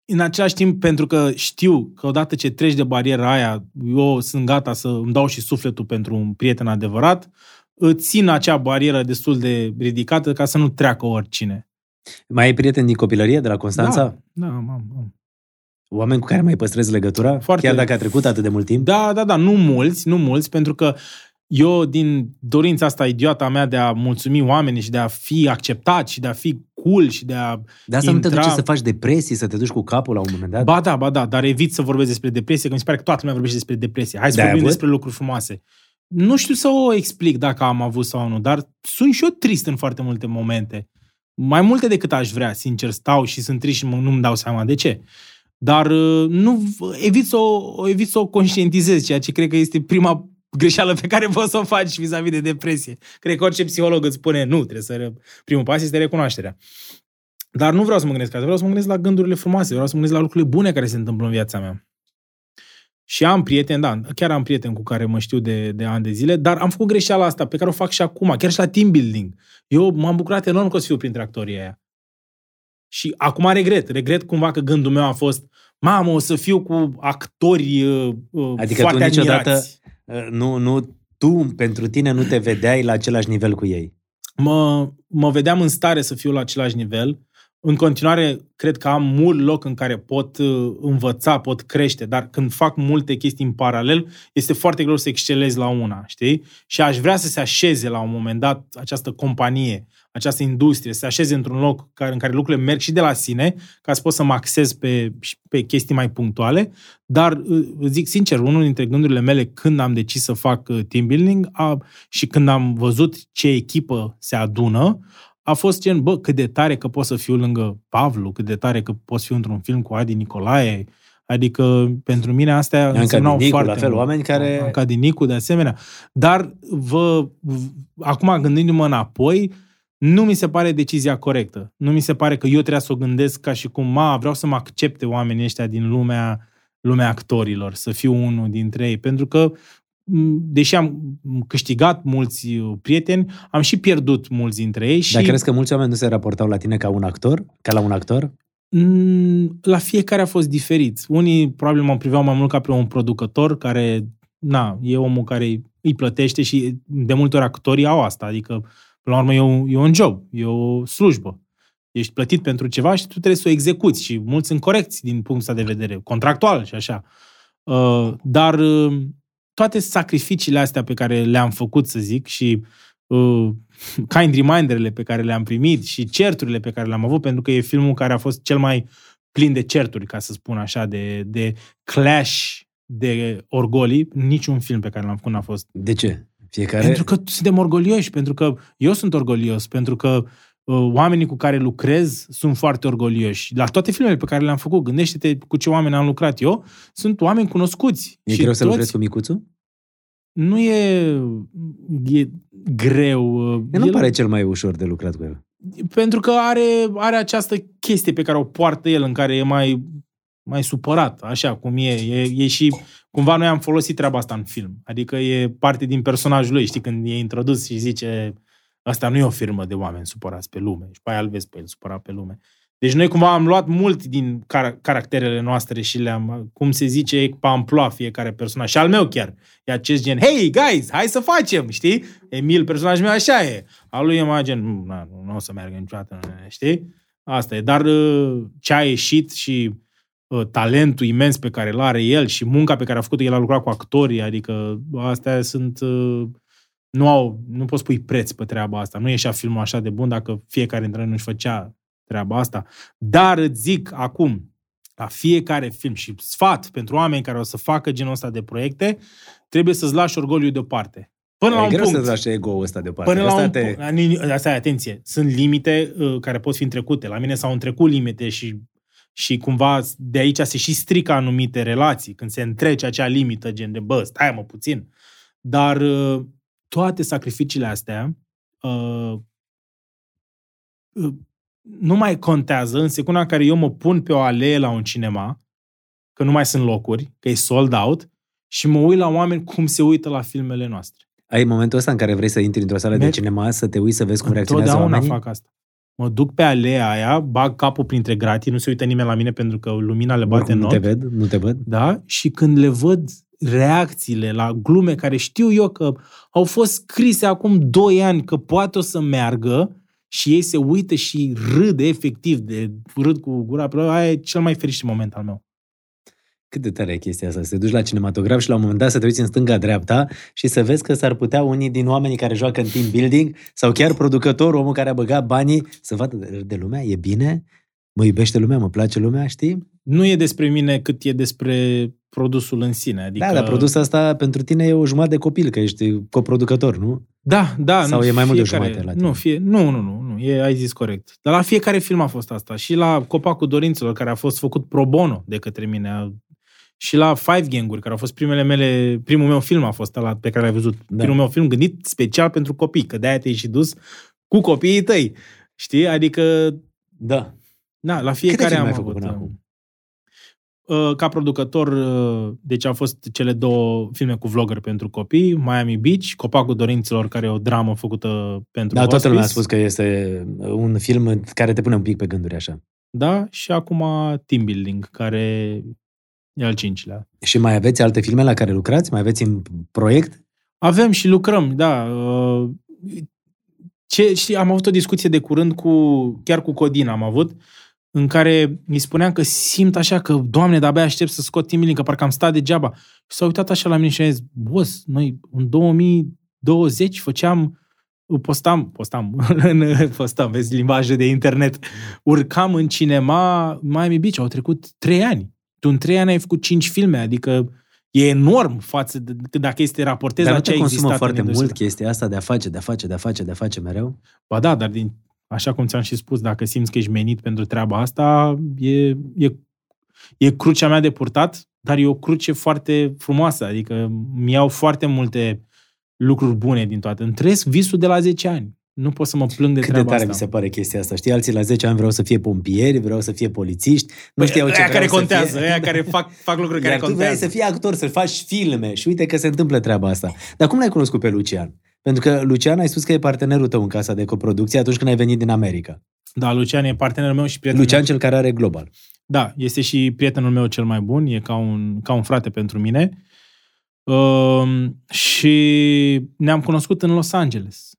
în același timp, pentru că știu că odată ce treci de bariera aia, eu sunt gata să îmi dau și sufletul pentru un prieten adevărat, îți țin acea barieră destul de ridicată ca să nu treacă oricine. Mai ai prieteni din copilărie de la Constanța? Da, da, am, am. Oameni cu care mai păstrezi legătura? Foarte- Chiar dacă a trecut atât de mult timp? Da, da, da, nu mulți, nu mulți, pentru că eu, din dorința asta idiotă a mea de a mulțumi oamenii și de a fi acceptat și de a fi cool și de a De asta nu te intra- duce să faci depresii, să te duci cu capul la un moment dat? Ba da, ba da, dar evit să vorbesc despre depresie, că mi se pare că toată lumea vorbește despre depresie. Hai să De-ai vorbim avut? despre lucruri frumoase. Nu știu să o explic dacă am avut sau nu, dar sunt și eu trist în foarte multe momente. Mai multe decât aș vrea, sincer, stau și sunt trist și mă- nu-mi dau seama de ce. Dar uh, nu evit să, o, evit să o conștientizez, ceea ce cred că este prima greșeală pe care poți să o faci vis-a-vis de depresie. Cred că orice psiholog îți spune, nu, trebuie să... Primul pas este recunoașterea. Dar nu vreau să mă gândesc asta, vreau să mă gândesc la gândurile frumoase, vreau să mă gândesc la lucrurile bune care se întâmplă în viața mea. Și am prieteni, da, chiar am prieteni cu care mă știu de, de ani de zile, dar am făcut greșeala asta pe care o fac și acum, chiar și la team building. Eu m-am bucurat enorm că o să fiu printre actorii aia. Și acum regret. Regret cumva că gândul meu a fost, mamă, o să fiu cu actori uh, uh, Adică foarte tu niciodată admirați. Uh, nu, nu, tu, pentru tine, nu te vedeai la același nivel cu ei. Mă, mă vedeam în stare să fiu la același nivel. în continuare, cred că am mult loc în care pot uh, învăța, pot crește, dar când fac multe chestii în paralel, este foarte greu să excelezi la una, știi? Și aș vrea să se așeze la un moment dat această companie, această industrie, să se așeze într-un loc care, în care lucrurile merg și de la sine, ca să pot să mă axez pe, pe chestii mai punctuale, dar uh, zic sincer, unul dintre gândurile mele când am decis să fac uh, team building a, și când am văzut ce echipă se adună, a fost gen, bă, cât de tare că pot să fiu lângă Pavlu, cât de tare că pot să fiu într-un film cu Adi Nicolae, Adică, pentru mine, astea Anca însemnau Dinicu, foarte la fel, mult. oameni care- Anca Dinicu, de asemenea. Dar, vă, v- acum, gândindu-mă înapoi, nu mi se pare decizia corectă. Nu mi se pare că eu trebuie să o gândesc ca și cum, ma, vreau să mă accepte oamenii ăștia din lumea, lumea actorilor, să fiu unul dintre ei. Pentru că, m, deși am câștigat mulți uh, prieteni, am și pierdut mulți dintre ei. Și... Dar crezi că mulți oameni nu se raportau la tine ca un actor? Ca la un actor? Mm, la fiecare a fost diferit. Unii probabil mă priveau mai mult ca pe un producător care, na, e omul care îi plătește și de multe ori actorii au asta. Adică, până la urmă, e un, e un job, e o slujbă. Ești plătit pentru ceva și tu trebuie să o execuți și mulți sunt corecți din punctul ăsta de vedere, contractual și așa. Uh, dar uh, toate sacrificiile astea pe care le-am făcut, să zic, și uh, kind reminderele pe care le-am primit și certurile pe care le-am avut, pentru că e filmul care a fost cel mai plin de certuri, ca să spun așa, de, de clash de orgolii. Niciun film pe care l-am făcut n-a fost. De ce? Fiecare... Pentru că suntem orgolioși, pentru că eu sunt orgolios, pentru că uh, oamenii cu care lucrez sunt foarte orgolioși. La toate filmele pe care le-am făcut, gândește-te cu ce oameni am lucrat eu, sunt oameni cunoscuți. E greu să lucrezi cu micuțul? Nu e, e greu. uh, Nu El- pare cel mai ușor de lucrat cu el. pentru că are, are această chestie pe care o poartă el, în care e mai, mai supărat, așa cum e. e. E și, cumva noi am folosit treaba asta în film. Adică e parte din personajul lui, știi, când e introdus și zice asta nu e o firmă de oameni supărați pe lume. Și pe aia îl vezi pe el supărat pe lume. Deci noi cumva am luat mult din car- caracterele noastre și le-am, cum se zice, pe amploa fiecare personaj. Și al meu chiar. E acest gen, hey, guys, hai să facem, știi? Emil, personajul meu așa e. Al lui e mai gen, "Mm, na, nu, nu o să meargă niciodată, știi? Asta e. Dar uh, ce a ieșit și uh, talentul imens pe care îl are el și munca pe care a făcut-o, el a lucrat cu actorii, adică astea sunt... uh, Nu, au, nu poți pui preț pe treaba asta. Nu ieșea filmul așa de bun dacă fiecare dintre noi nu-și făcea treaba asta. Dar îți zic acum, la fiecare film și sfat pentru oameni care o să facă genul ăsta de proiecte, trebuie să-ți lași orgoliul deoparte. Până la e un greu punct. să-ți lași ego-ul ăsta deoparte. Până la Asta un te... punct. Asta e, atenție. Sunt limite uh, care pot fi întrecute. La mine s-au întrecut limite și, și cumva de aici se și strică anumite relații. Când se întrece acea limită, gen de, bă, stai mă puțin. Dar uh, toate sacrificiile astea uh, uh, nu mai contează în secunda în care eu mă pun pe o alee la un cinema, că nu mai sunt locuri, că e sold out, și mă uit la oameni cum se uită la filmele noastre. Ai momentul ăsta în care vrei să intri într-o sală de Merg- cinema, să te uiți să vezi cum reacționează Întotdeauna oamenii? fac asta. Mă duc pe alea aia, bag capul printre gratii, nu se uită nimeni la mine pentru că lumina le bate Oricum în nu ochi. te ved, nu te văd. Da? Și când le văd reacțiile la glume care știu eu că au fost scrise acum 2 ani că poate o să meargă și ei se uită și râd efectiv, de râd cu gura pe aia e cel mai fericit moment al meu. Cât de tare e chestia asta, să te duci la cinematograf și la un moment dat să te uiți în stânga-dreapta și să vezi că s-ar putea unii din oamenii care joacă în team building sau chiar producătorul, omul care a băgat banii, să vadă de, de lumea, e bine, mă iubește lumea, mă place lumea, știi? Nu e despre mine cât e despre produsul în sine. Adică... Da, dar produsul asta pentru tine e o jumătate de copil, că ești coproducător, nu? Da, da. Sau nu, e mai mult de o fiecare- jumătate la tine? Nu, fie, nu, nu, nu, nu, e, ai zis corect. Dar la fiecare film a fost asta. Și la Copacul Dorințelor, care a fost făcut pro bono de către mine, a- și la Five Gang-uri, care au fost primele mele, primul meu film a fost ăla pe care l-ai văzut. Da. Primul meu film gândit special pentru copii, că de-aia te-ai și dus cu copiii tăi. Știi? Adică, Da. da, la fiecare filme am ai făcut avut. până uh, acum? uh, Ca producător, uh, deci au fost cele două filme cu vlogger pentru copii, Miami Beach, Copacul Dorințelor, care e o dramă făcută pentru Da, toată hospice. lumea a spus că este un film care te pune un pic pe gânduri așa. Da, și acum Team Building, care e al cincilea. Și mai aveți alte filme la care lucrați? Mai aveți în proiect? Avem și lucrăm, da. uh, Ce, știi, am avut o discuție de curând cu, chiar cu Codin am avut, în care îi spuneam că simt așa că, doamne, de-abia aștept să scot Tim Link, că parcă am stat degeaba. Și s-a uitat așa la mine și a zis, boss, noi în 2020 făceam postam, postam, [laughs] postam, vezi limbajul de internet, urcam în cinema Miami Beach, au trecut trei ani. Tu în trei ani ai făcut cinci filme, adică e enorm față de dacă este raportez Dar la nu ce te a consumă existat foarte în mult industrie. chestia asta de a face, de a face, de a face, de a face mereu? Ba da, dar din, așa cum ți-am și spus, dacă simți că ești menit pentru treaba asta, e, e, e crucea mea de purtat, dar e o cruce foarte frumoasă, adică mi iau foarte multe lucruri bune din toate. Îmi trăiesc visul de la 10 ani. Nu pot să mă plâng de Cât de treaba tare asta. mi se pare chestia asta. Știi, alții la 10 ani vreau să fie pompieri, vreau să fie polițiști, nu știau ce Păi, Aia vreau care să contează, fie. aia care fac, fac lucruri care Iar tu vrei contează. să fii actor, să faci filme și uite că se întâmplă treaba asta. Dar cum l-ai cunoscut pe Lucian? Pentru că Lucian ai spus că e partenerul tău în casa de coproducție atunci când ai venit din America. Da, Lucian e partenerul meu și prietenul Lucian meu. cel care are Global. Da, este și prietenul meu cel mai bun, e ca un, ca un frate pentru mine. Uh, și ne-am cunoscut în Los Angeles.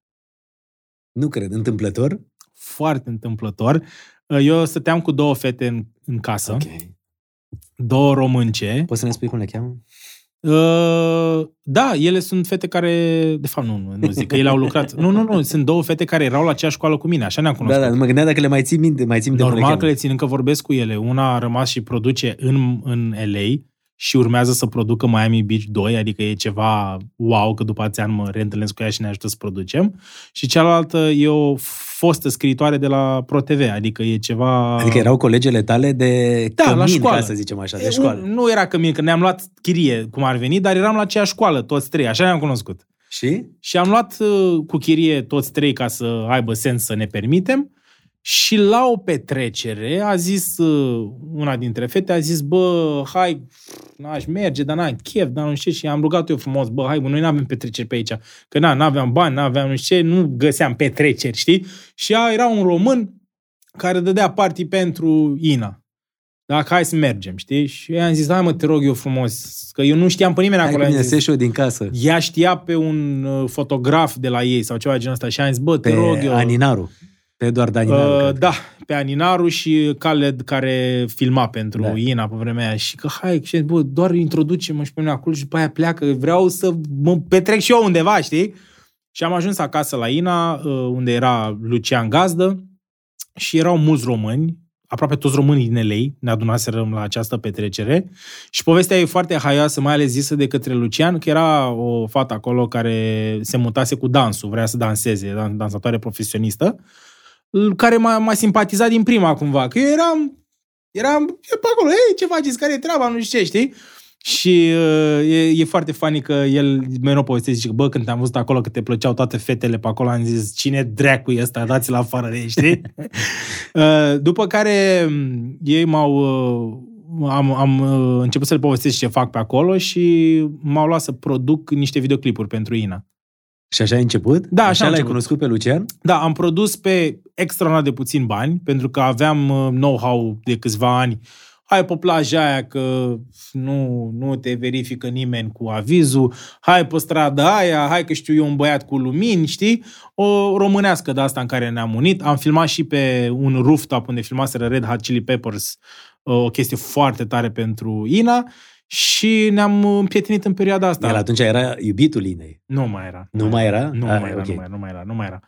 Nu cred, întâmplător? Foarte întâmplător. Uh, Eu stăteam cu două fete în, în casă, Ok. două românce. Poți să ne spui cum le cheamă? Uh, da, ele sunt fete care... De fapt, nu, nu, nu zic că ele au lucrat. Nu, nu, nu, sunt două fete care erau la aceeași școală cu mine, așa ne-am Da, cunoscut. da, mă gândeam dacă le mai ții minte, mai ții minte cum le Normal cheamă. că le țin, încă vorbesc cu ele. Una a rămas și produce în, în LA și urmează să producă Miami Beach 2, adică e ceva wow, că după ați ani mă reîntâlnesc cu ea și ne ajută să producem. Și cealaltă e o fostă scriitoare de la ProTV, adică e ceva... Adică erau colegele tale de Da, la cămin, școală. ca să zicem așa, de E, școală. Nu, nu era că mine, că ne-am luat chirie, cum ar veni, dar eram la aceeași școală, toți trei, așa ne-am cunoscut. Și? Și am luat uh, cu chirie toți trei ca să aibă sens să ne permitem. Și la o petrecere a zis, uh, una dintre fete a zis, bă, hai, n-aș merge, dar n-am chef, dar nu știu ce. Și am rugat eu frumos, bă, hai, bă, noi n-avem petreceri pe aici. Că na, n-aveam bani, n-aveam nu știu ce, nu găseam petreceri, știi? Și ea era un român care dădea party pentru Ina. Dacă hai să mergem, știi? Și eu am zis, hai mă, te rog eu frumos, că eu nu știam pe nimeni Hai acolo. cu am mine, zis, să ieși eu din casă. ea știa pe un uh, fotograf de la ei sau ceva de genul ăsta și am zis, bă, te Pe rog eu. Aninaru. Pe Eduard Aninaru. Uh, cred. da, pe Aninaru și Khaled care filma pentru Da. da. Ina pe vremea aia. Și că hai, și bă, doar introduce-mă și pe mine acolo și după aia pleacă. Vreau să mă petrec și eu undeva, știi? Și am ajuns acasă la Ina, uh, unde era Lucian Gazdă și erau mulți români, aproape toți românii din LA, ne adunaserăm la această petrecere și povestea e foarte haioasă, mai ales zisă de către Lucian, că era o fată acolo care se mutase cu dansul, vrea să danseze, dan- dansatoare profesionistă, l- care m-a, m-a simpatizat din prima cumva, că eu eram, eram eu pe acolo, ei, ce faceți, care e treaba, nu știu ce, știi? Și uh, e, e foarte funny că el mereu povestește, zice că, bă, când te-am văzut acolo, că te plăceau toate fetele pe acolo, am zis, cine dracu e ăsta, dați-l afară de ei, știi? [laughs] Uh, După care m, ei m-au... uh, Am, am uh, început să le povestesc ce fac pe acolo și m-au luat să produc niște videoclipuri pentru Ina. Și așa ai început? Da, așa așa am l-ai început. cunoscut pe Lucian? Da, am produs pe extraordinar de puțin bani, pentru că aveam uh, know-how de câțiva ani. Hai pe plaja aia că nu, nu te verifică nimeni cu avizul, hai pe strada aia, hai că știu eu un băiat cu lumini, știi? O românească de asta în care ne-am unit. Am filmat și pe un rooftop unde filmaseră Red Hot Chili Peppers, uh, o chestie foarte tare pentru Ina și ne-am împrietenit în perioada asta. El atunci era iubitul Inei. Nu mai era. Nu mai era? Nu Ah, mai era, ok. nu mai era, nu mai era, nu mai era.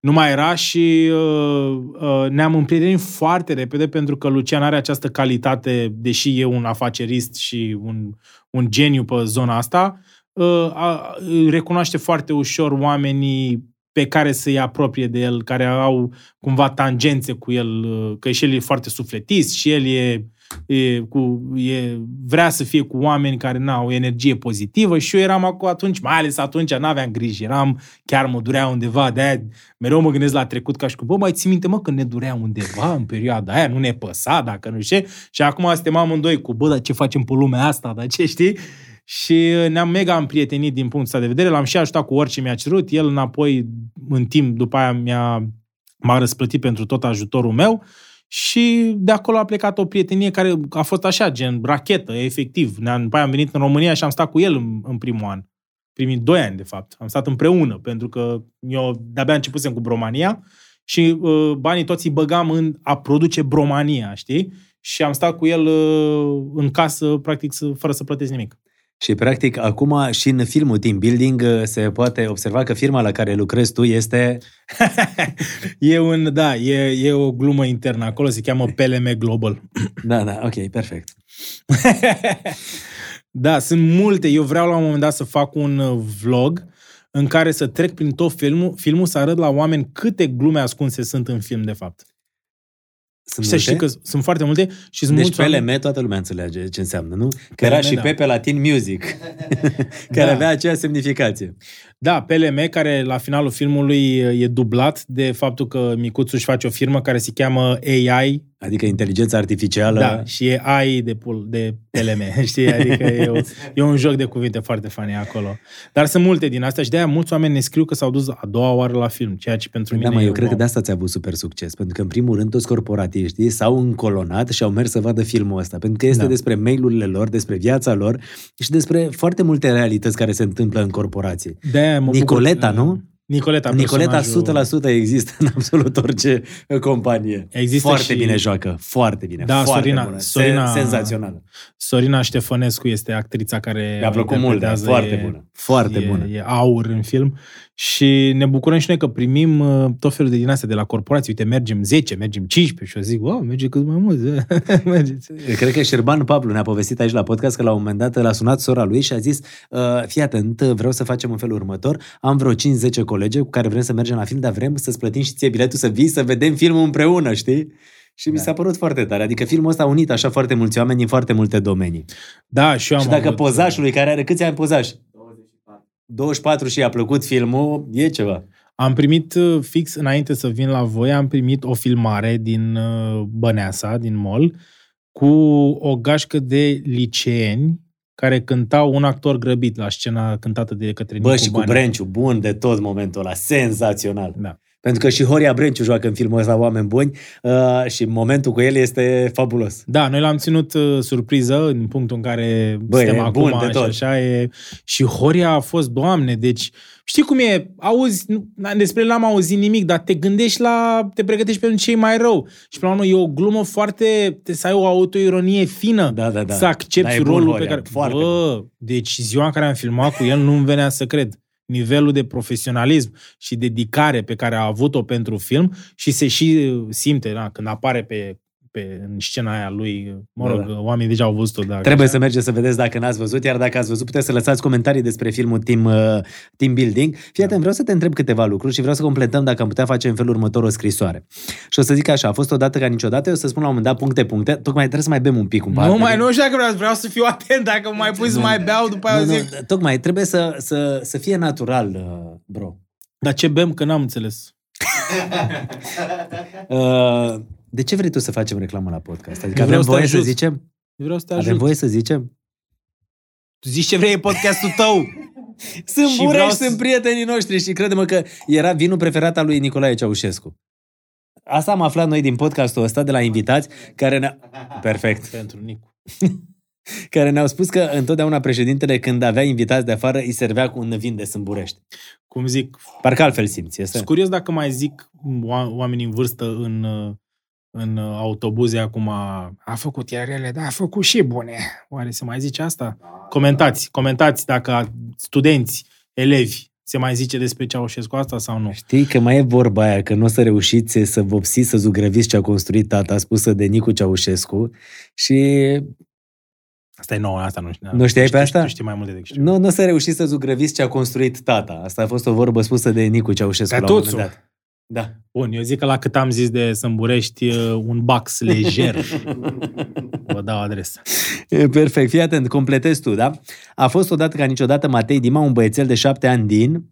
Nu mai era și uh, uh, ne-am împrietenit foarte repede pentru că Lucian are această calitate, deși e un afacerist și un, un geniu pe zona asta, uh, a, recunoaște foarte ușor oamenii pe care să-i apropie de el, care au cumva tangențe cu el, uh, că și el e foarte sufletist și el e, e, cu, e vrea să fie cu oameni care n au energie pozitivă și eu eram acolo atunci, mai ales atunci, n-aveam griji, eram, chiar mă durea undeva, de-aia mereu mă gândesc la trecut ca și cum, bă, mai ții minte, mă, când ne durea undeva în perioada aia, nu ne păsa, dacă nu știu ce, și acum suntem amândoi cu, bă, dar ce facem pe lumea asta, dar ce știi? Și ne-am mega împrietenit din punctul ăsta de vedere, l-am și ajutat cu orice mi-a cerut, el înapoi, în timp, după aia mi-a, m-a răsplătit pentru tot ajutorul meu și de acolo a plecat o prietenie care a fost așa, gen rachetă, efectiv. Ne-am, după aia am venit în România și am stat cu el în, în primul an. primii doi ani, de fapt. Am stat împreună, pentru că eu de-abia începusem cu Bromania și uh, banii toți îi băgam în a produce Bromania, știi? Și am stat cu el uh, în casă, practic, să, fără să plătesc nimic. Și practic acum și în filmul Team Building uh, se poate observa că firma la care lucrezi tu este... [laughs] e un, da, e, e o glumă internă acolo, se cheamă PLM Global. [laughs] Da, da, ok, perfect. [laughs] da, sunt multe. Eu vreau la un moment dat să fac un uh, vlog în care să trec prin tot filmul, filmul să arăt la oameni câte glume ascunse sunt în film, de fapt. Sunt și să știi că sunt foarte multe și sunt deci mulți PLM oameni... toată lumea înțelege ce înseamnă, nu? Că era și da. Pepe la Teen Music, [laughs] care Da. avea aceeași semnificație. Da, PLM, care la finalul filmului e dublat de faptul că Micuțu își face o firmă care se cheamă AI, Adică inteligența artificială. da, și e AI de, pul, de PLM, [laughs] știi? Adică e, o, e un joc de cuvinte foarte funny acolo. Dar sunt multe din astea și de-aia mulți oameni ne scriu că s-au dus a doua oară la film, ceea ce pentru Da, mine mă, e eu cred că wow. de asta ți-a avut super succes, pentru că în primul rând toți corporatiștii s-au încolonat și au mers să vadă filmul ăsta, pentru că este Da. despre mail-urile lor, despre viața lor și despre foarte multe realități care se întâmplă în corporații. De-aia mă Nicoleta, bucur, nu? Nicoleta, Nicoleta personajul- 100% există în absolut orice companie. Există foarte și- bine joacă, foarte bine, Da, foarte Sorina- bună, Sorina- Sen- senzațională. Sorina Ștefănescu este actrița care Mi-a o plăcut mult, da, interpretează, foarte e- bună, foarte e, bună. E aur în film și ne bucurăm și noi că primim uh, tot felul de din astea de la corporații. Uite, mergem 10, mergem 15 și eu zic, wow, merge cât mai mult. [laughs] Mergeți. Cred că Șerban Pablu ne-a povestit aici la podcast că la un moment dat l-a sunat sora lui și a zis uh, fii atent, vreau să facem în felul următor, am vreo 5-10 colegi cu care vrem să mergem la film, dar vrem să-ți plătim și ție biletul să vii să vedem filmul împreună, știi? Și mi Da. s-a părut foarte tare. Adică filmul ăsta a unit așa foarte mulți oameni din foarte multe domenii. Da, și eu am și dacă avut, pozașului care are câți ani pozaj? 24. 24 și i-a plăcut filmul, e ceva. Am primit uh, fix înainte să vin la voi, am primit o filmare din uh, Băneasa, din mall, cu o gașcă de liceeni care cântau un actor grăbit la scena cântată de către Bă, Nicu și cu Bani. Brenciu, bun de tot momentul ăla, senzațional. Da. Pentru că și Horia Brenciu joacă în filmul ăsta Oameni Buni uh, și momentul cu el este fabulos. Da, noi l-am ținut uh, surpriză în punctul în care Bă, suntem e acum bun de și tot. așa e. Și Horia a fost, doamne, deci știi cum e, auzi, nu, despre el n-am auzit nimic, dar te gândești la, te pregătești pentru ce e mai rău. Și până la urmă e o glumă foarte, trebuie să ai o autoironie fină, Da, da, da. să accepti Da, e bun rolul Horia, pe care... foarte Bă, deci ziua în care am filmat cu el nu-mi venea să cred nivelul de profesionalism și dedicare pe care a avut-o pentru film și se și simte da, când apare pe, pe, în scena aia lui, mă Da, rog, da. oamenii deja au văzut-o. Dacă Trebuie așa. să mergeți să vedeți dacă n-ați văzut, iar dacă ați văzut, puteți să lăsați comentarii despre filmul Team, uh, team Building. Fii atent, vreau să te întreb câteva lucruri și vreau să completăm dacă am putea face în felul următor o scrisoare. Și o să zic așa, a fost odată ca niciodată, eu o să spun la un moment dat puncte, puncte, tocmai trebuie să mai bem un pic un Nu mai, nu știu dacă vreau, vreau să fiu atent, dacă mă mai pui să mai beau, după aia nu, zic... nu, tocmai trebuie să, să, să fie natural, uh, bro. Dar ce bem, că n-am înțeles. [laughs] Uh, de ce vrei tu să facem reclamă la podcast? Adică Eu vreau avem să te voie să ajut. zicem? Eu vreau să te Avem ajut. voie să zicem? Tu zici ce vrei e podcastul tău. [laughs] Sunt Și burești, vreau sunt să- prietenii noștri și crede-mă că era vinul preferat al lui Nicolae Ceaușescu. Asta am aflat noi din podcastul ăsta de la invitați care ne [laughs] Perfect. Pentru Nicu. [laughs] Care ne-au spus că întotdeauna președintele când avea invitați de afară îi servea cu un vin de sâmburești. Cum zic, Parcă altfel simți, este? Sunt curios dacă mai zic oa- oamenii în vârstă în, uh, în uh, autobuze acum a făcut iar ele, da, a făcut și bune. Oare se mai zice asta? Comentați, comentați dacă studenți, elevi, se mai zice despre Ceaușescu asta sau nu. Știi că mai e vorba aia, că nu o să reușiți să vopsiți, să zugrăviți ce a construit tata, spusă de Nicu Ceaușescu și Asta e nouă, asta nu știu. Nu știai pe asta? Tu știi mai multe decât știu. nu, nu o să reușiți să zugrăviți ce a construit tata. Asta a fost o vorbă spusă de Nicu Ceaușescu la un Tătuțu. moment dat. Da. Bun, eu zic că la cât am zis de Sâmburești, uh, un bax lejer. [laughs] Vă dau adresa. E, Perfect, fii atent, completezi tu, da? A fost odată ca niciodată Matei Dima, un băiețel de șapte ani din...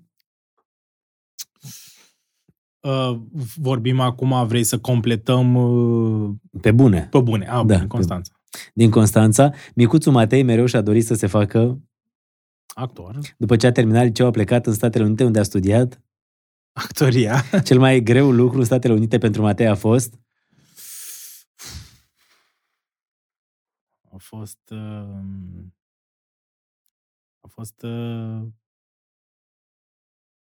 Uh, vorbim acum, vrei să completăm uh, Pe bune. pe bune. Ah, Da, da, pe- Constanța. Din Constanța, micuțul Matei mereu și-a dorit să se facă, Actor. după ce a terminat liceul, a plecat în Statele Unite, unde a studiat. Actoria. [laughs] Cel mai greu lucru în Statele Unite pentru Matei a fost... A fost... Uh, a fost... Uh,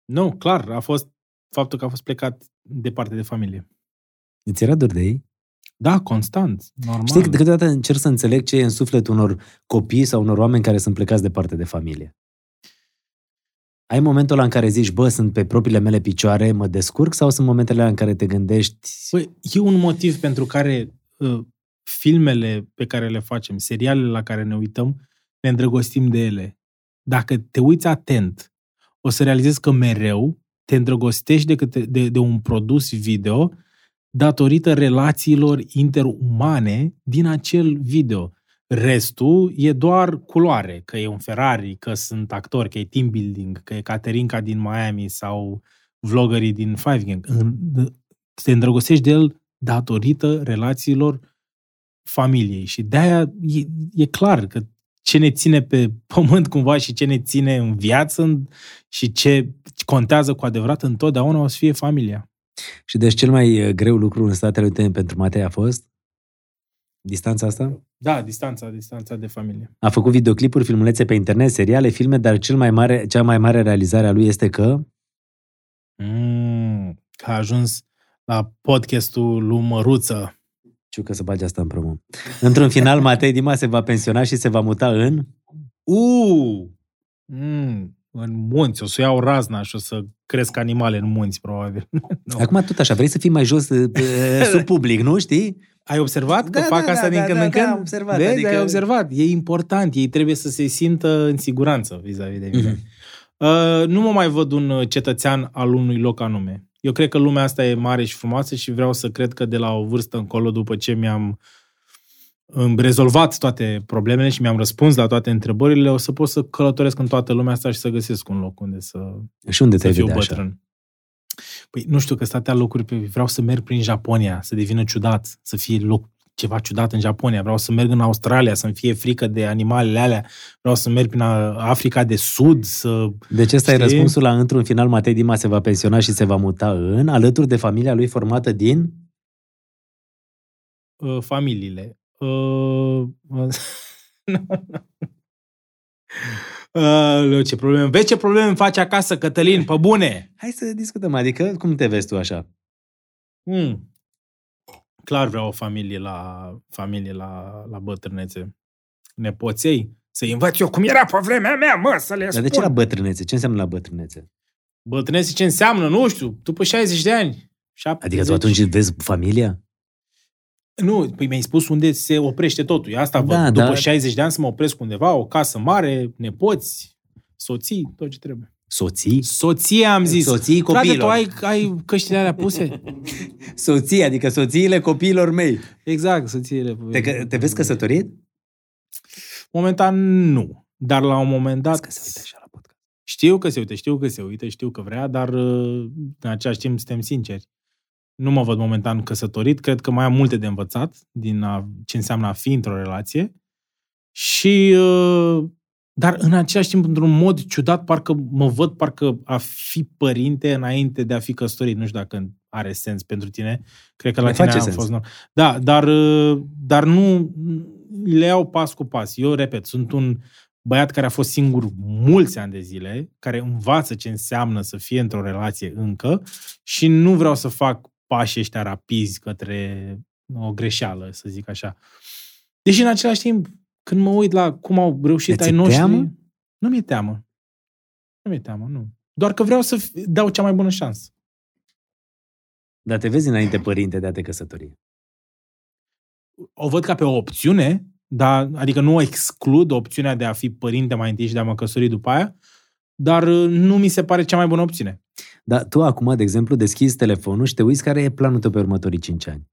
Nu, clar, a fost faptul că a fost plecat departe de familie. Îți era dor de ei? Da, constant, normal. Știi, de câteodată încerc să înțeleg ce e în sufletul unor copii sau unor oameni care sunt plecați departe de familie. Ai momentul ăla în care zici, bă, sunt pe propriile mele picioare, mă descurc, sau sunt momentele alea în care te gândești, Păi, e un motiv pentru care uh, filmele pe care le facem, serialele la care ne uităm, ne îndrăgostim de ele. Dacă te uiți atent, o să realizezi că mereu te îndrăgostești de, câte, de, de un produs video datorită relațiilor interumane din acel video. Restul e doar culoare, că e un Ferrari, că sunt actori, că e team building, că e Caterinca din Miami sau vloggerii din Five Gang. În- Te îndrăgostești de el datorită relațiilor familiei. Și de-aia e, e clar că ce ne ține pe pământ cumva și ce ne ține în viață și ce contează cu adevărat întotdeauna o să fie familia. Și deci cel mai uh, greu lucru în Statele Unite pentru Matei a fost distanța asta? Da, distanța, distanța de familie. A făcut videoclipuri, filmulețe pe internet, seriale, filme, dar cel mai mare, cea mai mare realizare a lui este că Mm, că a ajuns la podcastul lui Măruță. știu că să bage asta în promo. Într-un final, Matei Dima se va pensiona și se va muta în... Uh! Mm, în munți, o să iau razna și o să cresc animale în munți, probabil. [laughs] Nu. Acum tot așa, vrei să fii mai jos uh, uh, sub public, nu știi? Ai observat că Da, fac da, asta da, din da, când da, în da, când? am observat, Vezi, adică- ai observat. E important. Ei trebuie să se simtă în siguranță vis-a-vis de mine. Mhm. Uh, nu mă mai văd un uh, cetățean al unui loc anume. Eu cred că lumea asta e mare și frumoasă și vreau să cred că de la o vârstă încolo, după ce mi-am um, rezolvat toate problemele și mi-am răspuns la toate întrebările, o să pot să călătoresc în toată lumea asta și să găsesc un loc unde să, Și unde să te-ai fiu vedea așa? Bătrân. Păi nu știu că statea locuri pe... Vreau să merg prin Japonia, să devină ciudat, să fie loc ceva ciudat în Japonia. Vreau să merg în Australia, să-mi fie frică de animalele alea. Vreau să merg prin A- Africa de Sud, să... Deci ăsta e Știi? răspunsul la într-un final Matei Dima se va pensiona și se va muta în, alături de familia lui formată din... Uh, familiile. [laughs] Uh, uh, uh, ce probleme. Vezi ce probleme îmi faci acasă, Cătălin, pe bune! Hai să discutăm, adică cum te vezi tu așa? Mm. Clar vreau o familie la, familie la, la bătrânețe. Nepoței. Să-i învăț eu cum era pe vremea mea, mă, să le Dar spun. de ce la bătrânețe? Ce înseamnă la bătrânețe? Bătrânețe ce înseamnă, nu știu, după 60 de ani. 70. Adică tu atunci vezi familia? Nu, păi mi-ai spus unde se oprește totul. Eu asta Da, văd. După dar- 60 de ani să mă opresc undeva, o casă mare, nepoți, soții, tot ce trebuie. Soții? Soție am zis. Soții Frate, copiilor. tu ai, ai căștile alea puse? [laughs] Soții, adică soțiile copiilor mei. Exact, soțiile. Te, că- te vezi căsătorit? Momentan nu. Dar la un moment dat... Că se uită așa la podcast. Știu că se uită, știu că se uită, știu că vrea, dar uh, în același timp suntem sinceri. Nu mă văd momentan căsătorit, cred că mai am multe de învățat din a, ce înseamnă a fi într-o relație și uh, dar în același timp, într-un mod ciudat, parcă mă văd parcă a fi părinte înainte de a fi căsătorit. Nu știu dacă are sens pentru tine. Cred că la Ne tine face am sens. fost... normal. Da, dar, uh, dar nu le iau pas cu pas. Eu, repet, sunt un băiat care a fost singur mulți ani de zile, care învață ce înseamnă să fie într-o relație încă și nu vreau să fac pașii ăștia rapizi către o greșeală, să zic așa. Deși în același timp, când mă uit la cum au reușit Îți ai e noștri, teamă? nu mi-e teamă. Nu mi-e teamă, nu. Doar că vreau să fi- dau cea mai bună șansă. Dar te vezi înainte părinte de a te căsători. O văd ca pe o opțiune, dar, adică nu exclud opțiunea de a fi părinte mai întâi și de a mă căsători după aia, dar uh, nu mi se pare cea mai bună opțiune. Dar tu acum, de exemplu, deschizi telefonul și te uiți care e planul tău pe următorii 5 ani.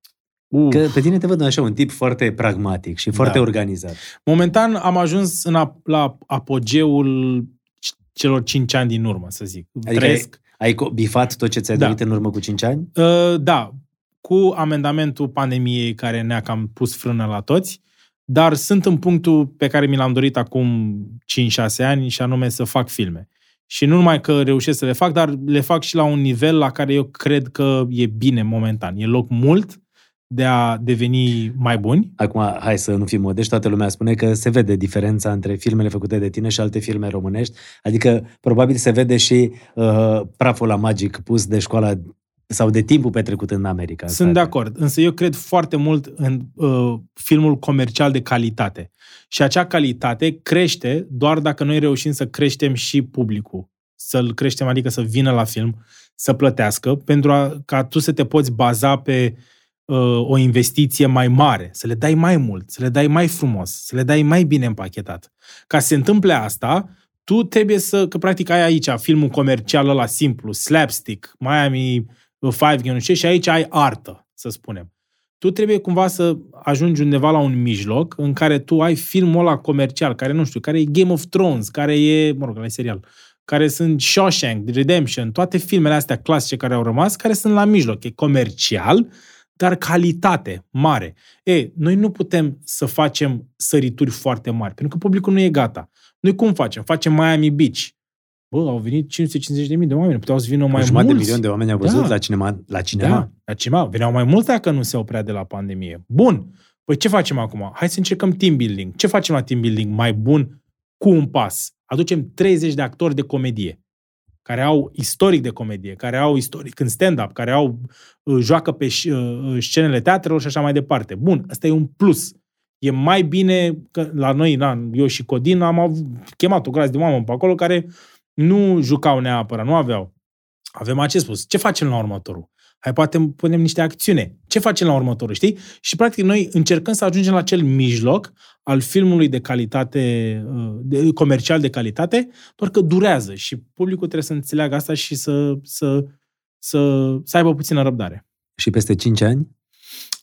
Uh. Că pe tine te văd așa un tip foarte pragmatic și foarte Da. organizat. Momentan am ajuns în a, la apogeul c- celor 5 ani din urmă, să zic. Adică Trăiesc. Ai co- bifat tot ce ți-ai Da. dorit în urmă cu 5 ani? Uh, da, cu amendamentul pandemiei care ne-a cam pus frână la toți, dar sunt în punctul pe care mi l-am dorit acum 5-6 ani și anume să fac filme. Și nu numai că reușesc să le fac, dar le fac și la un nivel la care eu cred că e bine momentan. E loc mult de a deveni mai buni. Acum, hai să nu fim modești, toată lumea spune că se vede diferența între filmele făcute de tine și alte filme românești. Adică, probabil se vede și uh, praful la magic pus de școala sau de timpul petrecut în America. Sunt de acord, însă eu cred foarte mult în uh, filmul comercial de calitate. Și acea calitate crește doar dacă noi reușim să creștem și publicul. Să-l creștem, adică să vină la film, să plătească, pentru a, ca tu să te poți baza pe uh, o investiție mai mare, să le dai mai mult, să le dai mai frumos, să le dai mai bine împachetat. Ca să se întâmple asta, tu trebuie să, că practic ai aici filmul comercial ăla simplu, slapstick, Miami Five, nu știu, și aici ai artă, să spunem. Tu trebuie cumva să ajungi undeva la un mijloc în care tu ai filmul ăla comercial, care nu știu, care e Game of Thrones, care e, mă rog, la serial, care sunt Shawshank, Redemption, toate filmele astea clasice care au rămas, care sunt la mijloc. E comercial, dar calitate mare. E, noi nu putem să facem sărituri foarte mari, pentru că publicul nu e gata. Noi cum facem? Facem Miami Beach. Bă, au venit 550.000 de oameni, puteau să vină mai Jumătate mulți. de milion de oameni au văzut Da. la cinema. La cinema. Da, la cinema. Veneau mai mulți dacă nu se oprea de la pandemie. Bun. Păi ce facem acum? Hai să încercăm team building. Ce facem la team building mai bun cu un pas? Aducem 30 de actori de comedie care au istoric de comedie, care au istoric în stand-up, care au uh, joacă pe ș- uh, scenele teatrelor și așa mai departe. Bun, ăsta e un plus. E mai bine că la noi, na, eu și Codin, am avut, chemat o groază de oameni pe acolo care nu jucau neapărat, nu aveau. Avem acest spus. Ce facem la următorul? Hai, poate punem niște acțiune. Ce facem la următorul, știi? Și, practic, noi încercăm să ajungem la acel mijloc al filmului de calitate, uh, de, comercial de calitate, doar că durează și publicul trebuie să înțeleagă asta și să, să, să, să aibă puțină răbdare. Și peste 5 ani?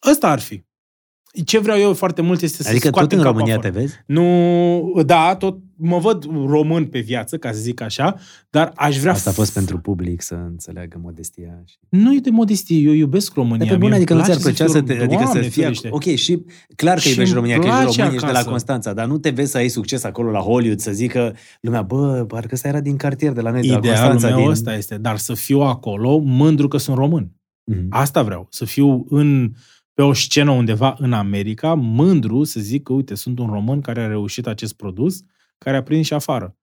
Ăsta ar fi. Ce vreau eu foarte mult este să Adică tot scoatem în capul România afară. te vezi? Nu, da, tot mă văd român pe viață, ca să zic așa, dar aș vrea... Asta a fost pentru public să înțeleagă modestia. Și... Nu e de modestie, eu iubesc România. Dar pe bun, mie îmi adică nu place ți-ar plăcea fiu- să te, adică să Doamne fie... ferește. Ok, și clar că Și iubești îmi România, că ești place român, ești de la acasă. Constanța, dar nu te vezi să ai succes acolo la Hollywood, să zică lumea, bă, parcă ăsta era din cartier, de la noi, de la Idealul Constanța. meu din... ăsta este, dar să fiu acolo mândru că sunt român. Mhm. Asta vreau, să fiu în, pe o scenă undeva în America, mândru să zic că, uite, sunt un român care a reușit acest produs, care a prins și afară.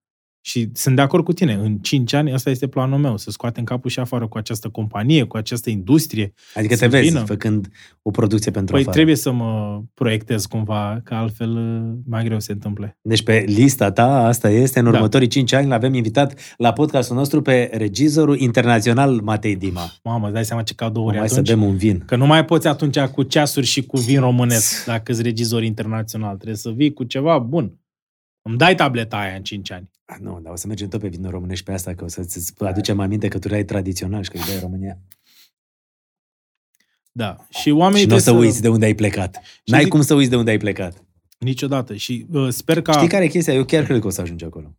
Și sunt de acord cu tine, în 5 ani, asta este planul meu, să scoatem capul și afară cu această companie, cu această industrie. Adică să te vezi vină. făcând o producție pentru Păi afară. trebuie să mă proiectez cumva, că altfel uh, mai greu se întâmple. Deci pe lista ta, asta este, în Da. următorii 5 ani l-avem invitat la podcastul nostru pe regizorul internațional Matei Dima. Mamă, îți dai seama ce cadouri Mai să atunci? bem un vin. Că nu mai poți atunci cu ceasuri și cu vin românesc dacă îți regizor internațional. Trebuie să vii cu ceva bun. Îmi dai tableta aia în 5 ani. Ah, nu, dar o să mergem tot pe vinul românești pe asta, că o să-ți aducem aminte că tu erai tradițional și că iubeai România. Da. Și oamenii și nu o să trebuie uiți de unde ai plecat. N-ai zic- cum să uiți de unde ai plecat. Niciodată. Și uh, sper ca... Știi care e chestia? Eu chiar cred că o să ajungi acolo.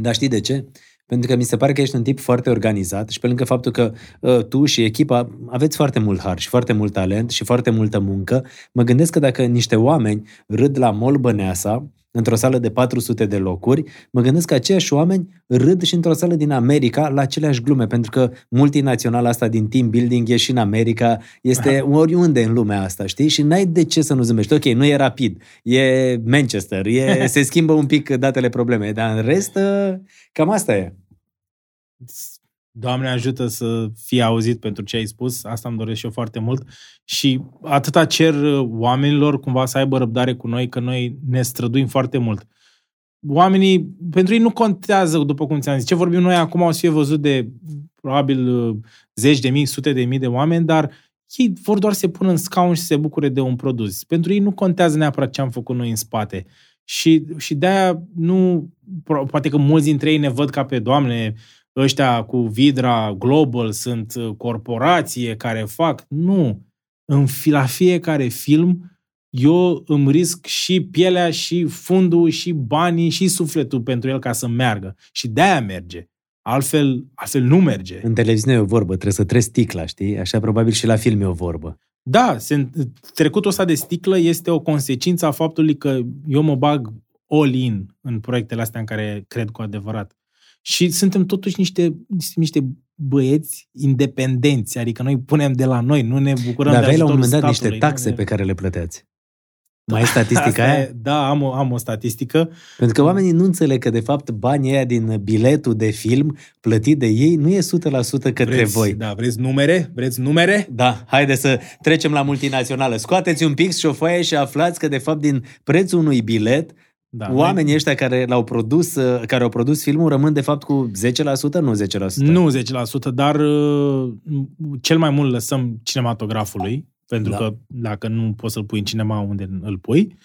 Dar știi de ce? Pentru că mi se pare că ești un tip foarte organizat și pe lângă faptul că uh, tu și echipa aveți foarte mult har și foarte mult talent și foarte multă muncă, mă gândesc că dacă niște oameni râd la Mall Băneasa, într-o sală de 400 de locuri, mă gândesc că aceiași oameni râd și într-o sală din America la aceleași glume, pentru că multinaționala asta din team building e și în America, este [laughs] oriunde în lumea asta, știi? Și n-ai de ce să nu zâmbești. Ok, nu e rapid, e Manchester, e, [laughs] se schimbă un pic datele probleme, dar în rest, uh, cam asta e. Doamne ajută să fie auzit pentru ce ai spus, asta îmi doresc și eu foarte mult și atâta cer uh, oamenilor cumva să aibă răbdare cu noi, că noi ne străduim foarte mult. Oamenii, pentru ei nu contează, după cum ți-am zis, ce vorbim noi acum o să fie văzut de probabil uh, zeci de mii, sute de mii de oameni, dar ei vor doar să se pună în scaun și să se bucure de un produs. Pentru ei nu contează neapărat ce am făcut noi în spate. Și, și de-aia nu, pro- poate că mulți dintre ei ne văd ca pe, Doamne, ăștia cu Vidra Global sunt uh, corporație care fac. Nu. În, fi- la fiecare film eu îmi risc și pielea, și fundul, și banii, și sufletul pentru el ca să meargă. Și de-aia merge. Altfel, altfel nu merge. În televiziune e o vorbă, trebuie să treci sticla, știi? Așa probabil și la film e o vorbă. Da, se, trecutul ăsta de sticlă este o consecință a faptului că eu mă bag all-in în proiectele astea în care cred cu adevărat. Și suntem totuși niște, niște, niște băieți independenți, adică noi punem de la noi, nu ne bucurăm Dar de aveai la un ajutorul moment dat niște statului, taxe nu ne... pe care le plăteați. [laughs] Mai e statistica Asta aia? e- Da, am o, am o statistică. Pentru că oamenii nu înțeleg că, de fapt, banii aia din biletul de film plătit de ei nu e 100% către vreți, voi. Da, vreți numere? Vreți numere? Da, haide să trecem la multinațională. Scoateți un pic și o foaie și aflați că, de fapt, din prețul unui bilet, Da, da, oamenii ăștia care l-au produs, uh, care au produs filmul rămân, de fapt, cu 10%, nu 10%. Nu 10%, dar uh, cel mai mult lăsăm cinematografului, pentru Da. că dacă nu poți să-l pui în cinema unde îl pui,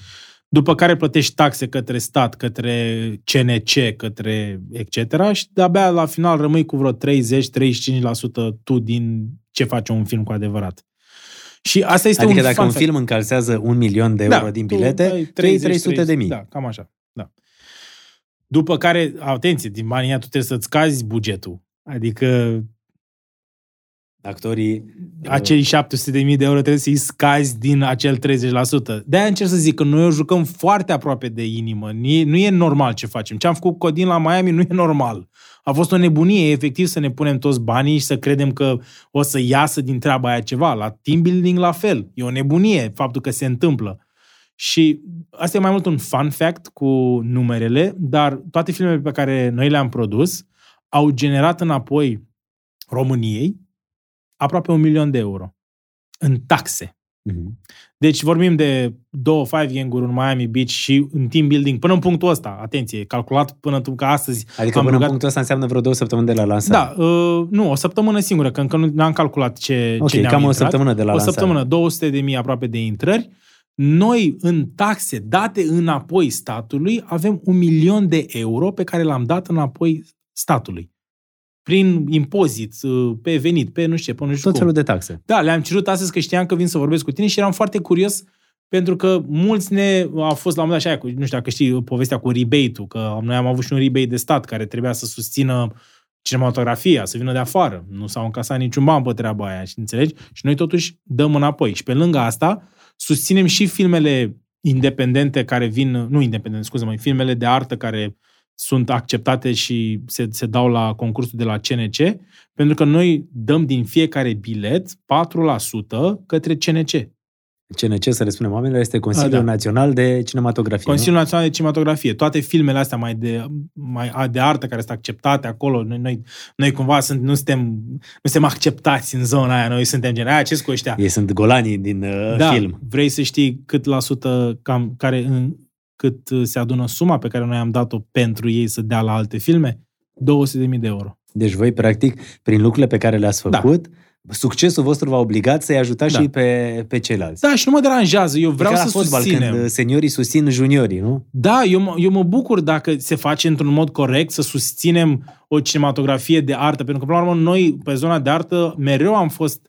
după care plătești taxe către stat, către CNC, către etc. și de-abia la final rămâi cu vreo 30-35% tu din ce face un film cu adevărat. Și asta este Adică un dacă fun un fact. film încalzează un milion de euro din bilete, tu ai tu iei 300 de mii. Da, cam așa. Da. După care, atenție, din banii ăia tu trebuie să-ți cazi bugetul. Adică Actorii... acei 700 de mii de euro trebuie să-i scazi din acel 30%. De-aia încerc să zic că noi o jucăm foarte aproape de inimă. Nu e, nu e normal ce facem. Ce am făcut cu Codin la Miami nu e normal. A fost o nebunie, efectiv, să ne punem toți banii și să credem că o să iasă din treaba aia ceva. La team building la fel. E o nebunie faptul că se întâmplă. Și asta e mai mult un fun fact cu numerele, dar toate filmele pe care noi le-am produs au generat înapoi României aproape un milion de euro în taxe. Mhm. Deci vorbim de două five gang în Miami Beach și în team building până în punctul ăsta, atenție, calculat până în că astăzi Adică am până în rugat- punctul ăsta înseamnă vreo două săptămâni de la lansare. Da, uh, nu, o săptămână singură, că încă nu am calculat ce, Ok, ce ne-au cam o intrat. săptămână de la O lansare. săptămână, 200 de mii aproape de intrări. Noi, în taxe date înapoi statului, avem un milion de euro pe care l-am dat înapoi statului. Prin impozit, uh, pe venit, pe nu știu ce, pe nu știu Tot cum. felul de taxe. Da, le-am cerut astăzi că știam că vin să vorbesc cu tine și eram foarte curios pentru că mulți ne au fost la un moment dat și aia, cu, nu știu dacă știi povestea cu rebate-ul, că noi am avut și un rebate de stat care trebuia să susțină cinematografia, să vină de afară. Nu s-au încasat niciun ban pe treaba aia, și înțelegi? Și noi totuși dăm înapoi. Și pe lângă asta, susținem și filmele independente care vin, nu independente, scuze-mă, filmele de artă care sunt acceptate și se, se dau la concursul de la CNC, pentru că noi dăm din fiecare bilet 4% către CNC. CNC, să le spunem oamenilor, este Consiliul A, da. Național de Cinematografie. Consiliul Național de Cinematografie. Toate filmele astea mai de, mai de artă care sunt acceptate acolo, noi, noi, noi cumva sunt, nu, suntem, nu suntem acceptați în zona aia, noi suntem gen, aia ce cu ăștia? Nu? Ei sunt golanii din uh, da, film. vrei să știi cât la sută, cam, care, în, cât uh, se adună suma pe care noi am dat-o pentru ei să dea la alte filme? 200.000 de euro. Deci voi, practic, prin lucrurile pe care le-ați Da. făcut, succesul vostru v-a obligat să-i ajutați Da. și pe, pe ceilalți. Da, și nu mă deranjează, eu vreau E ca să la fotbal, susținem. când uh, seniorii susțin juniorii, nu? Da, eu mă, eu mă bucur dacă se face într-un mod corect să susținem o cinematografie de artă, pentru că, până la urmă, noi, pe zona de artă, mereu am fost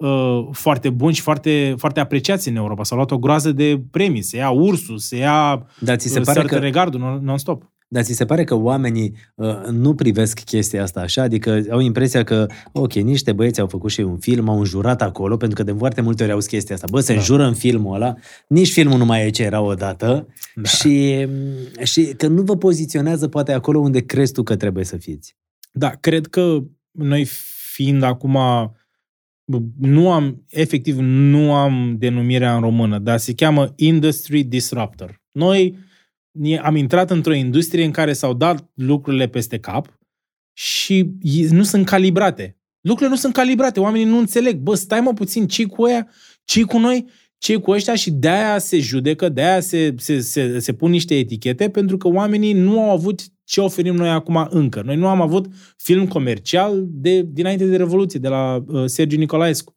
uh, foarte buni și foarte, foarte apreciați în Europa. S-au luat o groază de premii, se ia Ursul, se ia Dar ți se uh, pare Sărtă că Regardul non- non-stop. Dar ți se pare că oamenii uh, nu privesc chestia asta așa? Adică au impresia că, ok, niște băieți au făcut și un film, au înjurat acolo, pentru că de foarte multe ori auzi chestia asta. Bă, se Da. înjură în filmul ăla, nici filmul nu mai e ce era odată Da. și, și că nu vă poziționează poate acolo unde crezi tu că trebuie să fiți. Da, cred că noi fiind acum nu am, efectiv, nu am denumirea în română, dar se cheamă Industry Disruptor. Noi ne- am intrat într-o industrie în care s-au dat lucrurile peste cap și i- nu sunt calibrate. Lucrurile nu sunt calibrate, oamenii nu înțeleg. Bă, stai mă puțin, ce cu ăia, ce cu noi, ce cu ăștia și de-aia se judecă, de-aia se, se, se, se pun niște etichete, pentru că oamenii nu au avut ce oferim noi acum încă. Noi nu am avut film comercial de, dinainte de Revoluție, de la uh, Sergiu Nicolaescu.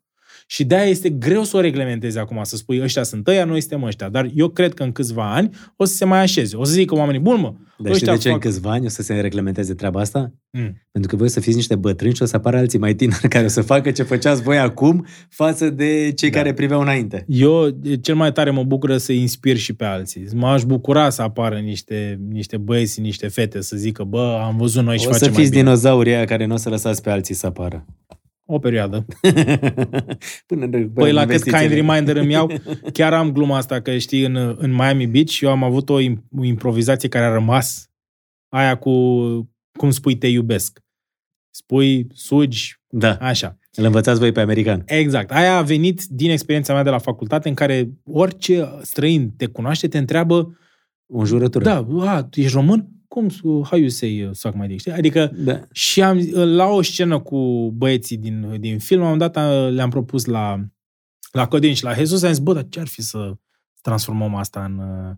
Și de-aia este greu să o reglementezi acum, să spui ăștia sunt ăia, noi suntem ăștia. Dar eu cred că în câțiva ani o să se mai așeze. O să zică oamenii, bun mă, Dar știi de ce în fac... câțiva ani o să se reglementeze treaba asta? Mm. Pentru că voi o să fiți niște bătrâni și o să apară alții mai tineri [laughs] care o să facă ce făceați voi acum față de cei Da. care priveau înainte. Eu cel mai tare mă bucură să inspir și pe alții. M-aș bucura să apară niște, niște băieți, niște fete să zică, bă, am văzut noi și o să facem fiți mai bine. dinozaurii aia care nu o să lăsați pe alții să apară. O perioadă. [laughs] Până Păi la cât kind reminder îmi iau, [laughs] chiar am gluma asta că știi, în, în Miami Beach eu am avut o, im- o improvizație care a rămas. Aia cu cum spui te iubesc. Spui, sugi, Da, așa. îl învățați voi pe american. Exact. Aia a venit din experiența mea de la facultate în care orice străin te cunoaște, te întreabă O jurătură. Da, a, tu ești român? Cum, how you say uh, suck my dick, știi? Adică da. și am, la o scenă cu băieții din, din film, am dat, a- le-am propus la, la Codin și la Jesus, am zis, bă, dar ce ar fi să transformăm asta în, uh,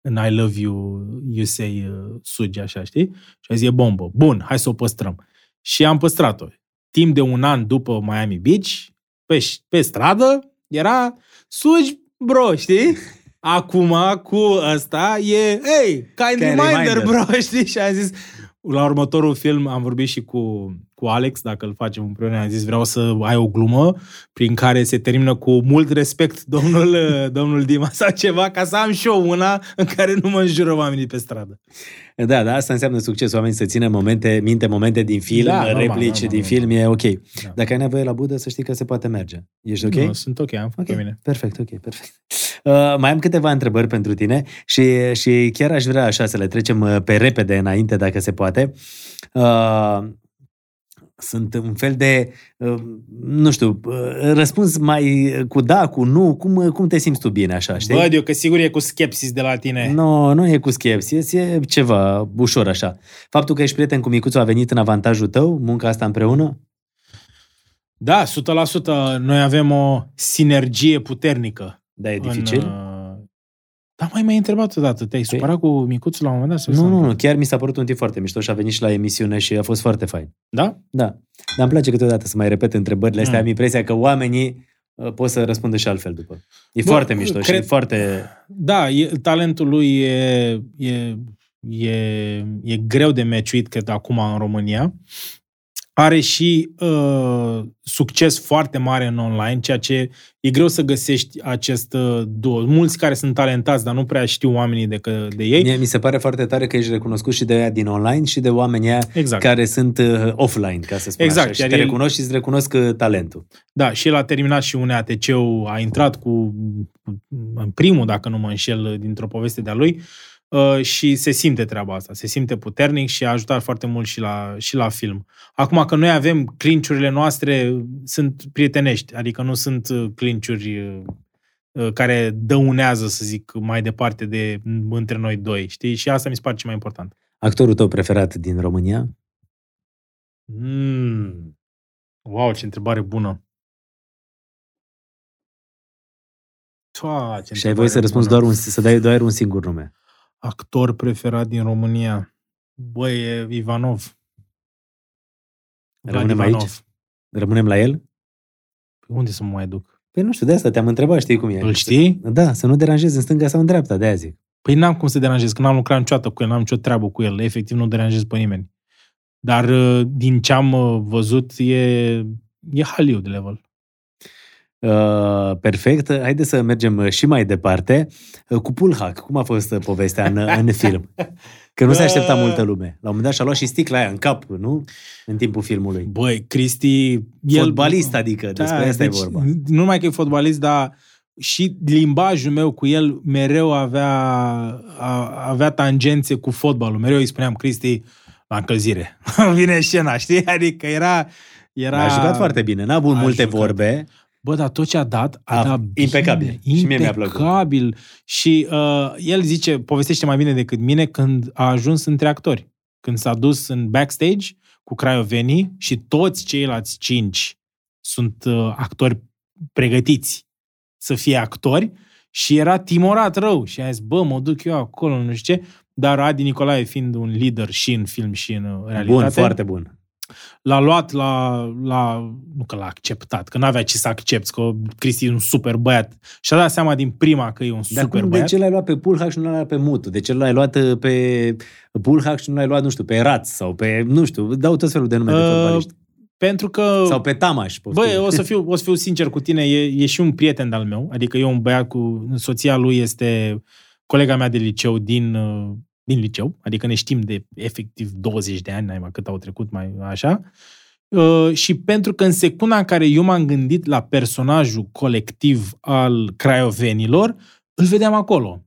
în I love you, you say uh, sugi, așa, știi? Și a zis, e bombă. Bun, hai să o păstrăm. Și am păstrat-o. Timp de un an după Miami Beach, pe, pe stradă, era sugi, bro, știi? Acum, cu ăsta, e, hey, kind, Kind reminder, reminder. bro, [laughs] știi? Și am zis, la următorul film am vorbit și cu, cu Alex, dacă îl facem împreună, am zis vreau să ai o glumă prin care se termină cu mult respect domnul, [laughs] domnul Dima sau ceva, ca să am și eu una în care nu mă înjură oamenii pe stradă. Da, da, asta înseamnă succes. Oamenii să țină momente, minte momente din film, Da, da, normal, replici normal, din normal. film, e ok. Da. Dacă ai nevoie la budă, să știi că se poate merge. Ești ok? Nu, sunt ok, am făcut Ok, pe mine. perfect, ok, perfect. Uh, mai am câteva întrebări pentru tine și, și chiar aș vrea așa să le trecem uh, pe repede înainte, dacă se poate. Uh, sunt un fel de, uh, nu știu, uh, răspuns mai cu da, cu nu, cum, cum te simți tu bine așa, știi? Văd eu că sigur e cu skepsis de la tine. Nu, nu e cu skepsis, e ceva ușor așa. Faptul că ești prieten cu micuțul a venit în avantajul tău, munca asta împreună? Da, 100%. Noi avem o sinergie puternică. Da, e În, dificil? uh, Da, mai mai întrebat odată. Te-ai Păi- supărat cu micuțul la un moment dat? sau Nu, s-a nu, nu, întâmplat? chiar mi s-a părut un tip foarte mișto și a venit și la emisiune și a fost foarte fain. Da? Da, dar îmi place câteodată să mai repet întrebările astea. Mm. Am impresia că oamenii uh, pot să răspundă și altfel după. E Bă, foarte mișto și cred- e foarte... Da, e, talentul lui e, e, e, e greu de meciuit, cred, acum în România. Are și uh, succes foarte mare în online, ceea ce e greu să găsești acest uh, duo. Mulți care sunt talentați, dar nu prea știu oamenii de, că, de ei. Mie mi se pare foarte tare că ești recunoscut și de aia din online și de oamenii aia Exact. care sunt uh, offline, ca să spun Exact, așa. Și iar te el- recunosc și îți recunosc uh, talentul. Da, și el a terminat și un ATC-ul, a intrat cu în primul, dacă nu mă înșel, dintr-o poveste de-a lui uh, și se simte treaba asta, se simte puternic și a ajutat foarte mult și la, și la film. Acum că noi avem clinciurile noastre, sunt prietenești, adică nu sunt uh, clinciuri uh, uh, care dăunează, să zic, mai departe de între noi doi, știi? Și asta mi se pare ce mai important. Actorul tău preferat din România? Mm. Wow, ce întrebare bună! Toa, ce și ai voie să întrebare răspunzi bună. doar un, să dai doar un singur nume. Actor preferat din România? Băi, e Ivanov. Vlad Rămânem Ivanov. aici? Rămânem la el? Păi Unde să mă mai duc? Păi nu știu, de asta te-am întrebat, știi cum e. Îl știi? Da, să nu deranjezi în stânga sau în dreapta, de aia zic. Păi n-am cum să deranjez, că n-am lucrat niciodată cu el, n-am nicio treabă cu el. Efectiv, nu deranjez pe nimeni. Dar uh, din ce am uh, văzut, e, e Hollywood level. Uh, perfect. Haideți să mergem uh, și mai departe. Uh, Cu Pulhac, cum a fost uh, povestea în, în film? Că nu se aștepta Uh. [laughs] multă lume. La un moment dat și-a luat și sticla aia în cap, nu? În timpul filmului. Băi, Cristi... El, Fotbalist, adică, despre asta e vorba. Nu numai că e fotbalist, dar și limbajul meu cu el mereu avea, a, avea tangențe cu fotbalul. Mereu îi spuneam, Cristi, la încălzire. [laughs] Vine scena, știi? Adică era... era A jucat foarte bine. N-a avut A multe jucat. vorbe. Bă, dar tot ce a dat, a, A, dat impecabil. Bine, Și mie mi-a plăcut. Impecabil. Și uh, el zice, povestește mai bine decât mine când a ajuns între actori. Când s-a dus în backstage cu craiovenii și toți ceilalți cinci sunt uh, actori pregătiți să fie actori și era timorat rău și a zis, bă, mă duc eu acolo, nu știu ce, dar Adi Nicolae fiind un lider și în film și în uh, realitate, Bun, foarte bun. L-a luat la, la nu că l-a acceptat, că n-avea ce să accepti, că Cristi e un super băiat. Și-a dat seama din prima că e un Dar super cum, de băiat. ce l-ai luat pe Pulhac și nu l-ai luat pe Mutu? De ce l-ai luat uh, pe Pulhac și nu l-ai luat, nu știu, pe Raț sau pe, nu știu, dau tot felul de nume de Uh, fotbaliști. Pentru că, Sau pe Tamaș. poftim. băi, o să, fiu, [laughs] o să fiu sincer cu tine, e, e și un prieten al meu, adică e un băiat cu, soția lui este colega mea de liceu din, uh, din liceu, adică ne știm de efectiv 20 de ani, mai cât au trecut, mai așa. Uh, și pentru că în secunda în care eu m-am gândit la personajul colectiv al craiovenilor, îl vedeam acolo.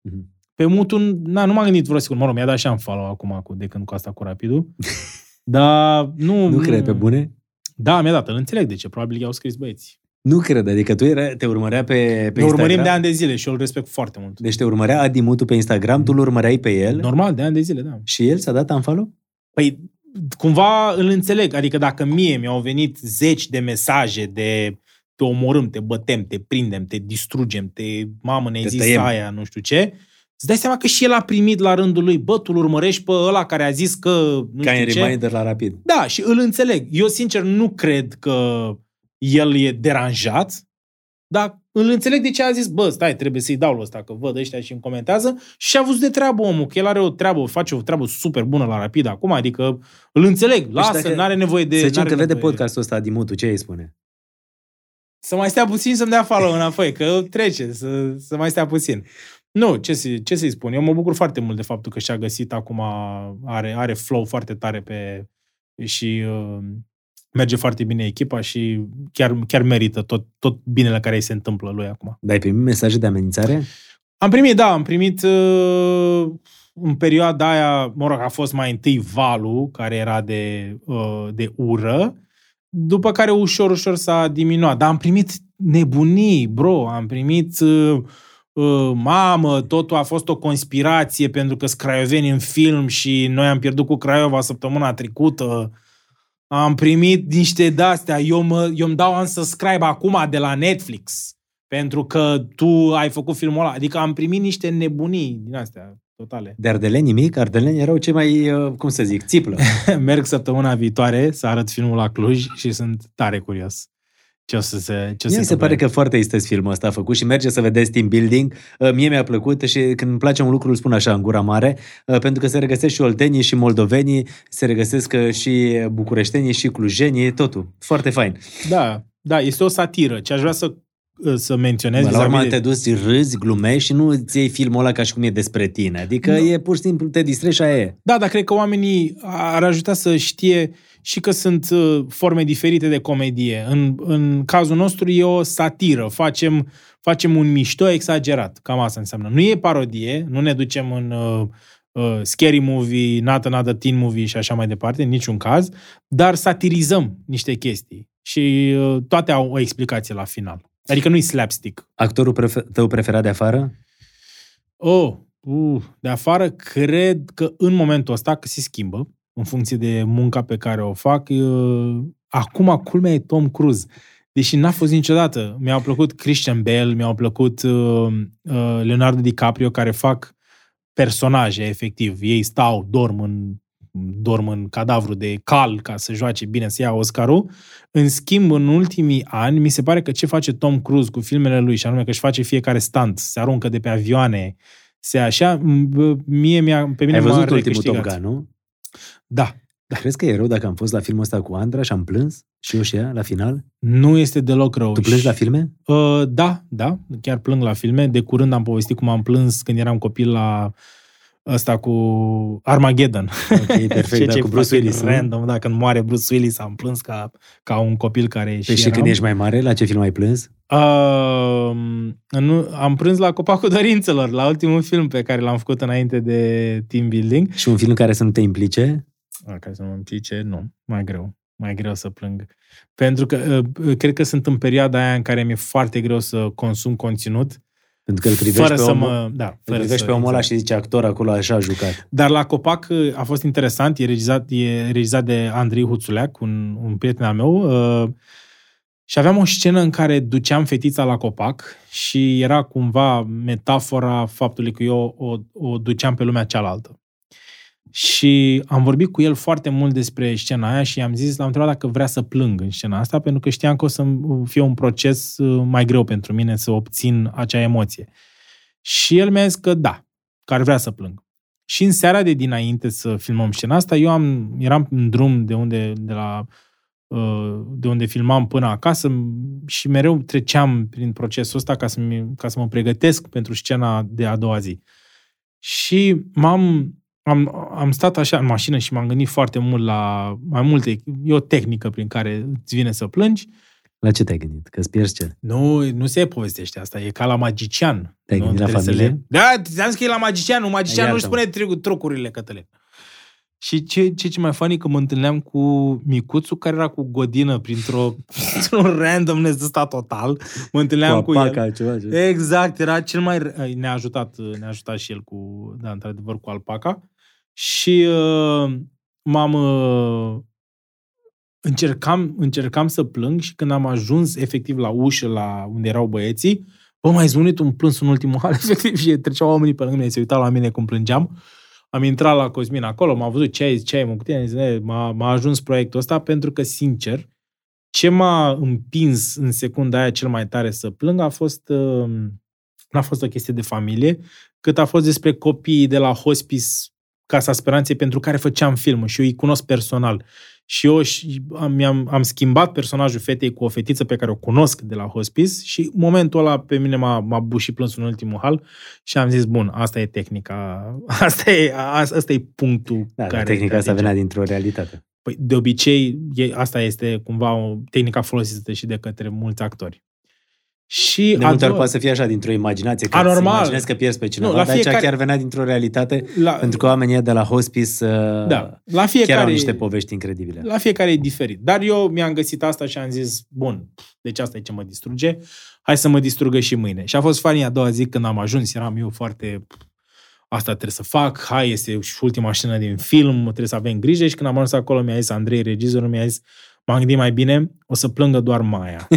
Mhm. Pe Mutu, na, nu m-am gândit vreo secundă. Mă rog, mi-a dat și am follow acum cu, de când cu asta cu Rapidul. [laughs] Dar nu... Nu cred pe bune? Da, mi-a dat. Îl înțeleg de ce. Probabil i-au scris băieți. Nu cred, adică tu era, te urmărea pe, pe Ne Instagram. urmărim de ani de zile și eu îl respect foarte mult. Deci te urmărea Adi Mutu pe Instagram, tu îl urmăreai pe el Normal, de ani de zile, da. și el s-a dat unfollow? Păi, cumva îl înțeleg. Adică dacă mie mi-au venit zeci de mesaje de te omorâm, te bătem, te prindem, te distrugem, te mamă, ne-ai Te zis tăiem. aia, nu știu ce, îți dai seama că și el a primit la rândul lui, bă, tu îl urmărești pe ăla care a zis că nu Ca în știu ce. reminder la rapid. Da, și îl înțeleg. Eu, sincer, nu cred că el e deranjat, dar îl înțeleg de ce a zis, bă, stai, trebuie să-i dau la ăsta, că văd ăștia și îmi comentează și a văzut de treabă omul, că el are o treabă, face o treabă super bună la Rapid acum, adică îl înțeleg, lasă, Deci dacă- n-are nevoie de... Să zicem n-are că vede nevoie- podcastul ăsta Adi Mutu, ce îi spune? Să mai stea puțin să-mi dea follow înapoi, că trece, să, să mai stea puțin. Nu, ce, să, ce să-i spun? Eu mă bucur foarte mult de faptul că și-a găsit acum, are, are flow foarte tare pe și uh, merge foarte bine echipa și chiar, chiar merită tot, tot binele care îi se întâmplă lui acum. Dar ai primit mesaje de amenințare? Am primit, da, am primit uh, în perioada aia, mă rog, a fost mai întâi valul, care era de, uh, de ură, după care ușor, ușor s-a diminuat. Dar am primit nebunii, bro, am primit uh, uh, mamă, totul a fost o conspirație pentru că sunt craioveni în film și noi am pierdut cu Craiova săptămâna trecută. Am primit niște de-astea. Eu, mă, eu îmi dau unsubscribe acum de la Netflix pentru că tu ai făcut filmul ăla. Adică am primit niște nebunii din astea totale. De ardeleni nimic? Ardeleni erau cei mai, uh, cum să zic, țiplă. [laughs] Merg săptămâna viitoare să arăt filmul la Cluj și sunt tare curios. Ce o să se, ce o Mie se mi se întâmple. pare că foarte istăți filmul ăsta făcut și merge să vedeți team building. Uh, Mie mi-a plăcut și când îmi place un lucru îl spun așa în gura mare, uh, pentru că se regăsesc și oltenii și moldovenii, se regăsesc uh, și bucureștenii și clujenii, totul. Foarte fain. Da, da, este o satiră. Ce aș vrea să, să menționez Bă, la urmă vis-a-vis te de- duci, râzi, glumești și nu îți iei filmul ăla ca și cum e despre tine. Adică e pur și simplu te distrezi și aia e. Da, dar cred că oamenii ar ajuta să știe și că sunt uh, forme diferite de comedie. În, în cazul nostru e o satiră. Facem, facem un mișto exagerat. Cam asta înseamnă. Nu e parodie, nu ne ducem în uh, uh, scary movie, not another teen movie și așa mai departe, în niciun caz, dar satirizăm niște chestii. Și uh, toate au o explicație la final. Adică nu-i slapstick. Actorul prefer- tău preferat de afară? Oh, uh, de afară, cred că în momentul ăsta, că se schimbă, în funcție de munca pe care o fac, uh, acum culmea e Tom Cruise. Deși n-a fost niciodată. Mi-au plăcut Christian Bale, mi-au plăcut uh, uh, Leonardo DiCaprio, care fac personaje, efectiv. Ei stau, dorm în dorm în cadavru de cal ca să joace bine, să ia Oscarul. În schimb, în ultimii ani, mi se pare că ce face Tom Cruise cu filmele lui, și anume că își face fiecare stunt, se aruncă de pe avioane, se așa, m- mie mi-a, pe mine Ai m-a văzut ultimul Top recâștigat. Gun, nu? Da. Dar crezi că e rău dacă am fost la filmul ăsta cu Andra și am plâns? Și eu și ea, la final? Nu este deloc rău. Tu plângi Și- la filme? Uh, da, da, chiar plâng la filme. De curând am povestit cum am plâns când eram copil la ăsta cu Armageddon. Ok, [laughs] perfect, da, cu Bruce fucking Willis, nu? Random, dacă când moare Bruce Willis, am plâns ca, ca un copil care Păi și și eram. când ești mai mare, la ce film ai plâns? Uh, nu, am prins la Copacul Dorințelor, la ultimul film pe care l-am făcut înainte de team building. Și un film care să nu te implice? Ah, Ca să nu mă implice, nu, mai greu. Mai greu să plâng. Pentru că uh, cred că sunt în perioada aia în care mi-e foarte greu să consum conținut. Pentru că îl privești fără pe să omul, mă... Da, îl fără privești să, pe omul ăla exact. și zice actor acolo așa a jucat. Dar la Copac uh, a fost interesant, e regizat, e regizat de Andrei Huțuleac, un, un prieten al meu, uh, și aveam o scenă în care duceam fetița la copac și era cumva metafora faptului că eu o, o duceam pe lumea cealaltă. Și am vorbit cu el foarte mult despre scena aia și i-am zis, l-am întrebat dacă vrea să plâng în scena asta, pentru că știam că o să fie un proces uh, mai greu pentru mine să obțin acea emoție. Și el mi-a zis că da, că ar vrea să plâng. Și în seara de dinainte să filmăm scena asta, eu am, eram în drum de unde, de la, uh, de unde filmam până acasă și mereu treceam prin procesul ăsta ca să, ca să mă pregătesc pentru scena de a doua zi. Și m-am, am, am stat așa în mașină și m-am gândit foarte mult la mai multe, e o tehnică prin care îți vine să plângi La ce te-ai gândit? Că-ți pierzi ce? Nu, nu se povestește asta, e ca la magician. Te-ai Nu gândit la trebuie să familie? Le... Da, ți-am zis că e la magician, un magician nu-și Iartă-mă. spune tru- trucurile, Cătălin. Și ce, ce, ce mai funny că mă întâlneam cu micuțul care era cu godină printr-o, [laughs] printr-un randomness de ăsta total. Mă întâlneam cu, apaca, el. ceva, ceva. Exact, era cel mai... Ne-a ajutat, ne-a ajutat și el cu, da, într-adevăr, cu alpaca. Și uh, m-am... Uh, încercam, încercam să plâng și când am ajuns efectiv la ușă, la unde erau băieții, bă, m-a izbunit un plâns în ultimul hal, [laughs] efectiv, și treceau oamenii pe lângă mine, se uitau la mine cum plângeam. Am intrat la Cosmin acolo, m-a văzut ce ai, ce ai mă cu tine, am zis, "E, m-a, m-a ajuns proiectul ăsta pentru că, sincer, ce m-a împins în secunda aia cel mai tare să plâng a fost, uh, n-a fost o chestie de familie, cât a fost despre copiii de la hospice Casa Speranței pentru care făceam filmul și eu îi cunosc personal. Și eu și am, am, am schimbat personajul fetei cu o fetiță pe care o cunosc de la hospice și în momentul ăla pe mine m-a, m-a bușit plânsul în ultimul hal și am zis, bun, asta e tehnica, [laughs] asta e, asta, asta e punctul Da, care dar tehnica te asta atinge. venea dintr-o realitate. Păi, de obicei, e, asta este cumva o tehnica folosită și de către mulți actori. Și De a multe ori doua- poate să fie așa, dintr-o imaginație, că Anormal. îți imaginezi că pierzi pe cineva, Nu, la dar aici fiecare- chiar venea dintr-o realitate, la, pentru că oamenii de la hospice uh, da, la chiar fiecare, au niște povești incredibile. La fiecare e diferit. Dar eu mi-am găsit asta și am zis, bun, deci asta e ce mă distruge, hai să mă distrugă și mâine. Și a fost funny a doua zi când am ajuns, eram eu foarte, asta trebuie să fac, hai, este și ultima scenă din film, trebuie să avem grijă și când am ajuns acolo mi-a zis Andrei, regizorul, mi-a zis, m-am gândit mai bine, o să plângă doar Maia.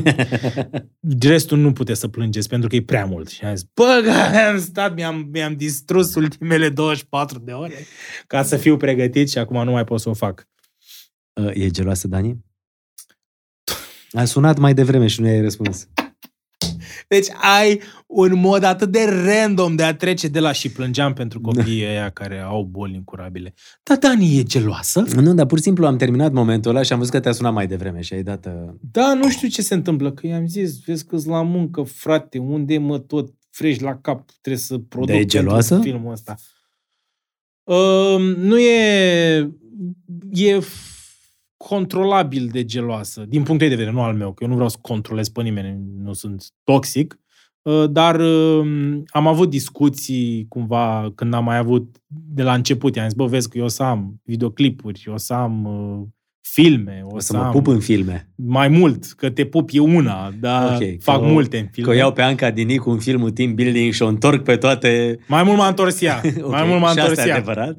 [laughs] Restul nu puteți să plângeți pentru că e prea mult. Și am zis, bă, că am stat, mi-am, mi-am distrus ultimele 24 de ore ca să fiu pregătit și acum nu mai pot să o fac. Uh, E geloasă, Dani? A sunat mai devreme și nu i-ai răspuns. Deci ai un mod atât de random de a trece de la și plângeam pentru copiii ăia care au boli incurabile. Dar Dani e geloasă? Nu, dar pur și simplu am terminat momentul ăla și am văzut că te-a sunat mai devreme și ai dat... Uh... Da, nu știu ce se întâmplă, că i-am zis, vezi că la muncă, frate, unde mă tot frești la cap, trebuie să produc Dar e geloasă? pentru filmul ăsta. Uh, nu e... E f- controlabil de geloasă, din punctul ei de vedere, nu al meu, că eu nu vreau să controlez pe nimeni, nu sunt toxic, Uh, dar uh, am avut discuții cumva când am mai avut de la început, i-am zis, bă, vezi că eu o să am videoclipuri, o să am uh, filme, o, O să să mă am pup în filme. mai mult, că te pup e una, dar Ok, fac că o- multe în filme. Că o iau pe Anca Dinicu în filmul Team Building și o întorc pe toate... Mai mult m-a întors ea. [laughs] Ok, Mai mult m-a și întors asta e ea. adevărat?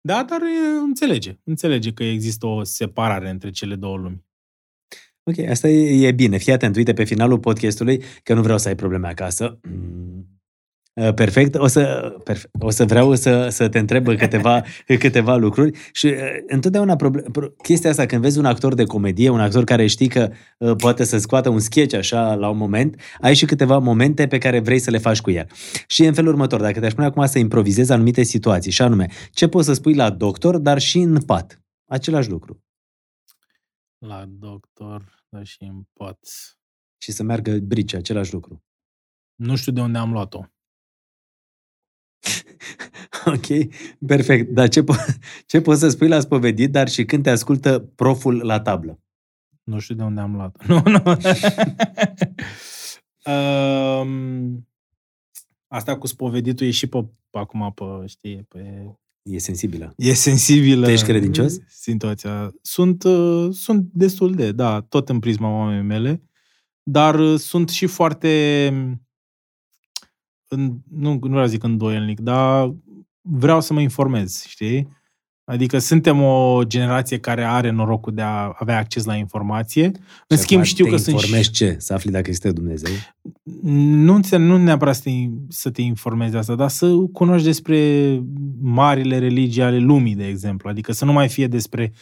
Da, dar e, înțelege. Înțelege că există o separare între cele două lumi. Ok, asta e, e bine. Fii atent, uite, pe finalul podcastului, că nu vreau să ai probleme acasă. Mm. Uh, Perfect. O să, perfect. O să vreau să, să te întreb câteva, [laughs] câteva lucruri și uh, întotdeauna proble- pro- chestia asta, când vezi un actor de comedie, un actor care știi că uh, poate să scoată un sketch așa la un moment, ai și câteva momente pe care vrei să le faci cu el. Și e în felul următor, dacă te-aș pune acum să improvizezi anumite situații, și anume, ce poți să spui la doctor, dar și în pat. Același lucru. La doctor, dar și în pat. Și să meargă brice, același lucru. Nu știu de unde am luat-o. [laughs] Ok, perfect. Dar ce, po- [laughs] ce poți să spui la spovedit, dar și când te ascultă proful la tablă? Nu știu de unde am luat-o. [laughs] Nu, nu. um, asta cu spoveditul e și pe, pe acum pe, știi, pe... E sensibilă. E sensibilă. Tu ești credincios? Situația. Sunt, uh, sunt destul de, da, tot în prisma oamenii mele, dar uh, sunt și foarte, în, nu, nu vreau să zic îndoielnic, dar vreau să mă informez, știi? Adică suntem o generație care are norocul de a avea acces la informație. În Și schimb, acum știu te că sunt și- informezi ce? Să afli dacă este Dumnezeu? nu, înțeleg, nu neapărat să te, să te informezi de asta, dar să cunoști despre marile religii ale lumii, de exemplu. Adică să nu mai fie despre,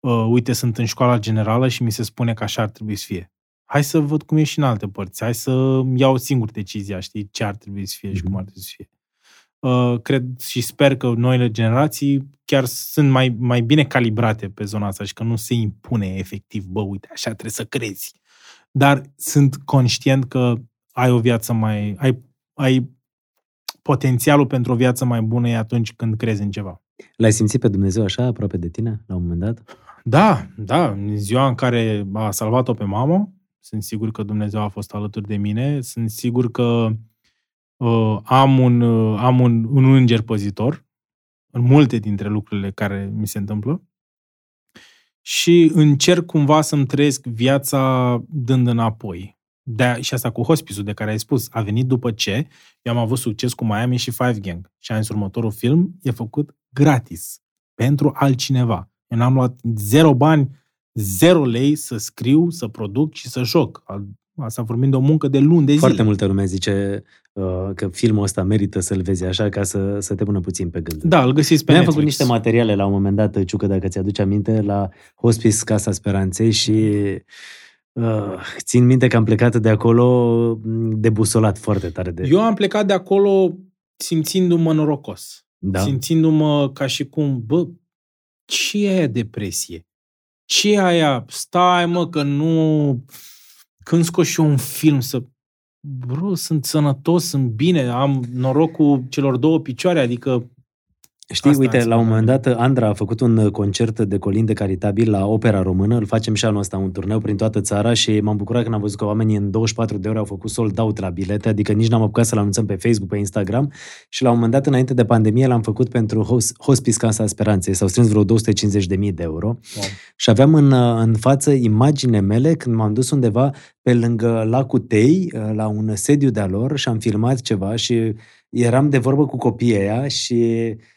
uh, uite, sunt în școala generală și mi se spune că așa ar trebui să fie. Hai să văd cum e și în alte părți. Hai să iau singur decizia, știi, ce ar trebui să fie și cum ar trebui să fie. Uh, cred și sper că noile generații chiar sunt mai, mai bine calibrate pe zona asta și că nu se impune efectiv, bă, uite, așa trebuie să crezi dar sunt conștient că ai o viață mai... ai, ai potențialul pentru o viață mai bună e atunci când crezi în ceva. L-ai simțit pe Dumnezeu așa, aproape de tine, la un moment dat? Da, da, în ziua în care a salvat-o pe mamă, sunt sigur că Dumnezeu a fost alături de mine, sunt sigur că uh, am, un, uh, am un, un înger păzitor în multe dintre lucrurile care mi se întâmplă și încerc cumva să-mi trăiesc viața dând înapoi. De, și asta cu hospice de care ai spus, a venit după ce eu am avut succes cu Miami și Five Gang. Și am zis, următorul film e făcut gratis, pentru altcineva. Eu n-am luat zero bani, zero lei să scriu, să produc și să joc. Asta vorbind de o muncă de luni de zile. Foarte multă lume zice uh, că filmul ăsta merită să-l vezi așa ca să, să te pună puțin pe gând. Da, îl găsiți pe Noi am Netflix. făcut niște materiale la un moment dat, Ciucă, dacă ți-aduci aminte, la Hospice Casa Speranței și uh, țin minte că am plecat de acolo debusolat foarte tare. De... Eu am plecat de acolo simțindu-mă norocos. da? Simțindu-mă ca și cum, bă, ce e aia depresie? Ce e aia? Stai, mă, că nu... Când scot și eu un film să... Bro, sunt sănătos, sunt bine, am norocul celor două picioare, adică Știi, Asta uite, înseamnă. la un moment dat Andra a făcut un concert de colinde caritabil la Opera Română, îl facem și anul ăsta, un turneu prin toată țara și m-am bucurat când am văzut că oamenii în 24 de ore au făcut sold out la bilete, adică nici n-am apucat să-l anunțăm pe Facebook, pe Instagram și la un moment dat, înainte de pandemie, l-am făcut pentru Hos- Hospice Casa Speranței, s-au strâns vreo 250.000 de euro wow. și aveam în, în față imaginile mele când m-am dus undeva pe lângă lacul Tei, la un sediu de-a lor și am filmat ceva și eram de vorbă cu copiii aia și uh,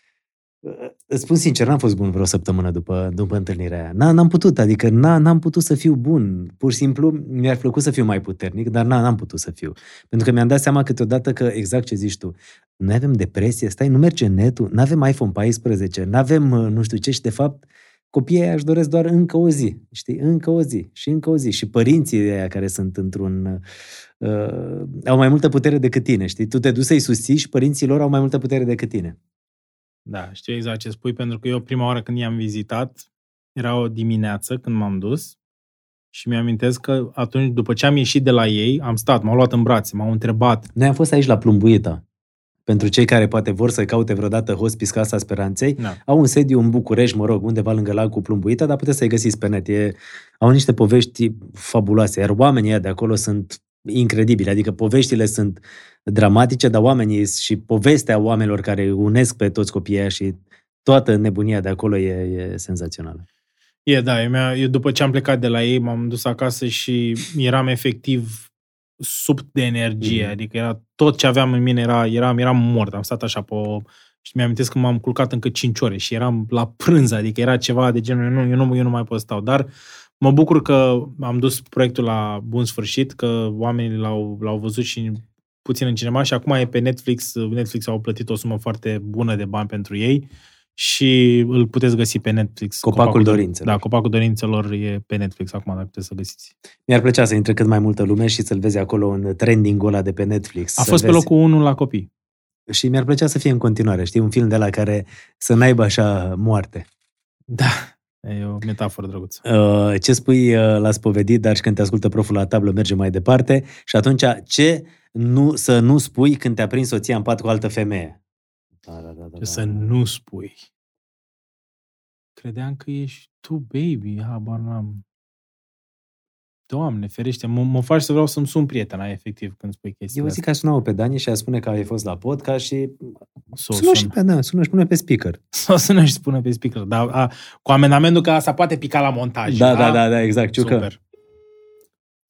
îți spun sincer, n-am fost bun vreo săptămână după, după întâlnirea aia. N- N-am putut, adică n- n-am putut să fiu bun. Pur și simplu mi-ar plăcut să fiu mai puternic, dar n- n-am putut să fiu. Pentru că mi-am dat seama câteodată că, exact ce zici tu, noi avem depresie, stai, nu merge netul, nu avem iPhone 14, nu avem uh, nu știu ce și de fapt copiii aia își doresc doar încă o zi, știi? Încă o zi și încă o zi. Și părinții aia care sunt într-un... Uh, au mai multă putere decât tine, știi? Tu te duci să-i susții și părinții lor au mai multă putere decât tine. Da, știu exact ce spui, pentru că eu prima oară când i-am vizitat, era o dimineață când m-am dus și mi-amintesc că atunci, după ce am ieșit de la ei, am stat, m-au luat în brațe, m-au întrebat. Noi am fost aici la Plumbuita. Pentru cei care poate vor să caute vreodată Hospice Casa Speranței, Da. au un sediu în București, mă rog, undeva lângă lacul Plumbuita, dar puteți să-i găsiți pe net. E, au niște povești fabuloase, iar oamenii ăia de acolo sunt incredibili, adică poveștile sunt dramatice, dar oamenii și povestea oamenilor care unesc pe toți copiii aia și toată nebunia de acolo e, e senzațională. E, da, eu, mi-a- eu după ce am plecat de la ei, m-am dus acasă și eram efectiv sub de energie, Mhm. adică era tot ce aveam în mine era, eram, eram mort, am stat așa pe o... Și mi-am că m-am culcat încă 5 ore și eram la prânz, adică era ceva de genul, eu nu, eu nu, eu nu mai pot să stau, dar mă bucur că am dus proiectul la bun sfârșit, că oamenii l-au, l-au văzut și puțin în cinema și acum e pe Netflix, Netflix au plătit o sumă foarte bună de bani pentru ei și îl puteți găsi pe Netflix. Copacul Dor- Dorințelor. Da, Copacul Dorințelor e pe Netflix acum, dacă puteți să găsiți. Mi-ar plăcea să intre cât mai multă lume și să-l vezi acolo în trending-ul ăla de pe Netflix. A să fost pe vezi. locul 1 la copii. Și mi-ar plăcea să fie în continuare, știi, un film de la care să n-aibă așa moarte. Da, e o metaforă drăguță. Uh, ce spui uh, l-a spovedit, dar și când te ascultă proful la tablă merge mai departe și atunci ce nu, să nu spui când te-a prins soția în pat cu altă femeie? Da, da, da, da, Ce să nu spui. Credeam că ești tu, baby, habar n-am. Doamne, ferește, mă, mă faci să vreau să-mi sun prietena, efectiv, când spui chestia Eu zic că sună pe Dani și a spune că ai fost la podcast și Să o sună și sun. pe, da, sună și pune pe speaker. Să o sună și spune pe speaker. Dar a, cu amendamentul că asta poate pica la montaj. Da, da, da, da, exact. Ciucă. Super.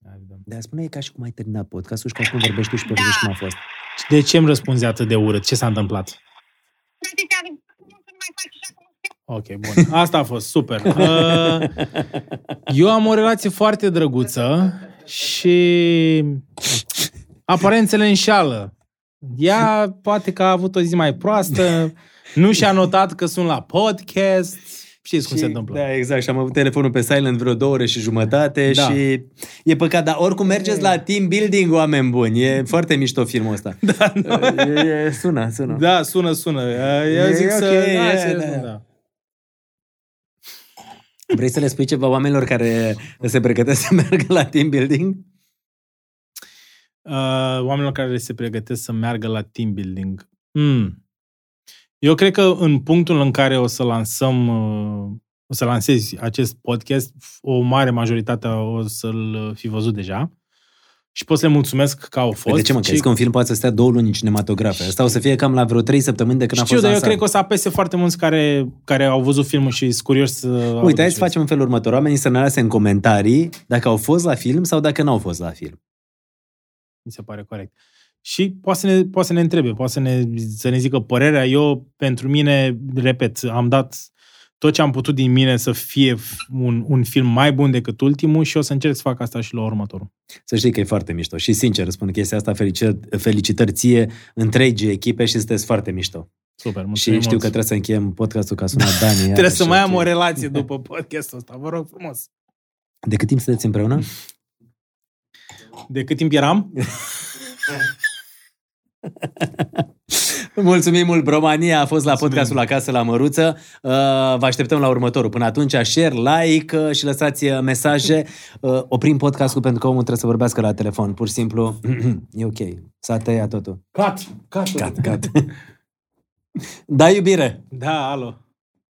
Hai, vedem. De a spune e ca și cum ai terminat podcastul și ca și cum vorbești tu și povestești cum a fost. Și De ce îmi răspunzi atât de urât? Ce s-a întâmplat? Ok, bun. Asta a fost, super. [laughs] Uh, Eu am o relație foarte drăguță și aparențele înșală. Ea poate că a avut o zi mai proastă, nu și-a notat că sunt la podcast. Știți cum Și- se întâmplă. Da, exact. Și am avut telefonul pe silent vreo două ore și jumătate Da. și e păcat. Dar oricum mergeți la team building, oameni buni. E foarte mișto filmul ăsta. [laughs] Da, nu? E, e, sună, sună. Da, sună, sună. Eu E zic să... ok, da, e, serios, da. da. Vrei să le spui ceva oamenilor care se pregătesc să meargă la team building? uh, oamenilor care se pregătesc să meargă la team building. Hmm. Eu cred că în punctul în care o să lansăm uh, o să lansezi acest podcast, o mare majoritate o să-l fi văzut deja. Și pot să le mulțumesc că au fost. Păi de ce mă, crezi că un film poate să stea două luni în cinematografe? Asta o să fie cam la vreo trei săptămâni de când Știu, a fost dar eu lansat. cred că o să apese foarte mulți care, care au văzut filmul și sunt curioși să... audă Uite, hai ce să facem în felul următor. Oamenii să ne lase în comentarii dacă au fost la film sau dacă n-au fost la film. Mi se pare corect. Și poate să ne, poate să ne întrebe, poate să ne, să ne zică părerea. Eu, pentru mine, repet, am dat tot ce am putut din mine să fie un, un film mai bun decât ultimul și o să încerc să fac asta și la următorul. Să știi că e foarte mișto. Și sincer spun chestia asta, felicitări, felicitări ție întregii echipe și sunteți foarte mișto. Super, și mulțumim știu mult. că trebuie să încheiem podcastul ca sunat Dani. [laughs] Trebuie iarăși, să mai am ok. o relație după podcastul ăsta, vă rog frumos. De cât timp sunteți împreună? De cât timp eram? [laughs] Mulțumim mult, Bromania a fost la Mulțumim. podcastul Acasă la Măruță. Uh, Vă așteptăm la următorul. Până atunci, share, like uh, și lăsați uh, mesaje. Uh, Oprim podcastul pentru că omul trebuie să vorbească la telefon. Pur și simplu, [clears throat] e ok. S-a tăiat totul. Cut! Cut! Cat, cat. [laughs] Da, iubire! Da, alo.